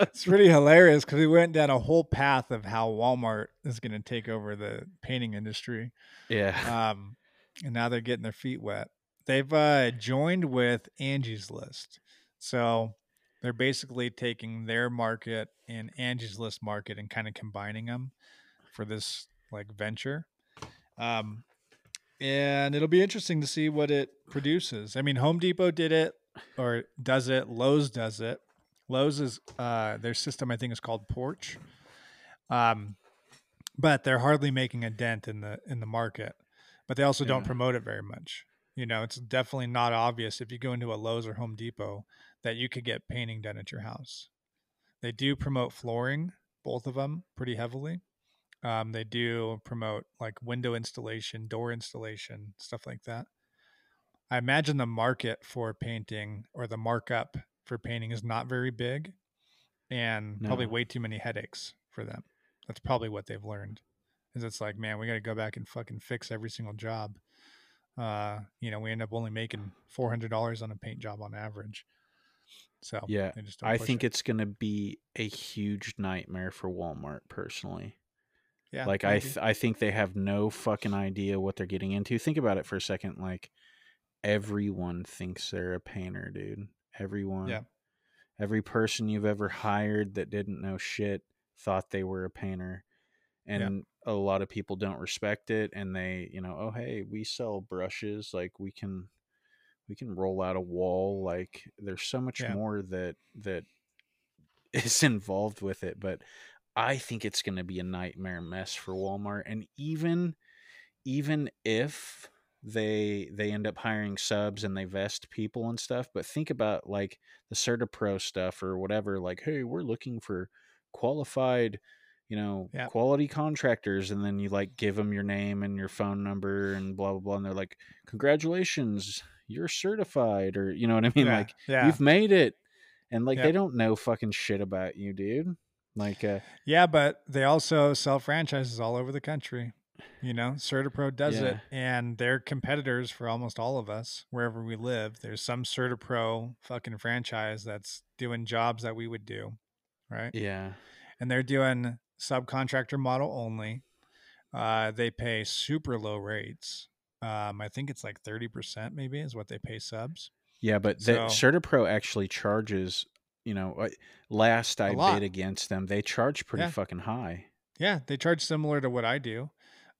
it's pretty hilarious because we went down a whole path of how Walmart is going to take over the painting industry. Yeah. Um, and now they're getting their feet wet. They've uh, joined with Angie's List. So they're basically taking their market and Angie's List market and kind of combining them for this like venture. Um, and it'll be interesting to see what it produces. I mean, Home Depot did it or does it. Lowe's does it. Lowe's is uh, their system. I think is called Porch. Um, but they're hardly making a dent in the in the market. But they also don't promote it very much. You know, it's definitely not obvious if you go into a Lowe's or Home Depot that you could get painting done at your house. They do promote flooring, both of them, pretty heavily. Um, they do promote like window installation, door installation, stuff like that. I imagine the market for painting or the markup for painting is not very big and probably way too many headaches for them. That's probably what they've learned. Is it's like, man, we got to go back and fucking fix every single job. Uh, you know, we end up only making four hundred dollars on a paint job on average. So Yeah, just I think it. it's going to be a huge nightmare for Walmart personally. yeah, like I th- I think they have no fucking idea what they're getting into. Think about it for a second like everyone thinks they're a painter, dude. Everyone. Yeah. Every person you've ever hired that didn't know shit thought they were a painter. And a lot of people don't respect it and they, you know, oh hey, we sell brushes, like we can we can roll out a wall like there's so much Yeah. more that that is involved with it but i think it's going to be a nightmare mess for walmart and even even if they they end up hiring subs and they vest people and stuff but think about like the certa pro stuff or whatever like hey we're looking for qualified you know Yeah. quality contractors and then you like give them your name and your phone number and blah blah blah and they're like congratulations you're certified or you know what i mean yeah, like yeah, you've made it and like they don't know fucking shit about you dude Like, uh, Yeah, but they also sell franchises all over the country. You know, CertaPro does it, and they're competitors for almost all of us wherever we live. There's some CertaPro fucking franchise that's doing jobs that we would do, right? yeah, And they're doing subcontractor model only. Uh, they pay super low rates. Um, I think it's like thirty percent, maybe, is what they pay subs. yeah. But the So- CertaPro actually charges. You know, uh, last I lot. bid against them, they charge pretty Yeah. fucking high. Yeah, they charge similar to what I do,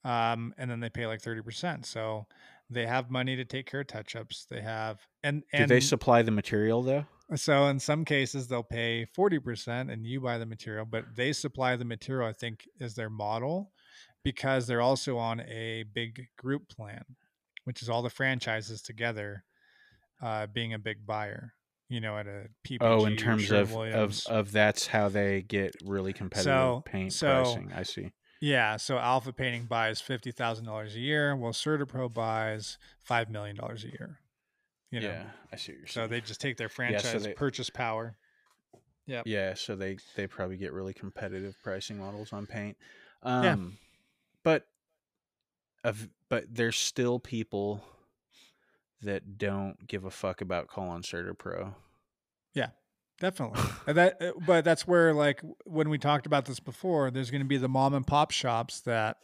um, and then they pay like thirty percent. So they have money to take care of touch ups. They have and Do they supply the material though? So in some cases they'll pay forty percent and you buy the material, but they supply the material. I think is their model because they're also on a big group plan, which is all the franchises together, uh, being a big buyer. You know, at a PPG Oh, in terms of, of of that's how they get really competitive So- paint so- pricing. I see. Yeah, so Alpha Painting buys fifty thousand dollars a year, while CertaPro buys five million dollars a year. You know, yeah, I see what you're so they just take their Yeah, so franchise they- purchase power. Yeah. Yeah, so they they probably get really competitive pricing models on paint. Yeah. Um but of but there's still people that don't give a fuck about calling Certa Pro. Yeah, definitely. That, uh, but that's where like when we talked about this before, there's going to be the mom and pop shops that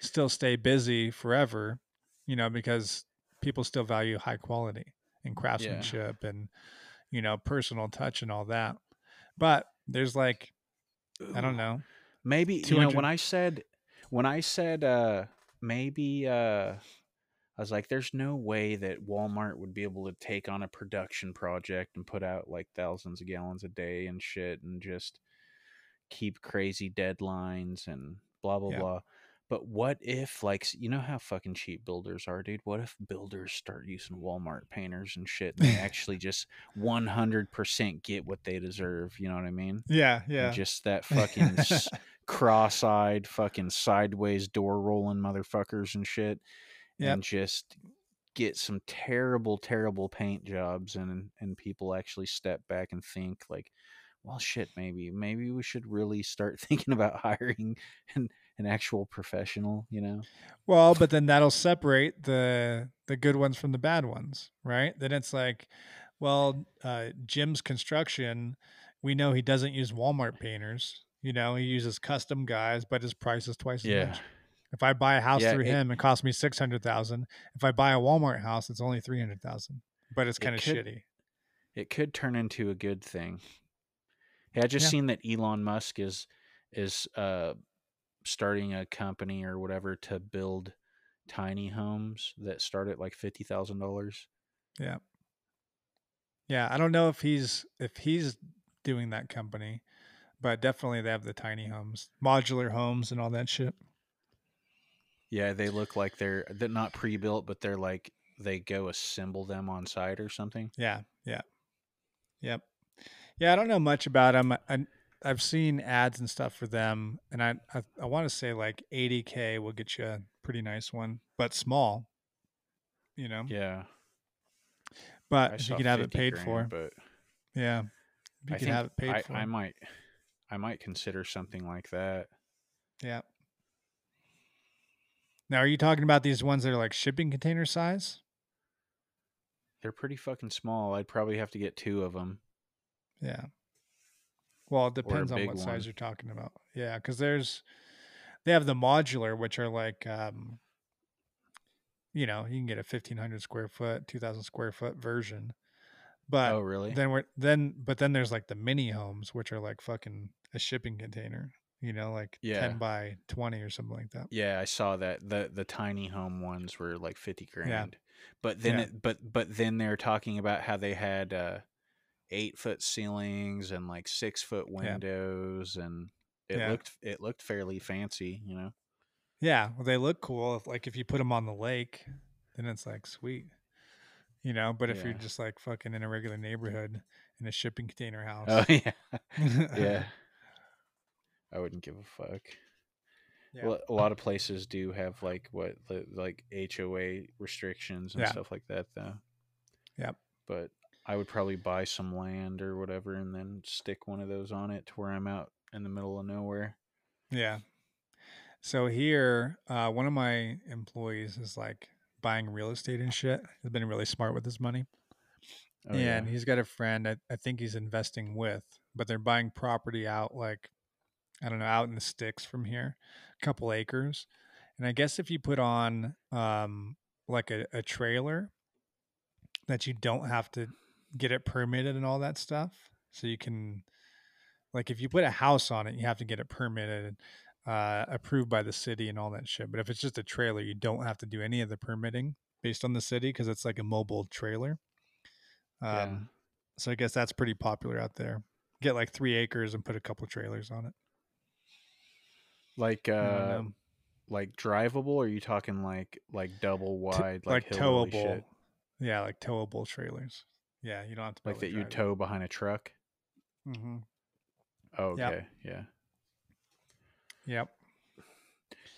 still stay busy forever, you know, because people still value high quality and craftsmanship and you know personal touch and all that. But there's like I don't know. Maybe you know when I said when I said uh maybe uh I was like there's no way that Walmart would be able to take on a production project and put out like thousands of gallons a day and shit and just keep crazy deadlines and blah blah Yeah. blah. But what if like you know how fucking cheap builders are, dude? What if builders start using Walmart painters and shit and they actually just 100% get what they deserve, you know what I mean? Yeah, And yeah. Just that fucking cross-eyed, fucking sideways door rolling motherfuckers and shit, Yep. and just get some terrible, terrible paint jobs, and and people actually step back and think like, well, shit, maybe maybe we should really start thinking about hiring an an actual professional, you know? Well, but then that'll separate the the good ones from the bad ones, right? Then it's like, well, uh, Jim's construction, we know he doesn't use Walmart painters. You know, he uses custom guys, but his price is twice as Yeah. much. If I buy a house Yeah, through it- him, it costs me six hundred thousand. If I buy a Walmart house, it's only three hundred thousand. But it's It kind of could- shitty. It could turn into a good thing. Hey, I just Yeah. seen that Elon Musk is is uh starting a company or whatever to build tiny homes that start at like fifty thousand dollars. Yeah, Yeah, I don't know if he's if he's doing that company, but definitely they have the tiny homes, modular homes, and all that shit. Yeah, they look like they're they're not pre built, but they're like they go assemble them on site or something. Yeah, yeah, yep, yeah. I don't know much about them. I, I've seen ads and stuff for them, and I I, I want to say like 80k will get you a pretty nice one, but small. You know, Yeah, but you could have it paid grand, for, but yeah, you I think have it paid I, for. I might I might consider something like that. Yeah. Now, are you talking about these ones that are like shipping container size? They're pretty fucking small. I'd probably have to get two of them. Yeah. Well, it depends on what one. size you're talking about. Yeah, because there's they have the modular, which are like um you know, you can get a fifteen hundred square foot, two thousand square foot version. But oh, really? then we're then but then there's like the mini homes, which are like fucking a shipping container, you know, like Yeah. ten by twenty or something like that. Yeah, I saw that. the The tiny home ones were like fifty grand. Yeah. But then, Yeah. it, but but then they're talking about how they had uh, eight foot ceilings and like six foot windows, and it Yeah. looked it looked fairly fancy. You know. Yeah, well, they look cool. If, like if you put them on the lake, then it's like sweet, you know. But if you're just like fucking in a regular neighborhood in a shipping container oh, house, Oh yeah, yeah. I wouldn't give a fuck. Yeah. Well, a lot of places do have like what the, like HOA restrictions and Yeah. stuff like that, though. Yep. But I would probably buy some land or whatever, and then stick one of those on it to where I'm out in the middle of nowhere. Yeah. So here, uh, one of my employees is like buying real estate and shit. He's been really smart with his money. Oh, and yeah. he's got a friend I, I think he's investing with, but they're buying property out like I don't know, out in the sticks from here, a couple acres. And I guess if you put on um like a, a trailer that you don't have to get it permitted and all that stuff. So you can like if you put a house on it, you have to get it permitted, uh, approved by the city and all that shit. But if it's just a trailer, you don't have to do any of the permitting based on the city because it's like a mobile trailer. Um, Yeah. So I guess that's pretty popular out there. Get like three acres and put a couple trailers on it. Like uh like drivable or are you talking like like double T- wide like, like, towable. shit? Yeah, like towable trailers. Yeah, you don't have to Like that you drive tow behind a truck? Mm-hmm. Oh, Yep. okay. Yeah. Yep.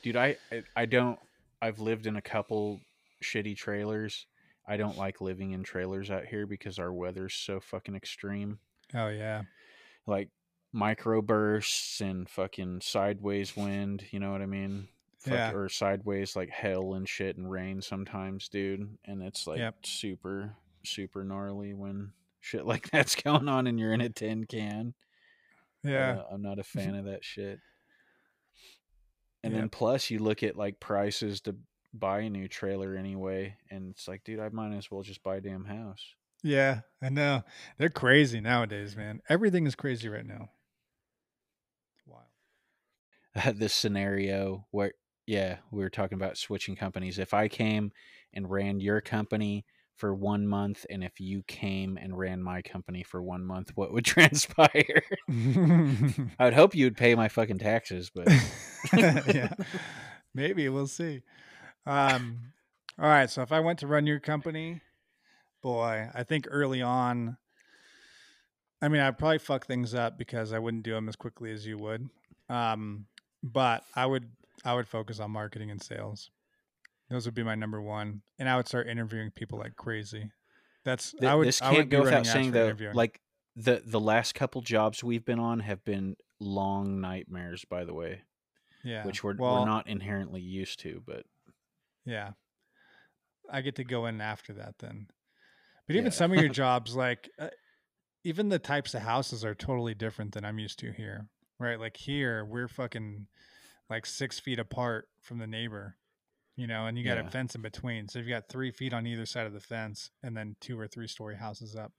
Dude, I I- I don't I've lived in a couple shitty trailers. I don't like living in trailers out here because our weather's so fucking extreme. Oh yeah. Like microbursts and fucking sideways wind, you know what I mean? Fuck, Yeah. Or sideways like hail and shit and rain sometimes, dude. And it's like Yep. super super gnarly when shit like that's going on and you're in a tin can. Yeah. Uh, I'm not a fan of that shit. And Yep. then plus you look at like prices to buy a new trailer anyway, and it's like, dude, I might as well just buy a damn house. Yeah, I know. They're crazy nowadays, man. Everything is crazy right now. Wild. this scenario where yeah, we were talking about switching companies. If I came and ran your company for one month, and if you came and ran my company for one month, what would transpire? I would hope you would pay my fucking taxes, but yeah. Maybe we'll see. Um all right, so if I went to run your company, boy, I think early on I mean, I'd probably fuck things up because I wouldn't do them as quickly as you would. Um but I would I would focus on marketing and sales. Those would be my number one, and I would start interviewing people like crazy. That's Th- I would. this can't be go without saying though. Like the the last couple jobs we've been on have been long nightmares, by the way, yeah, which we're well, we're not inherently used to. But Yeah, I get to go in after that then. But even Yeah. some of your jobs, like uh, even the types of houses are totally different than I'm used to here. Right? Like here, we're fucking like six feet apart from the neighbor. You know, and you got Yeah. a fence in between. So you've got three feet on either side of the fence, and then two or three story houses up.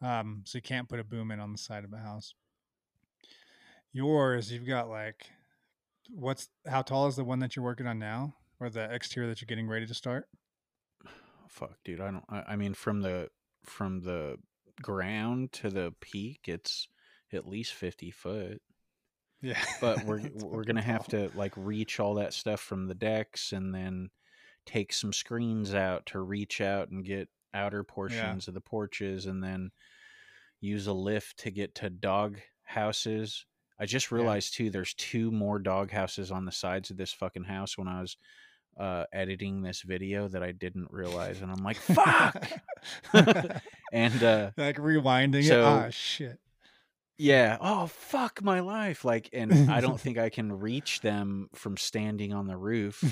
Um, so you can't put a boom in on the side of a house. Yours, you've got like, what's how tall is the one that you're working on now, or the exterior that you're getting ready to start? fuck, dude, I don't. I, I mean, from the from the ground to the peak, it's at least fifty foot. Yeah, But we're we're gonna have to like reach all that stuff from the decks, and then take some screens out to reach out and get outer portions of the porches, and then use a lift to get to dog houses. I just Yeah. realized too, there's two more dog houses on the sides of this fucking house when I was uh, editing this video that I didn't realize, and I'm like, fuck. and uh, like rewinding So- it. Ah, shit. Yeah, oh fuck my life, like, and I don't think I can reach them from standing on the roof,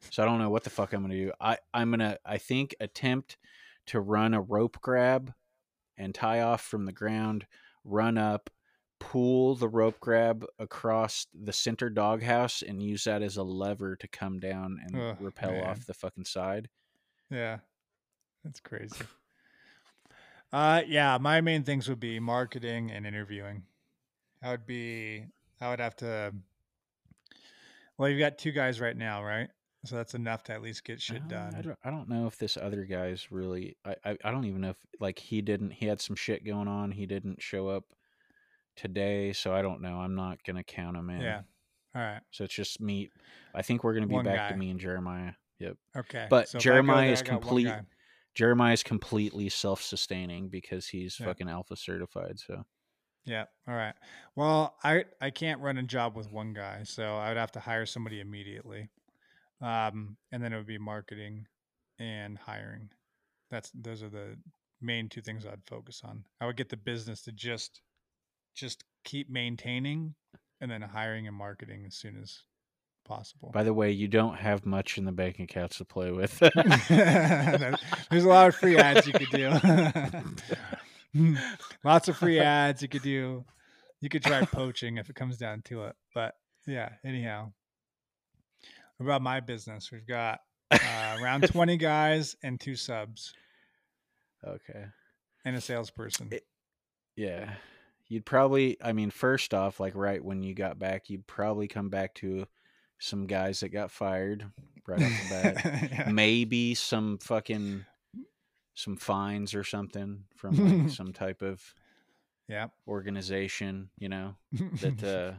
so I don't know what the fuck I'm gonna do. I I'm gonna I think attempt to run a rope grab and tie off from the ground, run up, pull the rope grab across the center doghouse, and use that as a lever to come down and Ugh, rappel man. off the fucking side. Yeah, that's crazy. Uh, yeah, my main things would be marketing and interviewing. I would be, I would have to. Well, you've got two guys right now, right? So that's enough to at least get shit Uh, done. I don't, I don't know if this other guy's really. I, I I don't even know if like he didn't. He had some shit going on. He didn't show up today, so I don't know. I'm not gonna count him in. Yeah. All right. So it's just me. I think we're gonna be One back to me and Jeremiah. Yep. Okay. But so I Jeremiah there, is I complete- guy. Jeremiah is completely self-sustaining because he's Yeah. fucking alpha certified. So Yeah. All right. Well, I I can't run a job with one guy, so I would have to hire somebody immediately. Um, and then it would be marketing and hiring. That's those are the main two things I'd focus on. I would get the business to just just keep maintaining and then hiring and marketing as soon as possible. By the way, you don't have much in the bank accounts to play with. There's a lot of free ads you could do. Lots of free ads you could do. You could try poaching if it comes down to it. But yeah, anyhow. About my business, we've got uh, around 20 guys and two subs. Okay. And a salesperson. It, yeah. You'd probably, I mean, first off, like right when you got back, you'd probably come back to some guys that got fired right off the bat. yeah. Maybe some fucking some fines or something from like some type of yeah organization, you know, that uh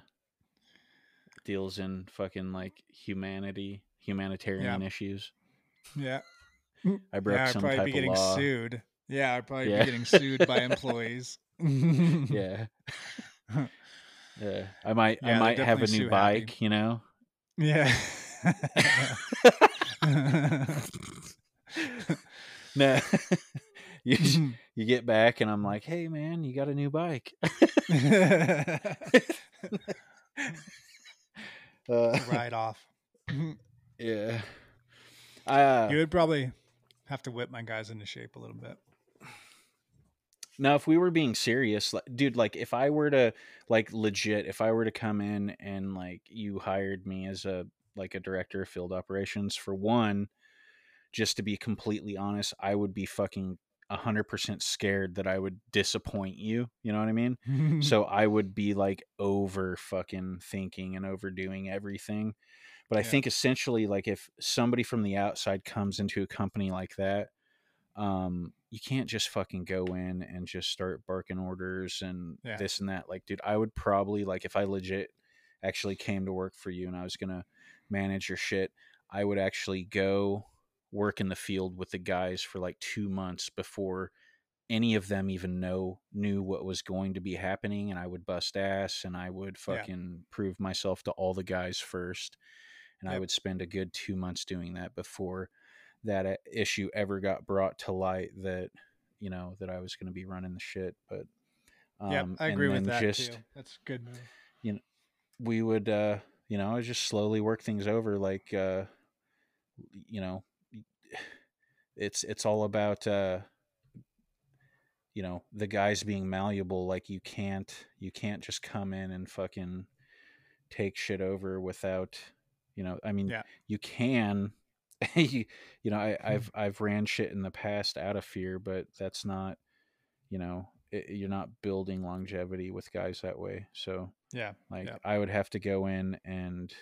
deals in fucking like humanity, humanitarian yeah. issues. Yeah. I broke yeah, some I'd probably type be getting of law. sued. Yeah, I'd probably yeah. be getting sued by employees. yeah. Yeah. I might I might have a new bike, happy. you know. Yeah. no. you you get back and I'm like, "Hey man, you got a new bike." uh, Ride off. yeah. Uh, you would probably have to whip my guys into shape a little bit. Now, if we were being serious, like, dude, like if I were to like legit, if I were to come in and like you hired me as a like a director of field operations for one, just to be completely honest, I would be fucking 100% scared that I would disappoint you. You know what I mean? so I would be like over fucking thinking and overdoing everything. But I think essentially, like, if somebody from the outside comes into a company like that, um, you can't just fucking go in and just start barking orders and yeah. this and that. Like, dude, I would probably, like, if I legit actually came to work for you and I was to manage your shit, I would actually go work in the field with the guys for like two months before any of them even know knew what was going to be happening and i would bust ass and i would fucking yeah. prove myself to all the guys first and yep. i would spend a good two months doing that before that uh, issue ever got brought to light that you know that i was going to be running the shit but um, yeah i agree with that just, too that's good move. you know we would uh you know just slowly work things over like uh you know it's it's all about uh you know the guys being malleable like you can't you can't just come in and fucking take shit over without you know i mean yeah. you can you, you know I, i've i've ran shit in the past out of fear but that's not you know it, you're not building longevity with guys that way so yeah like yeah. i would have to go in and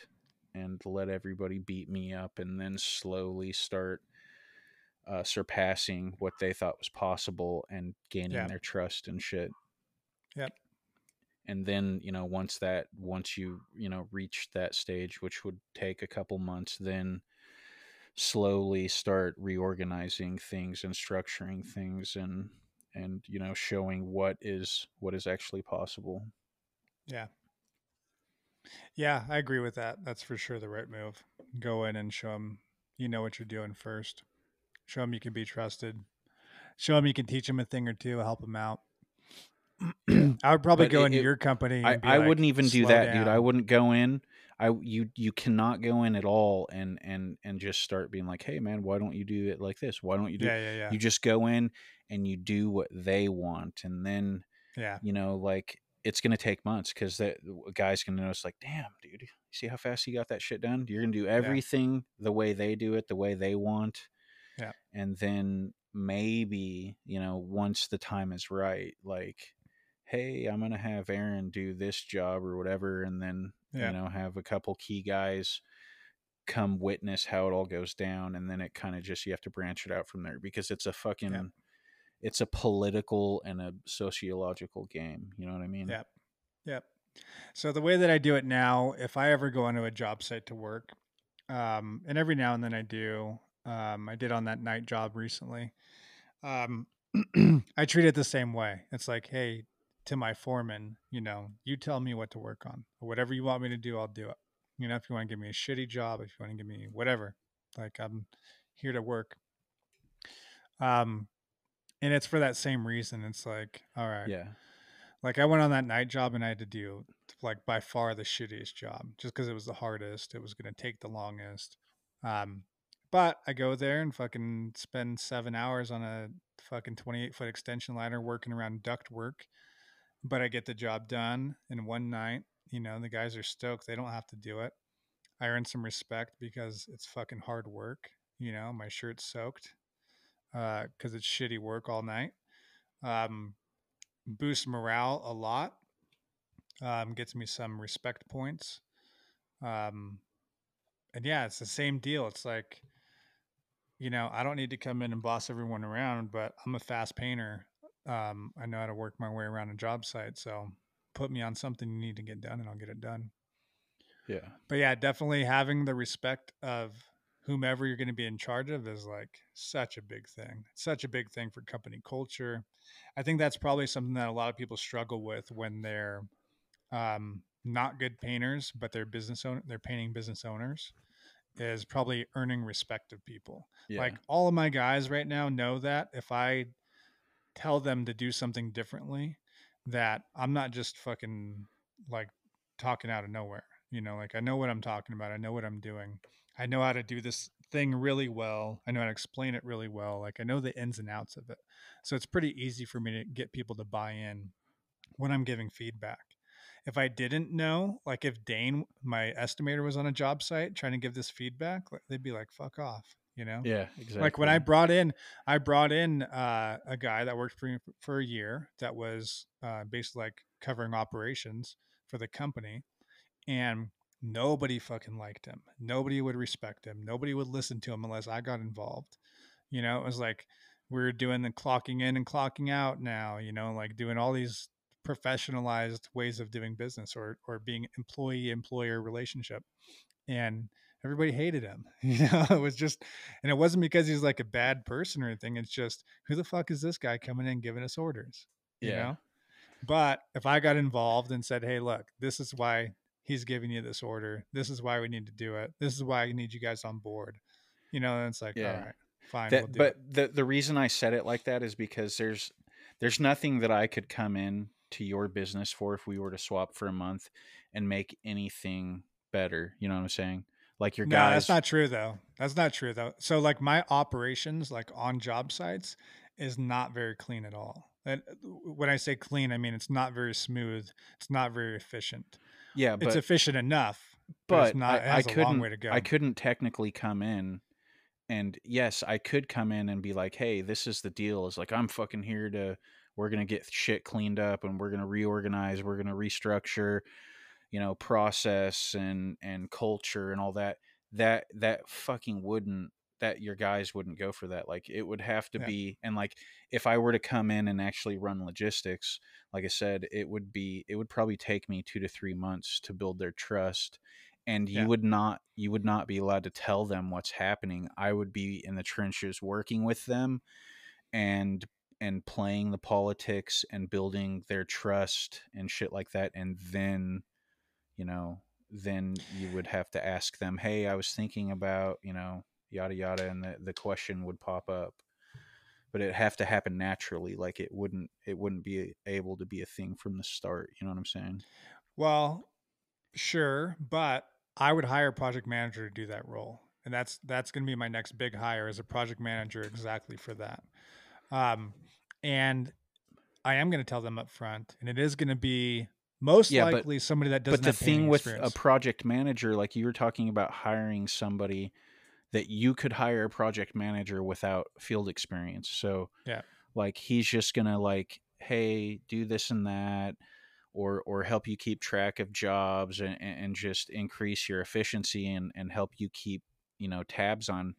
and let everybody beat me up and then slowly start uh, surpassing what they thought was possible and gaining yeah. their trust and shit. Yep. And then, you know, once that, once you, you know, reach that stage, which would take a couple months, then slowly start reorganizing things and structuring things and, and, you know, showing what is, what is actually possible. Yeah. Yeah, I agree with that. That's for sure the right move. Go in and show them you know what you're doing first. Show them you can be trusted. Show them you can teach them a thing or two, help them out. I would probably but go it, into it, your company. I, I like, wouldn't even do that, down. dude. I wouldn't go in. I you you cannot go in at all and and and just start being like, hey man, why don't you do it like this? Why don't you do? Yeah, yeah, yeah. You just go in and you do what they want, and then yeah, you know, like it's gonna take months because that guy's gonna notice, like, damn, dude, you see how fast he got that shit done? You're gonna do everything yeah. the way they do it, the way they want yeah. And then maybe, you know, once the time is right, like, hey, I'm going to have Aaron do this job or whatever. And then, yeah. you know, have a couple key guys come witness how it all goes down. And then it kind of just, you have to branch it out from there because it's a fucking, yeah. it's a political and a sociological game. You know what I mean? Yep. Yep. So the way that I do it now, if I ever go onto a job site to work, um, and every now and then I do, um, I did on that night job recently. Um, I treat it the same way. It's like, hey, to my foreman, you know, you tell me what to work on. Whatever you want me to do, I'll do it. You know, if you want to give me a shitty job, if you want to give me whatever, like I'm here to work. Um, and it's for that same reason. It's like, all right, yeah, Like I went on that night job and I had to do like by far the shittiest job just because it was the hardest. It was going to take the longest. Um, but I go there and fucking spend seven hours on a fucking 28 foot extension ladder working around duct work. But I get the job done in one night. You know, the guys are stoked. They don't have to do it. I earn some respect because it's fucking hard work. You know, my shirt's soaked because uh, it's shitty work all night. Um, boosts morale a lot. Um, gets me some respect points. Um, and yeah, it's the same deal. It's like, you know, I don't need to come in and boss everyone around, but I'm a fast painter. Um, I know how to work my way around a job site. So put me on something you need to get done and I'll get it done. Yeah. But yeah, definitely having the respect of whomever you're going to be in charge of is like such a big thing. such a big thing for company culture. I think that's probably something that a lot of people struggle with when they're um, not good painters, but they're business owner, they're painting business owners is probably earning respect of people. Yeah. Like all of my guys right now know that if I tell them to do something differently, that I'm not just fucking like talking out of nowhere. You know, like I know what I'm talking about. I know what I'm doing. I know how to do this thing really well. I know how to explain it really well. Like I know the ins and outs of it. So it's pretty easy for me to get people to buy in when I'm giving feedback. If I didn't know, like if Dane, my estimator, was on a job site trying to give this feedback, they'd be like, fuck off, you know? Yeah, exactly. Like when I brought in, I brought in uh, a guy that worked for me for a year that was uh, basically like covering operations for the company. And Nobody fucking liked him. Nobody would respect him. Nobody would listen to him unless I got involved. You know, it was like we are doing the clocking in and clocking out now, you know, like doing all these professionalized ways of doing business or or being employee employer relationship. And everybody hated him. You know, it was just and it wasn't because he's like a bad person or anything. It's just who the fuck is this guy coming in giving us orders? You yeah. know? But if I got involved and said, "Hey, look, this is why he's giving you this order. This is why we need to do it. This is why I need you guys on board. You know, and it's like, yeah. all right, fine. That, we'll but it. the the reason I said it like that is because there's there's nothing that I could come in to your business for if we were to swap for a month and make anything better. You know what I'm saying? Like your no, guys. that's not true though. That's not true though. So like my operations, like on job sites, is not very clean at all. And uh, when I say clean, I mean it's not very smooth. It's not very efficient. Yeah, but, it's efficient enough, but, but not, I, I couldn't. I couldn't technically come in, and yes, I could come in and be like, "Hey, this is the deal. Is like I'm fucking here to. We're gonna get shit cleaned up, and we're gonna reorganize. We're gonna restructure, you know, process and and culture and all that. That that fucking wouldn't that your guys wouldn't go for that. Like it would have to yeah. be, and like if I were to come in and actually run logistics, like I said, it would be, it would probably take me two to three months to build their trust. And you yeah. would not, you would not be allowed to tell them what's happening. I would be in the trenches working with them and and playing the politics and building their trust and shit like that and then you know then you would have to ask them hey i was thinking about you know yada yada, and the, the question would pop up. But it have to happen naturally. Like it wouldn't it wouldn't be able to be a thing from the start. You know what I'm saying? Well, sure, but I would hire a project manager to do that role, and that's that's going to be my next big hire as a project manager, exactly for that. Um, and I am going to tell them up front, and it is going to be most yeah, likely but, somebody that doesn't. But the thing with a project manager, like you were talking about hiring somebody that you could hire a project manager without field experience. So yeah, like he's just gonna like, hey, do this and that, or or help you keep track of jobs and, and just increase your efficiency and and help you keep you know tabs on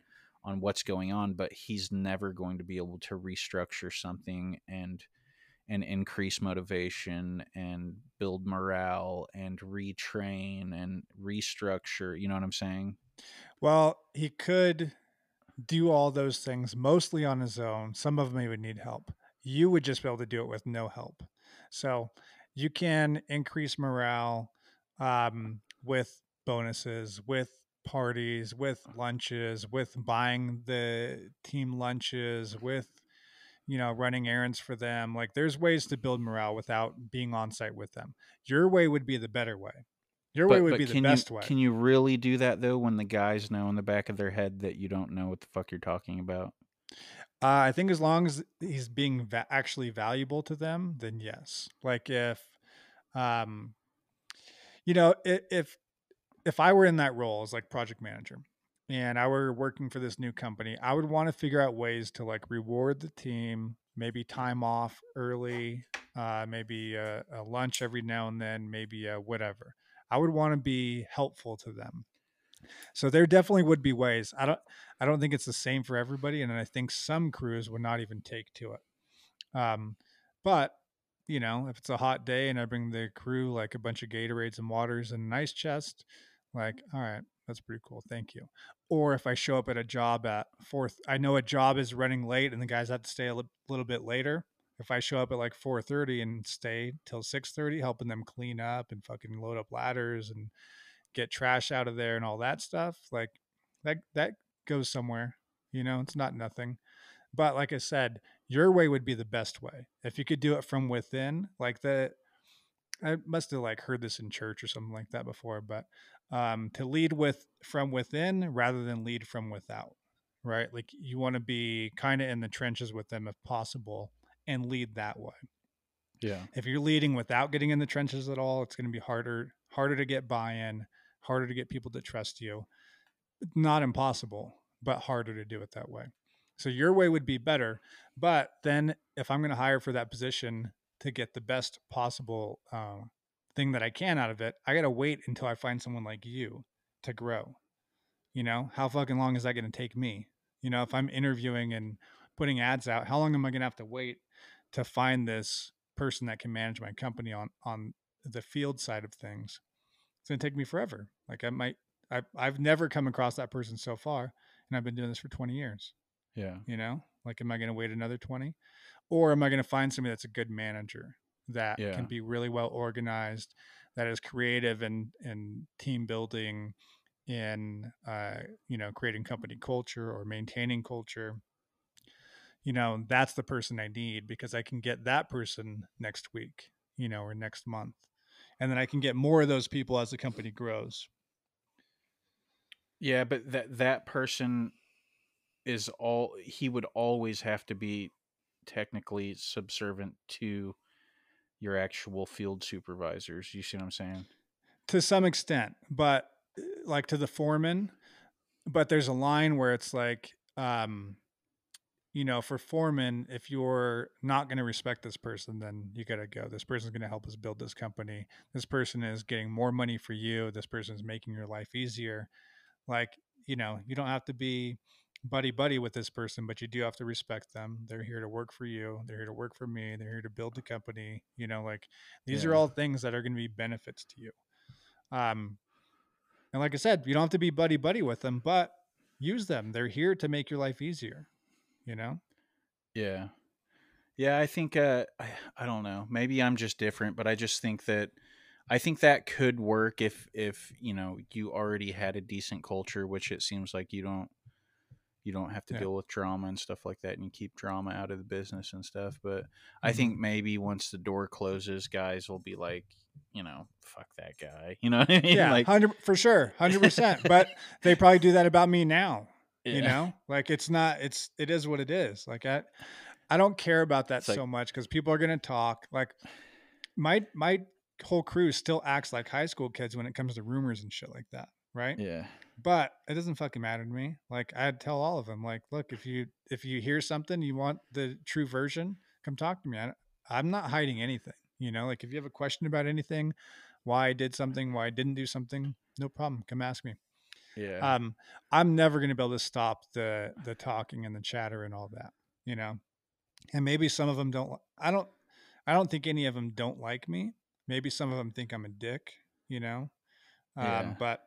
on what's going on. But he's never going to be able to restructure something and and increase motivation and build morale and retrain and restructure. You know what I'm saying? Well, he could do all those things mostly on his own. Some of them he would need help. You would just be able to do it with no help. So you can increase morale um, with bonuses, with parties, with lunches, with buying the team lunches, with you know, running errands for them. Like there's ways to build morale without being on site with them. Your way would be the better way. Your way would be the best you way. can you really do that though when the guys know in the back of their head that you don't know what the fuck you're talking about? Uh, I think as long as he's being va- actually valuable to them, then yes. Like if, um, you know, if if I were in that role as like project manager, and I were working for this new company, I would want to figure out ways to like reward the team, maybe time off early, uh, maybe a, a lunch every now and then, maybe a whatever. I would want to be helpful to them. So there definitely would be ways. I don't I don't think it's the same for everybody, and I think some crews would not even take to it. Um, but you know, if it's a hot day and I bring the crew like a bunch of Gatorades and waters and an ice chest, like, all right, that's pretty cool. Thank you. Or if I show up at a job at fourth, I know a job is running late and the guys have to stay a li- little bit later. If I show up at like 4:30 and stay till 6:30, helping them clean up and fucking load up ladders and get trash out of there and all that stuff, like that that goes somewhere. You know, it's not nothing. But like I said, your way would be the best way. If you could do it from within, like the I must have like heard this in church or something like that before, but um, to lead with from within rather than lead from without, right? Like you want to be kind of in the trenches with them if possible and lead that way. Yeah. If you're leading without getting in the trenches at all, it's going to be harder harder to get buy-in, harder to get people to trust you. Not impossible, but harder to do it that way. So your way would be better, but then if I'm going to hire for that position to get the best possible uh, thing that I can out of it, I got to wait until I find someone like you to grow. You know, how fucking long is that going to take me? You know, if I'm interviewing and putting ads out, how long am I going to have to wait to find this person that can manage my company on on the field side of things? It's going to take me forever. Like I might I I've never come across that person so far and I've been doing this for 20 years, Yeah. you know? Like am I going to wait another 20? Or am I going to find somebody that's a good manager that Yeah. can be really well organized, that is creative and and team building in uh, you know, creating company culture or maintaining culture? You know, that's the person I need because I can get that person next week, you know, or next month. And then I can get more of those people as the company grows. Yeah, but that that person is all he would always have to be technically subservient to your actual field supervisors. You see what I'm saying? to some extent, but uh, like to the foreman. But there's a line where it's like, um, you know, for foreman, if you're not going to respect this person, then you got to go. This person's going to help us build this company. This person is getting more money for you. This person's making your life easier. Like, you know, you don't have to be buddy buddy with this person, but you do have to respect them. They're here to work for you. They're here to work for me. They're here to build the company. You know, like these are all things that are going to be benefits to you. Um, and like I said, you don't have to be buddy buddy with them, but use them. They're here to make your life easier. You know? Yeah. Yeah, I think uh I, I don't know. Maybe I'm just different, but I just think that I think that could work if if, you know, you already had a decent culture, which it seems like you don't you don't have to Yeah. deal with drama and stuff like that and you keep drama out of the business and stuff, but I Mhm. think maybe once the door closes, guys will be like, you know, fuck that guy. You know what I mean? Yeah, like hundred for sure, hundred percent. But they probably do that about me now. You know, like it's not. It's it is what it is. Like I, I don't care about that like- so much because people are gonna talk. Like my my whole crew still acts like high school kids when it comes to rumors and shit like that, right? Yeah. But it doesn't fucking matter to me. Like I'd tell all of them, like, look, if you if you hear something, you want the true version, come talk to me. I, I'm not hiding anything. You know, like if you have a question about anything, why I did something, why I didn't do something, no problem. Come ask me. Yeah. Um, I'm never going to be able to stop the the talking and the chatter and all that. You know, and maybe some of them don't. I don't. I don't think any of them don't like me. Maybe some of them think I'm a dick. You know, um, Yeah. but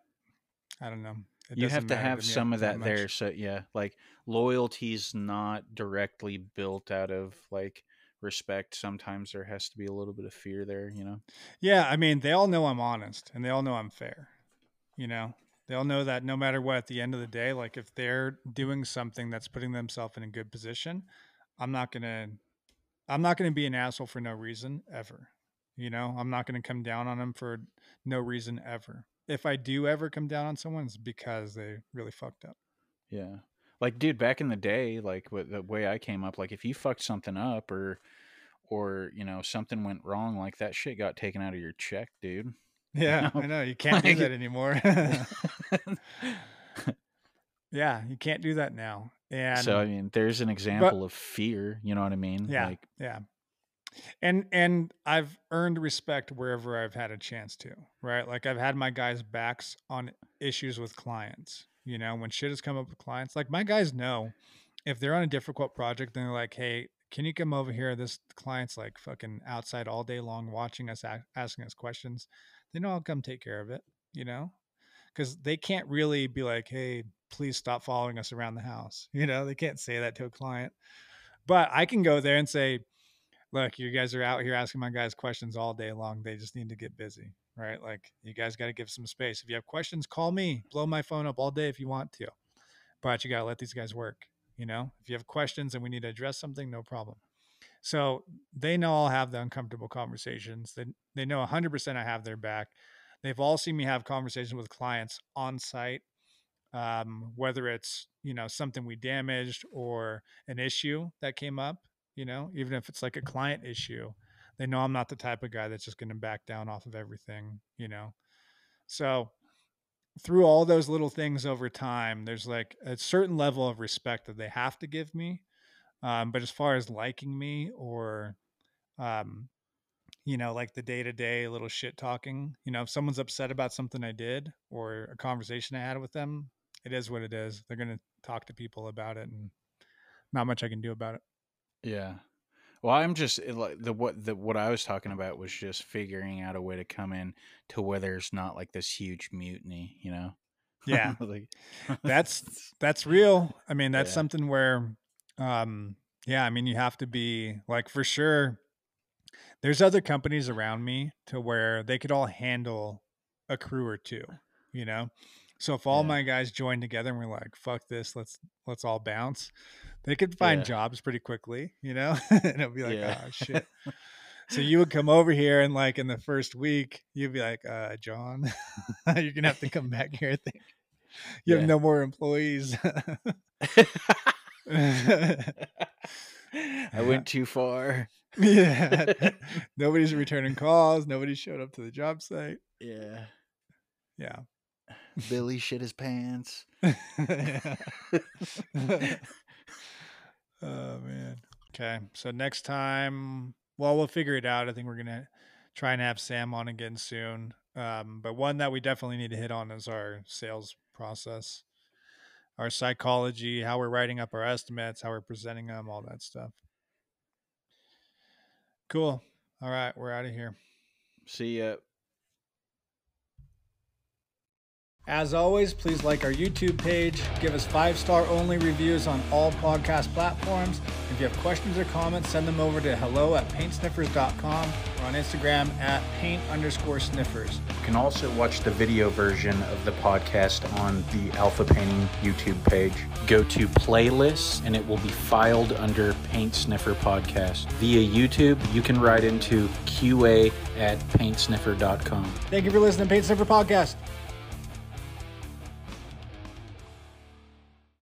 I don't know. It you have to have me some of that much. there so yeah like loyalty's not directly built out of like respect sometimes there has to be a little bit of fear there you know Yeah, I mean, they all know I'm honest and they all know I'm fair. You know, they all know that no matter what, at the end of the day, like if they're doing something that's putting themselves in a good position, I'm not gonna I'm not gonna be an asshole for no reason ever. You know, I'm not gonna come down on them for no reason ever. If I do ever come down on someone, it's because they really fucked up. Yeah. Like, dude, back in the day, like with the way I came up, like if you fucked something up or or you know something went wrong, like that shit got taken out of your check, dude. Yeah, know? I know. You can't do that anymore. yeah, you can't do that now. And so I mean, there's an example of fear. You know what I mean? Yeah. Like, yeah. And and I've earned respect wherever I've had a chance to, right? Like I've had my guys' backs on issues with clients. You know, when shit has come up with clients, like my guys know if they're on a difficult project, then they're like, "Hey, can you come over here? This client's like fucking outside all day long, watching us, a- asking us questions. They know I'll come take care of it. You know, because they can't really be like, "Hey, please stop following us around the house." You know, they can't say that to a client, but I can go there and say, "Look, you guys are out here asking my guys questions all day long. They just need to get busy." Right? Like, you guys got to give some space. If you have questions, call me. Blow my phone up all day if you want to. But you got to let these guys work. You know, if you have questions and we need to address something, no problem. So they know I'll have the uncomfortable conversations. They, they know 100% I have their back. They've all seen me have conversations with clients on site, um, whether it's, you know, something we damaged or an issue that came up, you know, even if it's like a client issue, they know I'm not the type of guy that's just going to back down off of everything, you know. So through all those little things over time, there's like a certain level of respect that they have to give me. Um, but as far as liking me or, um, you know, like the day to day little shit talking, you know, if someone's upset about something I did or a conversation I had with them, it is what it is. They're going to talk to people about it and not much I can do about it. Yeah. Well, I'm just it like the what the what I was talking about was just figuring out a way to come in to where there's not like this huge mutiny, you know. Yeah. like, That's that's real. I mean, that's Yeah. something where, um, yeah, I mean, you have to be like for sure. There's other companies around me to where they could all handle a crew or two, you know. So if all Yeah. my guys join together and we're like, "Fuck this, let's let's all bounce," they could find Yeah. jobs pretty quickly, you know. and it'll be like, Yeah. "Oh shit." So you would come over here and like in the first week, you'd be like, uh, John, you're gonna have to come back here. I think you have no more employees. I went too far. yeah. Nobody's returning calls. Nobody showed up to the job site. Yeah. Yeah. Billy shit his pants. Oh man. Okay. So next time, well, we'll figure it out. I think we're gonna try and have Sam on again soon. Um, but one that we definitely need to hit on is our sales process, our psychology, how we're writing up our estimates, how we're presenting them, all that stuff. Cool. All right, we're out of here. See ya. As always, please like our YouTube page. Give us five star only reviews on all podcast platforms. If you have questions or comments, send them over to hello at paintsniffers.com or on Instagram at paint underscore sniffers. You can also watch the video version of the podcast on the Alpha Painting YouTube page. Go to playlists and it will be filed under Paint Sniffer Podcast. Via YouTube, you can write into QA at paintsniffer.com. Thank you for listening to Paint Sniffer Podcast.